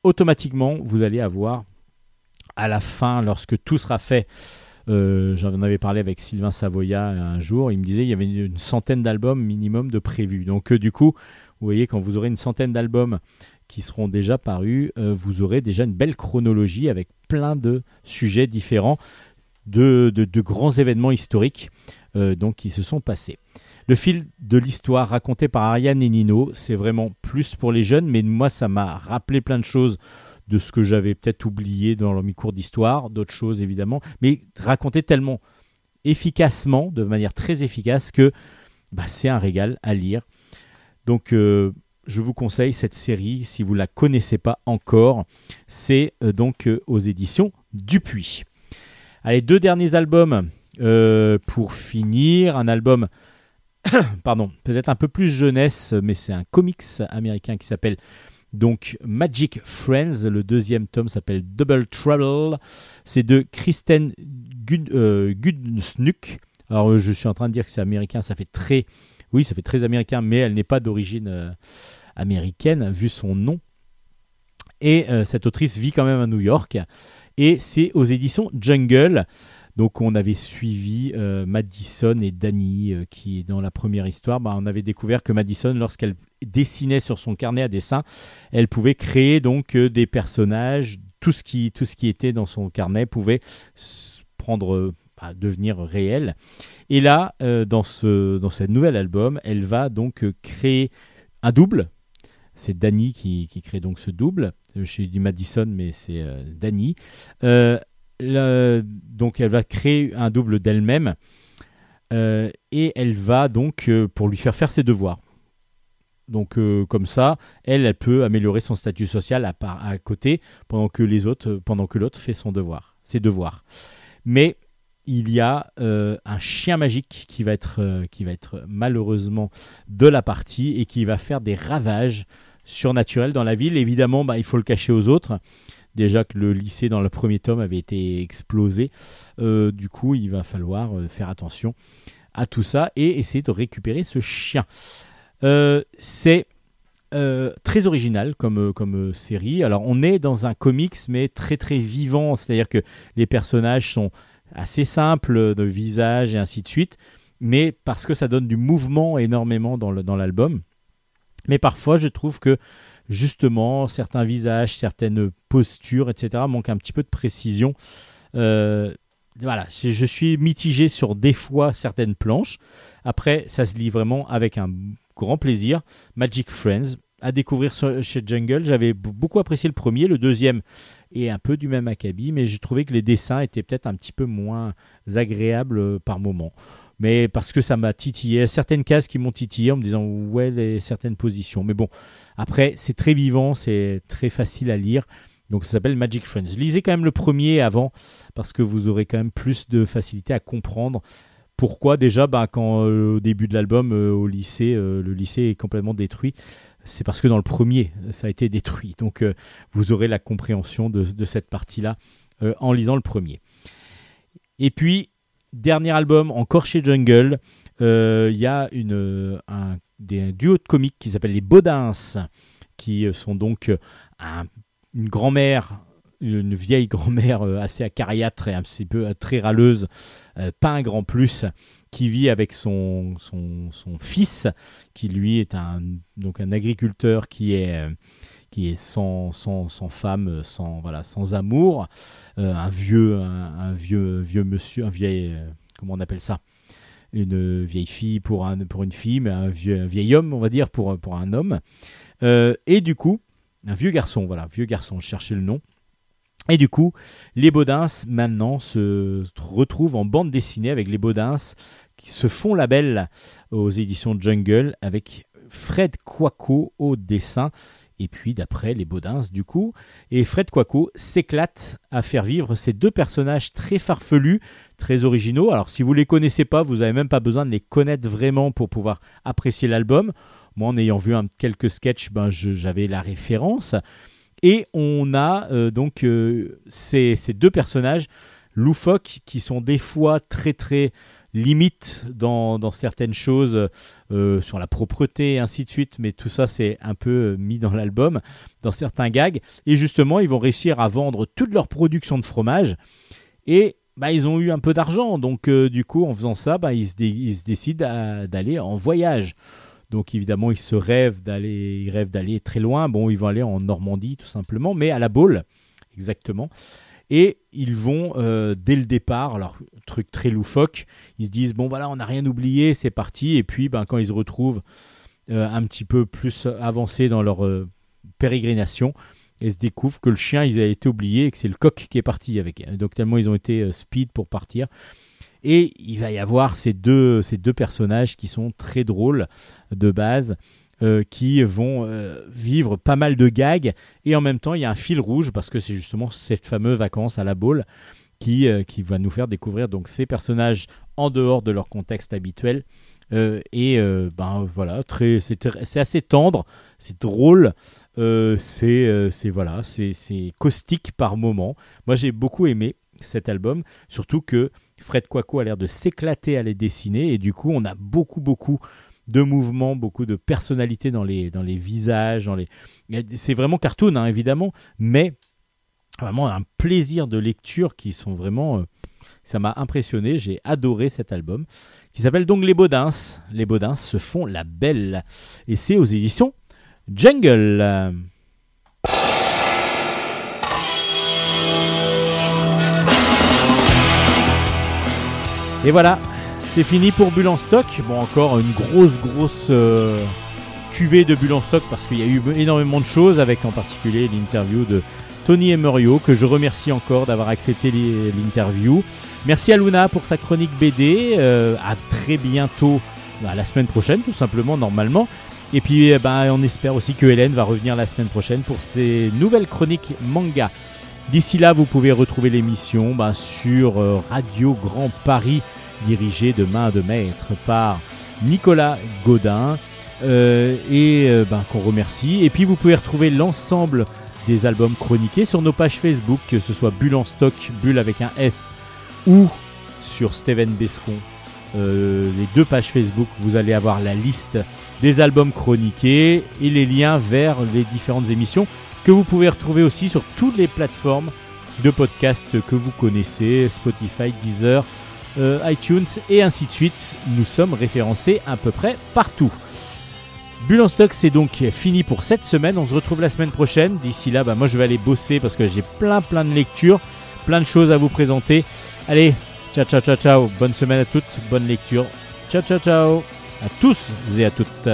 Automatiquement, vous allez avoir à la fin, lorsque tout sera fait, euh, j'en avais parlé avec Sylvain Savoya un jour, il me disait il y avait une, centaine d'albums minimum de prévus. Donc euh, du coup, vous voyez, quand vous aurez une centaine d'albums qui seront déjà parus, euh, vous aurez déjà une belle chronologie avec plein de sujets différents, de, de- de grands événements historiques donc, qui se sont passés. Le fil de l'histoire raconté par Ariane et Nino, c'est vraiment plus pour les jeunes, mais moi, ça m'a rappelé plein de choses de ce que j'avais peut-être oublié dans mes cours d'histoire, d'autres choses évidemment, mais raconté tellement efficacement, de manière très efficace, que bah, c'est un régal à lire. Donc, euh, je vous conseille cette série si vous la connaissez pas encore. C'est euh, donc euh, aux éditions Dupuis. Allez, deux derniers albums pour finir. Un album, pardon, peut-être un peu plus jeunesse, mais c'est un comics américain qui s'appelle donc Magic Friends. Le deuxième tome s'appelle Double Trouble. C'est de Kristen Gud, euh, Gudsnuck. Alors, je suis en train de dire que c'est américain, ça fait très. Oui, ça fait très américain, mais elle n'est pas d'origine euh, américaine, vu son nom. Et euh, cette autrice vit quand même à New York. Et c'est aux éditions Jungle. Donc on avait suivi euh, Madison et Danny, euh, qui dans la première histoire, bah, on avait découvert que Madison, lorsqu'elle dessinait sur son carnet à dessin, elle pouvait créer donc euh, des personnages, tout ce qui tout ce qui était dans son carnet pouvait prendre, bah, devenir réel. Et là, dans ce dans ce nouvel album, elle va donc créer un double. c'est Dani qui, qui crée donc ce double. Suis du Madison, mais c'est euh, Donc elle va créer un double d'elle-même euh, et elle va donc euh, pour lui faire faire ses devoirs. Donc euh, comme ça, elle, elle peut améliorer son statut social à, à côté pendant que les autres, pendant que l'autre fait son devoir, ses devoirs. Mais il y a un chien magique qui va être, qui va être malheureusement de la partie et qui va faire des ravages surnaturels dans la ville. Évidemment, bah, il faut le cacher aux autres. Déjà que le lycée dans le premier tome avait été explosé, Euh, du coup, il va falloir euh, faire attention à tout ça et essayer de récupérer ce chien. Euh, c'est très original comme, série. Alors, on est dans un comics, mais très très vivant, c'est-à-dire que les personnages sont assez simples de visage et ainsi de suite, mais parce que ça donne du mouvement énormément dans l'album. mais parfois, je trouve que justement, certains visages, certaines postures, etc., manquent un petit peu de précision. Euh, voilà, je suis mitigé sur des fois certaines planches. Après, ça se lit vraiment avec un grand plaisir. Magic Friends, à découvrir chez Jungle. J'avais beaucoup apprécié le premier, le deuxième est un peu du même acabit, mais j'ai trouvé que les dessins étaient peut-être un petit peu moins agréables euh, par moment. Mais parce que ça m'a titillé, certaines cases qui m'ont titillé en me disant ouais, les, certaines positions. Mais bon, après, c'est très vivant, c'est très facile à lire. Donc ça s'appelle Magic Friends. Lisez quand même le premier avant, parce que vous aurez quand même plus de facilité à comprendre pourquoi déjà, bah, quand euh, au début de l'album, euh, au lycée, euh, le lycée est complètement détruit. C'est parce que dans le premier, ça a été détruit. Donc vous aurez la compréhension de, cette partie-là en lisant le premier. Et puis, dernier album, encore chez Jungle, il y a une, un, des, un duo de comiques qui s'appelle les Baudins, qui euh, sont donc euh, un- une grand-mère, une vieille grand-mère euh, assez acariâtre et un petit peu très râleuse, pas un grand plus, qui vit avec son, son, son fils, qui lui est un, donc un agriculteur qui est, qui est sans, sans, sans femme, sans, voilà, sans amour, un vieux, un, un vieux, vieux monsieur, un vieil, comment on appelle ça? Une vieille fille pour, un, pour une fille, mais un, vieux, vieil homme, on va dire, pour, pour un homme. Euh, et du coup, un vieux garçon, voilà, vieux garçon, je cherchais le nom. Et du coup, les Baudins maintenant se retrouvent en bande dessinée avec les Baudins qui se font label aux éditions Jungle avec Fred Quaco au dessin et puis d'après les Baudins du coup. Et Fred Quaco s'éclate à faire vivre ces deux personnages très farfelus, très originaux. Alors si vous les connaissez pas, vous n'avez même pas besoin de les connaître vraiment pour pouvoir apprécier l'album. Moi, en ayant vu quelques sketchs, ben, j'avais la référence. Et on a euh, donc euh, ces, ces deux personnages loufoques qui sont des fois très très limites dans, certaines choses euh, sur la propreté et ainsi de suite, mais tout ça c'est un peu euh, mis dans l'album, dans certains gags. Et justement, ils vont réussir à vendre toute leur production de fromage et bah, ils ont eu un peu d'argent. Donc euh, du coup, en faisant ça, bah, ils, se décident d'aller en voyage. Donc évidemment, ils se rêvent d'aller, ils rêvent d'aller très loin. Bon, ils vont aller en Normandie tout simplement, mais à la Baule, exactement. Et ils vont euh, dès le départ, alors truc très loufoque, ils se disent bon voilà, on n'a rien oublié, c'est parti. Et puis ben, quand ils se retrouvent euh, un petit peu plus avancés dans leur euh, pérégrination, ils se découvrent que le chien il a été oublié et que c'est le coq qui est parti avec. Donc tellement ils ont été speed pour partir. Et il va y avoir ces deux, ces deux personnages qui sont très drôles de base, euh, qui vont euh, vivre pas mal de gags. Et en même temps, il y a un fil rouge, parce que c'est justement cette fameuse vacances à la boule qui, euh, qui va nous faire découvrir donc ces personnages en dehors de leur contexte habituel. Et ben voilà, très, c'est, assez tendre, c'est drôle, c'est, voilà, c'est caustique par moment. Moi, j'ai beaucoup aimé cet album, surtout que Fred Quaco a l'air de s'éclater à les dessiner et du coup on a beaucoup beaucoup de mouvements, beaucoup de personnalité dans les, dans les visages, dans les... c'est vraiment cartoon hein, évidemment, mais vraiment un plaisir de lecture qui sont vraiment... euh, ça m'a impressionné, j'ai adoré cet album qui s'appelle donc Les Baudins. Les Baudins se font la belle et c'est aux éditions Jungle. Et voilà, c'est fini pour Bulle en stock. Bon, encore une grosse, grosse euh, cuvée de Bulle en stock parce qu'il y a eu énormément de choses, avec en particulier l'interview de Tony Emerio, que je remercie encore d'avoir accepté l'interview. Merci à Luna pour sa chronique BD. euh, à très bientôt, bah, la semaine prochaine, tout simplement, normalement. Et puis, eh ben, on espère aussi que Hélène va revenir la semaine prochaine pour ses nouvelles chroniques manga. D'ici là, vous pouvez retrouver l'émission bah, sur euh, Radio Grand Paris, dirigée de main de maître par Nicolas Godin, euh, et euh, ben, qu'on remercie. Et puis, vous pouvez retrouver l'ensemble des albums chroniqués sur nos pages Facebook, que ce soit Bulle en stock, Bulle avec un S, ou sur Steven Bescon. Euh, les deux pages Facebook, vous allez avoir la liste des albums chroniqués et les liens vers les différentes émissions que vous pouvez retrouver aussi sur toutes les plateformes de podcasts que vous connaissez, Spotify, Deezer, euh, iTunes et ainsi de suite. Nous sommes référencés à peu près partout. Bulle en stock, c'est donc fini pour cette semaine. On se retrouve la semaine prochaine. D'ici là, bah, moi je vais aller bosser parce que j'ai plein plein de lectures, plein de choses à vous présenter. Allez, ciao ciao ciao ciao. Bonne semaine à toutes, bonne lecture. Ciao ciao ciao à tous et à toutes.